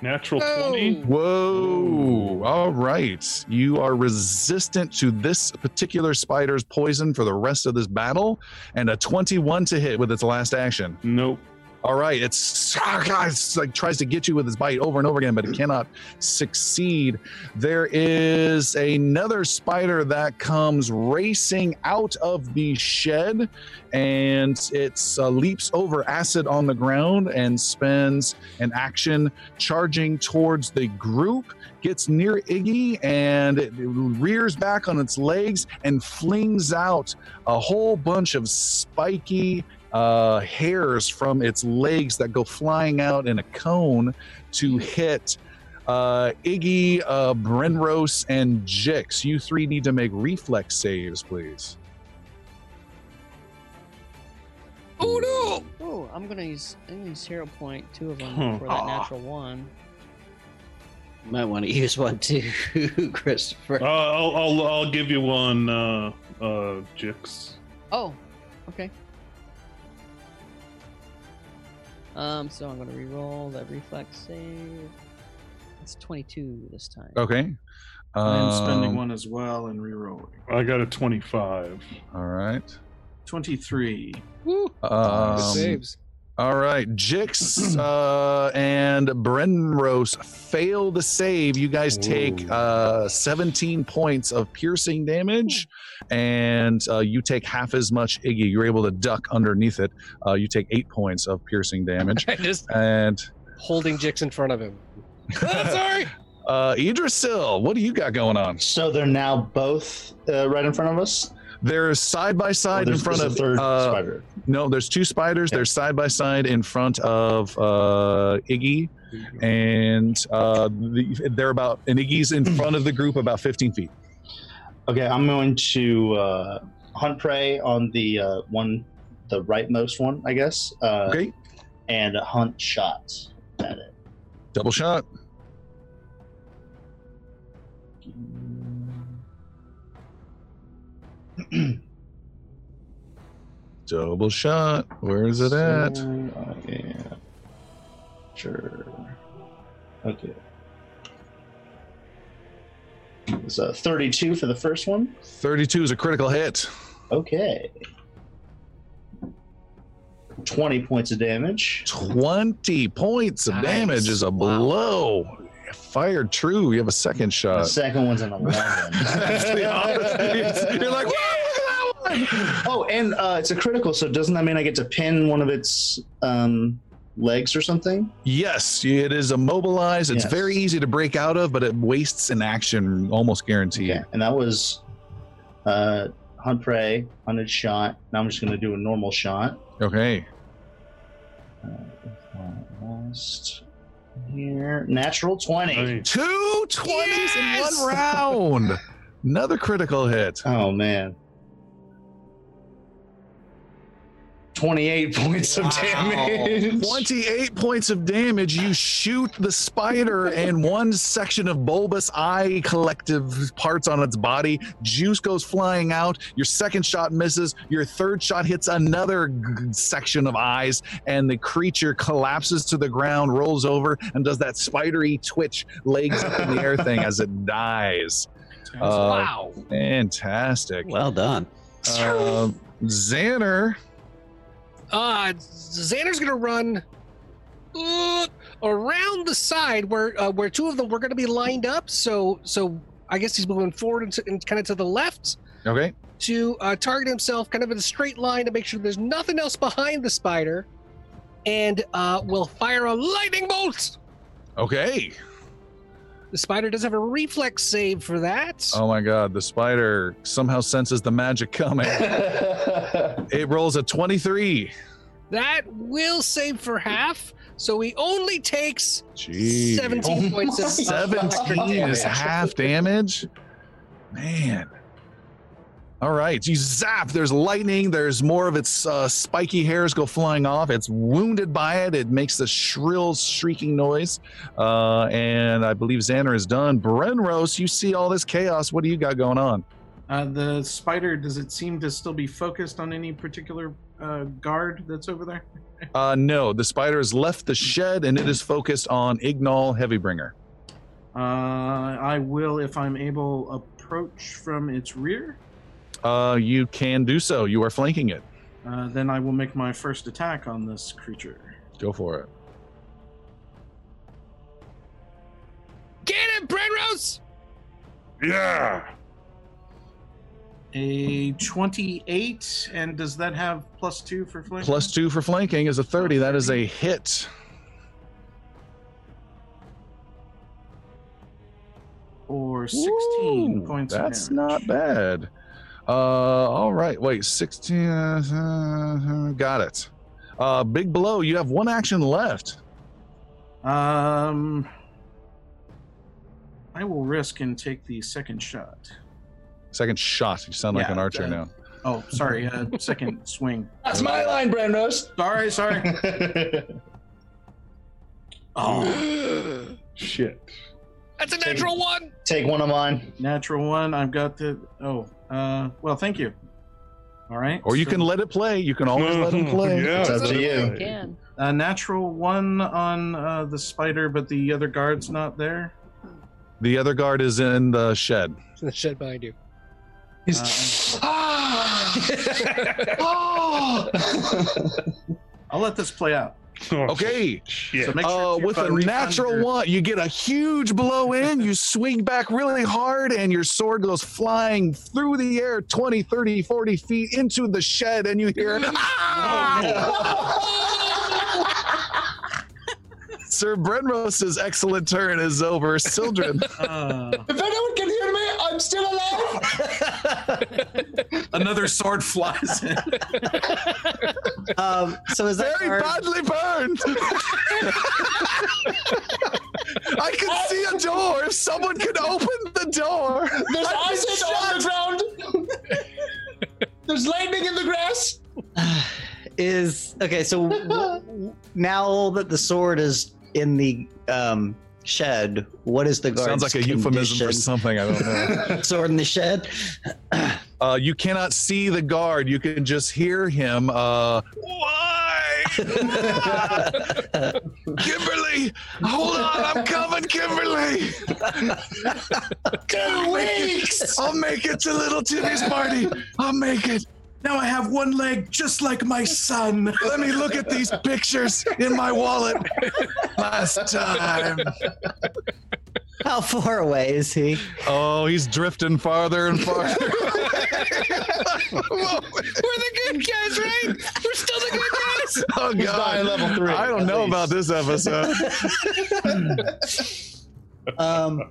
Speaker 6: Natural
Speaker 2: Oh.
Speaker 6: 20.
Speaker 1: Whoa! All right, you are resistant to this particular spider's poison for the rest of this battle, and a 21 to hit with its last action.
Speaker 6: Nope.
Speaker 1: All right, it's, ah, God, it's like tries to get you with his bite over and over again, but it cannot succeed. There is another spider that comes racing out of the shed, and it uh, leaps over acid on the ground and spends an action charging towards the group. Gets near Iggy and it rears back on its legs and flings out a whole bunch of spiky uh, hairs from its legs that go flying out in a cone to hit uh, Iggy, uh, Brenros, and Jix. You three need to make reflex saves, please.
Speaker 2: Oh no!
Speaker 9: Oh, I'm gonna use I'm gonna use hero point two of them
Speaker 6: Hmm.
Speaker 9: for that natural one.
Speaker 3: You might want to *laughs* use one too, Christopher.
Speaker 6: Uh, I'll, I'll I'll give you one, uh, uh, Jix.
Speaker 9: Oh, okay. Um, so I'm gonna re-roll that reflex save. It's 22 this time.
Speaker 1: Okay.
Speaker 5: I'm spending
Speaker 1: Um,
Speaker 5: one as well and rerolling.
Speaker 6: I got a twenty-five.
Speaker 1: All right.
Speaker 5: 23.
Speaker 2: Woo.
Speaker 1: Um,
Speaker 2: saves.
Speaker 1: All right, Jix uh, and Brenros fail to save. You guys take uh, 17 points of piercing damage, and uh, you take half as much. Iggy, you're able to duck underneath it. Uh, you take eight points of piercing damage, *laughs*
Speaker 2: Just
Speaker 1: and
Speaker 2: holding Jix in front of him. oh, *laughs* *laughs* sorry.
Speaker 1: uh, Idrisil, what do you got going on?
Speaker 4: So they're now both uh, right in front of us.
Speaker 1: They're side by
Speaker 4: Or
Speaker 1: side in
Speaker 4: there's-
Speaker 1: front
Speaker 4: there's
Speaker 1: of
Speaker 4: a third
Speaker 1: uh,
Speaker 4: spider.
Speaker 1: No, there's two spiders. They're side by side in front of uh, Iggy, and uh, the, they're about and Iggy's in *clears throat* front of the group about 15 feet.
Speaker 4: Okay, I'm going to uh, hunt prey on the uh, one, the rightmost one, I guess. Uh,
Speaker 1: Okay,
Speaker 4: And hunt shots at it.
Speaker 1: double shot. *clears throat* Double shot. Where is it at?
Speaker 4: Uh, yeah. Sure. Okay. It's a 32 for the first one.
Speaker 1: 32 is a critical hit.
Speaker 4: Okay. 20 points of damage.
Speaker 1: 20 points of
Speaker 2: Nice.
Speaker 1: damage is a
Speaker 2: Wow.
Speaker 1: blow. Fired true. You have a second shot.
Speaker 4: The second one's an 11.
Speaker 1: That's the opposite. You're like, "Whoa, look at that one!"
Speaker 4: oh, and uh, it's a critical, so doesn't that mean I get to pin one of its um, legs or something?
Speaker 1: Yes, it is immobilized. It's
Speaker 4: Yes.
Speaker 1: very easy to break out of, but it wastes an action almost guaranteed.
Speaker 4: Yeah, and that was uh, hunt prey, hunted shot. Now I'm just going to do a normal shot.
Speaker 1: Okay.
Speaker 4: Uh, last here, natural 20.
Speaker 6: Nice.
Speaker 1: Two 20s in one round. *laughs* Another critical hit.
Speaker 4: Oh man. 28 points of damage.
Speaker 1: 28 points of damage. You shoot the spider, and one section of bulbous eye collective parts on its body. Juice goes flying out. Your second shot misses. Your third shot hits another g- section of eyes, and the creature collapses to the ground, rolls over, and does that spidery twitch, legs up in the air thing as it dies. Uh,
Speaker 2: wow.
Speaker 1: Fantastic.
Speaker 3: Well done.
Speaker 1: Uh, Xander.
Speaker 2: Uh, Xander's gonna run uh, around the side where uh, where two of them were gonna be lined up. So so I guess he's moving forward and, to, and kind of to the left
Speaker 1: Okay.
Speaker 2: to uh, target himself, kind of in a straight line to make sure there's nothing else behind the spider, and uh, will fire a lightning bolt.
Speaker 1: Okay.
Speaker 2: The spider does have a reflex save for that.
Speaker 1: Oh my god, the spider somehow senses the magic coming. *laughs* it rolls a 23.
Speaker 2: That will save for half. So he only takes
Speaker 1: Jeez.
Speaker 2: 17
Speaker 4: Oh
Speaker 2: points of
Speaker 4: my
Speaker 2: of electric
Speaker 1: 17 is half damage? Man. All right, you zap. There's lightning. There's more of its uh, spiky hairs go flying off. It's wounded by it. It makes the shrill, shrieking noise. Uh, and I believe Xander is done. Brenros, you see all this chaos. What do you got going on?
Speaker 5: Uh, the spider, does it seem to still be focused on any particular uh, guard that's over there? *laughs*
Speaker 1: Uh, no, the spider has left the shed and it is focused on Ignal Heavybringer.
Speaker 5: Uh, I will, if I'm able, approach from its rear.
Speaker 1: Uh, you can do so. You are flanking it.
Speaker 5: Uh, then I will make my first attack on this creature.
Speaker 1: Go for it.
Speaker 2: Get him, Brenros!
Speaker 6: Yeah.
Speaker 5: A 28, and does that have plus two for flanking?
Speaker 1: Plus two for flanking is a 30. That is a hit.
Speaker 5: Or 16
Speaker 1: Ooh,
Speaker 5: points
Speaker 1: That's not bad. Uh, all right. Wait, 16. Uh, got it. Uh, big blow. You have one action left.
Speaker 5: Um, I will risk and take the second shot.
Speaker 1: Second shot. You sound like an archer
Speaker 5: uh,
Speaker 1: now.
Speaker 5: Oh, sorry, uh, second *laughs* swing.
Speaker 4: That's my line, Brandos.
Speaker 5: Sorry, sorry. *laughs* Oh, *gasps*
Speaker 6: Shit.
Speaker 2: That's a natural one!
Speaker 10: Take one of mine.
Speaker 5: natural one. I've got the. Oh, uh, well, thank you. All right.
Speaker 1: Or you
Speaker 5: so,
Speaker 1: can let it play. You can always let him *laughs* play.
Speaker 6: Yeah,
Speaker 10: It's up to you.
Speaker 9: Can.
Speaker 5: A natural one on uh, the spider, but the other guard's not there.
Speaker 1: The other guard is in the shed.
Speaker 2: It's in the shed behind you.
Speaker 4: He's.
Speaker 10: oh! *laughs* *laughs*
Speaker 5: I'll let this play out.
Speaker 6: Oh,
Speaker 1: Okay.
Speaker 6: Shit.
Speaker 5: So make sure
Speaker 1: Uh, with a
Speaker 5: refund
Speaker 1: natural
Speaker 5: your-
Speaker 1: one, you get a huge blow in, you swing back really hard, and your sword goes flying through the air 20, 30, 40 feet into the shed, and you hear, *laughs* Sir Brenros's excellent turn is over. Sildren. *laughs*
Speaker 5: Uh,
Speaker 4: If anyone can hear me, I'm still alive. *laughs* *laughs*
Speaker 5: another sword flies in. *laughs*
Speaker 3: Um, so is that
Speaker 1: Very
Speaker 3: guard-
Speaker 1: badly burned. *laughs* I can see a door. If someone could open the door.
Speaker 4: There's acid on the ground. There's lightning in the grass. *sighs*
Speaker 3: is okay. So w- now that the sword is in the um, shed, what is the guard's
Speaker 1: Sounds like a euphemism for something. I don't know. *laughs*
Speaker 3: Sword in the shed.
Speaker 1: Uh, you cannot see the guard. You can just hear him. Uh, Why? Kimberly, hold on. I'm coming, Kimberly.
Speaker 4: Two weeks.
Speaker 1: I'll make it to little Timmy's party. I'll make it.
Speaker 5: Now I have one leg just like my son.
Speaker 1: Let me look at these pictures in my wallet. Last time.
Speaker 3: How far away is he?
Speaker 1: Oh, he's drifting farther and farther. *laughs*
Speaker 2: We're the good guys, right? We're still the good guys! *laughs*
Speaker 1: oh
Speaker 10: He's
Speaker 1: God.
Speaker 10: level three.
Speaker 1: I don't know
Speaker 10: least.
Speaker 1: about this episode. *laughs*
Speaker 3: Um,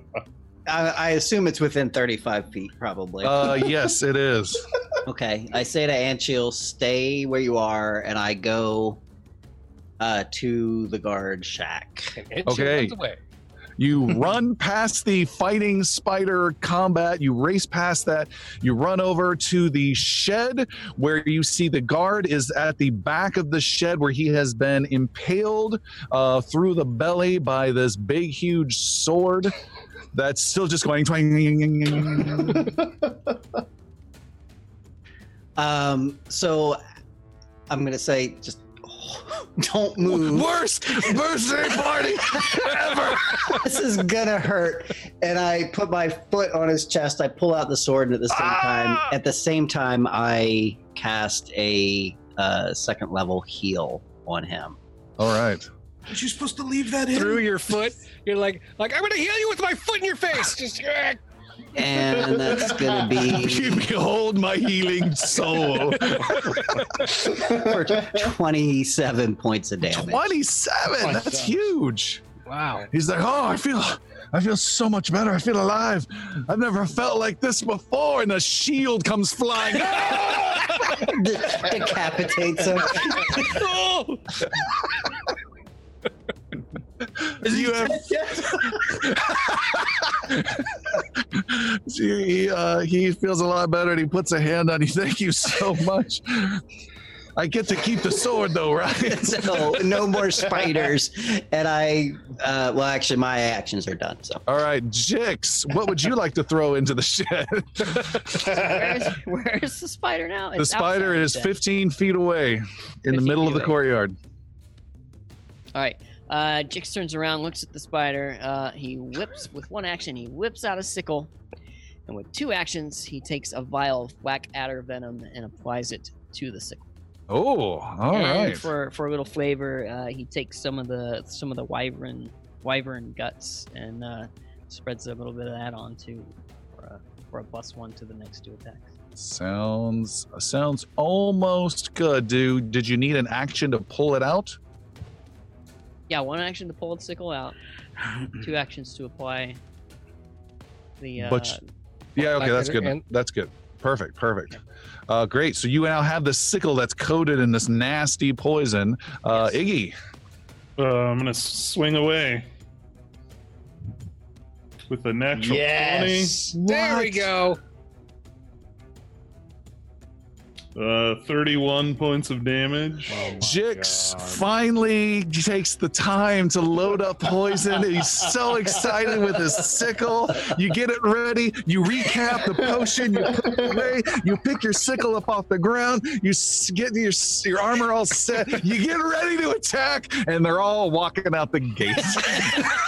Speaker 3: I, I assume it's within 35 feet, probably.
Speaker 1: Uh, yes, it is.
Speaker 3: Okay, I say to Anshiel, stay where you are, and I go uh, to the guard shack.
Speaker 1: Okay. You *laughs* run past the fighting spider combat. You race past that. You run over to the shed where you see the guard is at the back of the shed where he has been impaled uh, through the belly by this big, huge sword that's still just going. twang. *laughs*
Speaker 3: Um, so I'm gonna say, just *laughs* don't move.
Speaker 1: Worst birthday party ever. *laughs*
Speaker 3: this is gonna hurt. And I put my foot on his chest. I pull out the sword, and at the same time,
Speaker 1: Ah!
Speaker 3: at the same time, I cast a uh, second level heal on him.
Speaker 1: All right.
Speaker 5: Was you supposed to leave that in?
Speaker 2: Through your foot, you're like, like I'm gonna heal you with my foot in your face. Just *laughs*
Speaker 3: And that's gonna be *laughs*
Speaker 1: Behold my healing soul.
Speaker 3: for 27 points of damage.
Speaker 1: 27. That's huge.
Speaker 2: wow.
Speaker 1: He's like, oh, I feel, I feel so much better. I feel alive. I've never felt like this before. And a shield comes flying. *laughs*
Speaker 3: De- decapitates him. *laughs*
Speaker 2: Oh!
Speaker 1: you have, *laughs* he, uh, he feels a lot better, and he puts a hand on you. *laughs* Thank you so much. I get to keep the sword, though, right? *laughs*
Speaker 3: so no more spiders. And I, uh, well, actually, my actions are done. So
Speaker 1: All right, Jix, what would you like to throw into the shed?
Speaker 9: Where's, where's the spider now?
Speaker 1: the
Speaker 9: It's
Speaker 1: spider
Speaker 9: outside
Speaker 1: is
Speaker 9: then.
Speaker 1: 15 feet away in the middle of the
Speaker 9: away.
Speaker 1: courtyard.
Speaker 9: All right. Uh, Jix turns around, looks at the spider. Uh, he whips with one action. He whips out a sickle, and with two actions, he takes a vial of black adder venom and applies it to the sickle.
Speaker 1: Oh, all right.
Speaker 9: For for a little flavor, uh, he takes some of the some of the wyvern wyvern guts and uh, spreads a little bit of that onto for a, for a plus one to the next two attacks.
Speaker 1: Sounds sounds almost good. dude. did you need an action to pull it out?
Speaker 9: Yeah, one action to pull the sickle out, *clears throat* two actions to apply the. Uh,
Speaker 1: But Yeah, okay, that's good.
Speaker 2: And-
Speaker 1: That's good. Perfect, perfect. Uh, great. So you now have the sickle that's coated in this nasty poison. Uh,
Speaker 9: Yes.
Speaker 1: Iggy,
Speaker 6: Uh, I'm gonna swing away with a natural
Speaker 4: Yes.
Speaker 2: There we go.
Speaker 6: Uh, 31 points of damage.
Speaker 1: Jix finally takes the time to load up poison. He's so excited with his sickle. You get it ready. You recap the potion. You put it away. You pick your sickle up off the ground. You get your your armor all set. You get ready to attack, and they're all walking out the gate. *laughs*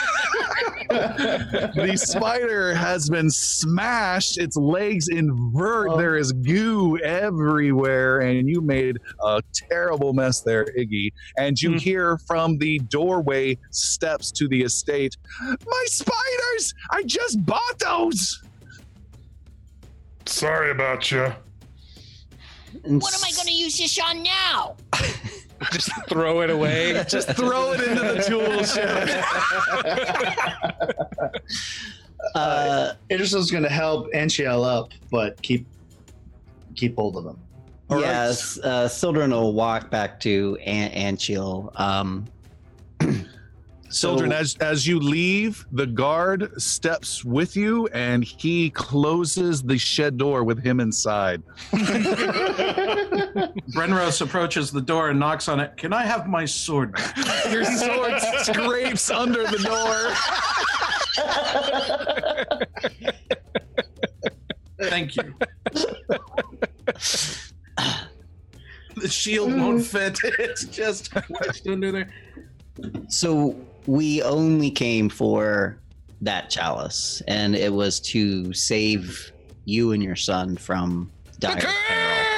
Speaker 1: the spider has been smashed. Its legs invert.
Speaker 4: Oh.
Speaker 1: There is goo everywhere, and you made a terrible mess there, Iggy. And you
Speaker 6: Hmm.
Speaker 1: hear from the doorway steps to the estate, "My spiders! I just bought those."
Speaker 6: Sorry about you.
Speaker 7: What am I going to use this on now? *laughs*
Speaker 2: Just throw it away.
Speaker 1: Just throw it into the tool shed. *laughs*
Speaker 3: Uh,
Speaker 4: Idrisil's going to help Anshiel up, but keep keep hold of him.
Speaker 1: All right.
Speaker 3: yes, uh, Sildren will walk back to An- Anshiel. Um, *clears throat*
Speaker 1: Sildren, as as you leave, the guard steps with you, and he closes the shed door with him inside. *laughs* *laughs*
Speaker 5: Brenros approaches the door and knocks on it. Can I have my sword? *laughs*
Speaker 1: Your sword scrapes under the door.
Speaker 5: Thank you. the shield won't mm. fit. *laughs* It's just wedged under there.
Speaker 3: so we only came for that chalice, and it was to save you and your son from dire peril.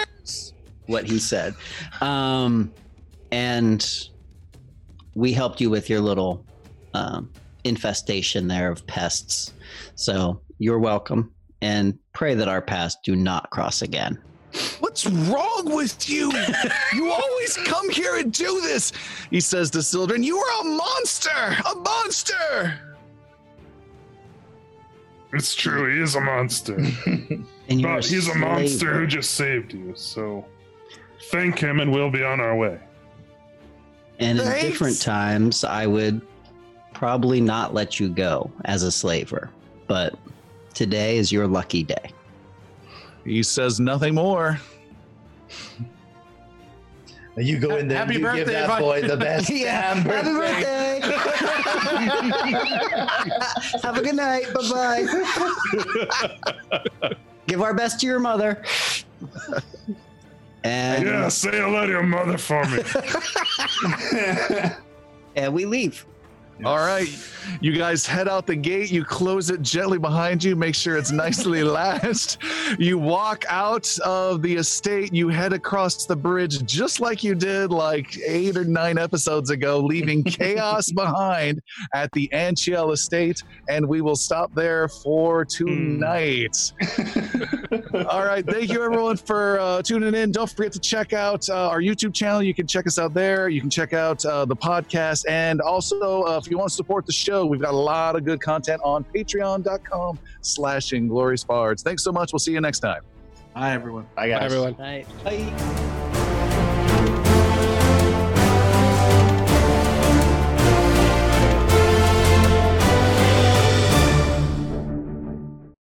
Speaker 3: What he said, um, and we helped you with your little um, infestation there of pests. So you're welcome, and pray that our paths do not cross again.
Speaker 1: What's wrong with you? *laughs* You always come here and do this. He says to Sildren, You are a monster! A monster!
Speaker 6: It's true, he is a monster. *laughs*
Speaker 3: And
Speaker 6: but he's a monster who just saved you, so thank him and we'll be on our way.
Speaker 3: And in different times, I would probably not let you go as a slaver. But today is your lucky day.
Speaker 1: He says nothing more.
Speaker 4: You go in there
Speaker 5: Happy
Speaker 4: and you give that boy the *laughs* best yeah. damn birthday. *laughs*
Speaker 3: Have a good night. Bye bye. *laughs* Give our best to your mother. And,
Speaker 6: yeah, say hello to your mother for me. *laughs*
Speaker 3: and we leave.
Speaker 1: All right. You guys head out the gate. You close it gently behind you. Make sure it's nicely *laughs* latched. You walk out of the estate. You head across the bridge just like you did like eight or nine episodes ago, leaving *laughs* chaos behind at the Anshiel estate. And we will stop there for tonight. All right. Thank you, everyone, for uh, tuning in. Don't forget to check out uh, our YouTube channel. You can check us out there. You can check out uh, the podcast. And also, uh, if you want to support the show, we've got a lot of good content on patreon.com slash inglorious bards. Thanks so much. We'll see you next time.
Speaker 5: Hi, everyone.
Speaker 4: Bye, guys.
Speaker 2: Everyone.
Speaker 9: Right.
Speaker 3: Bye.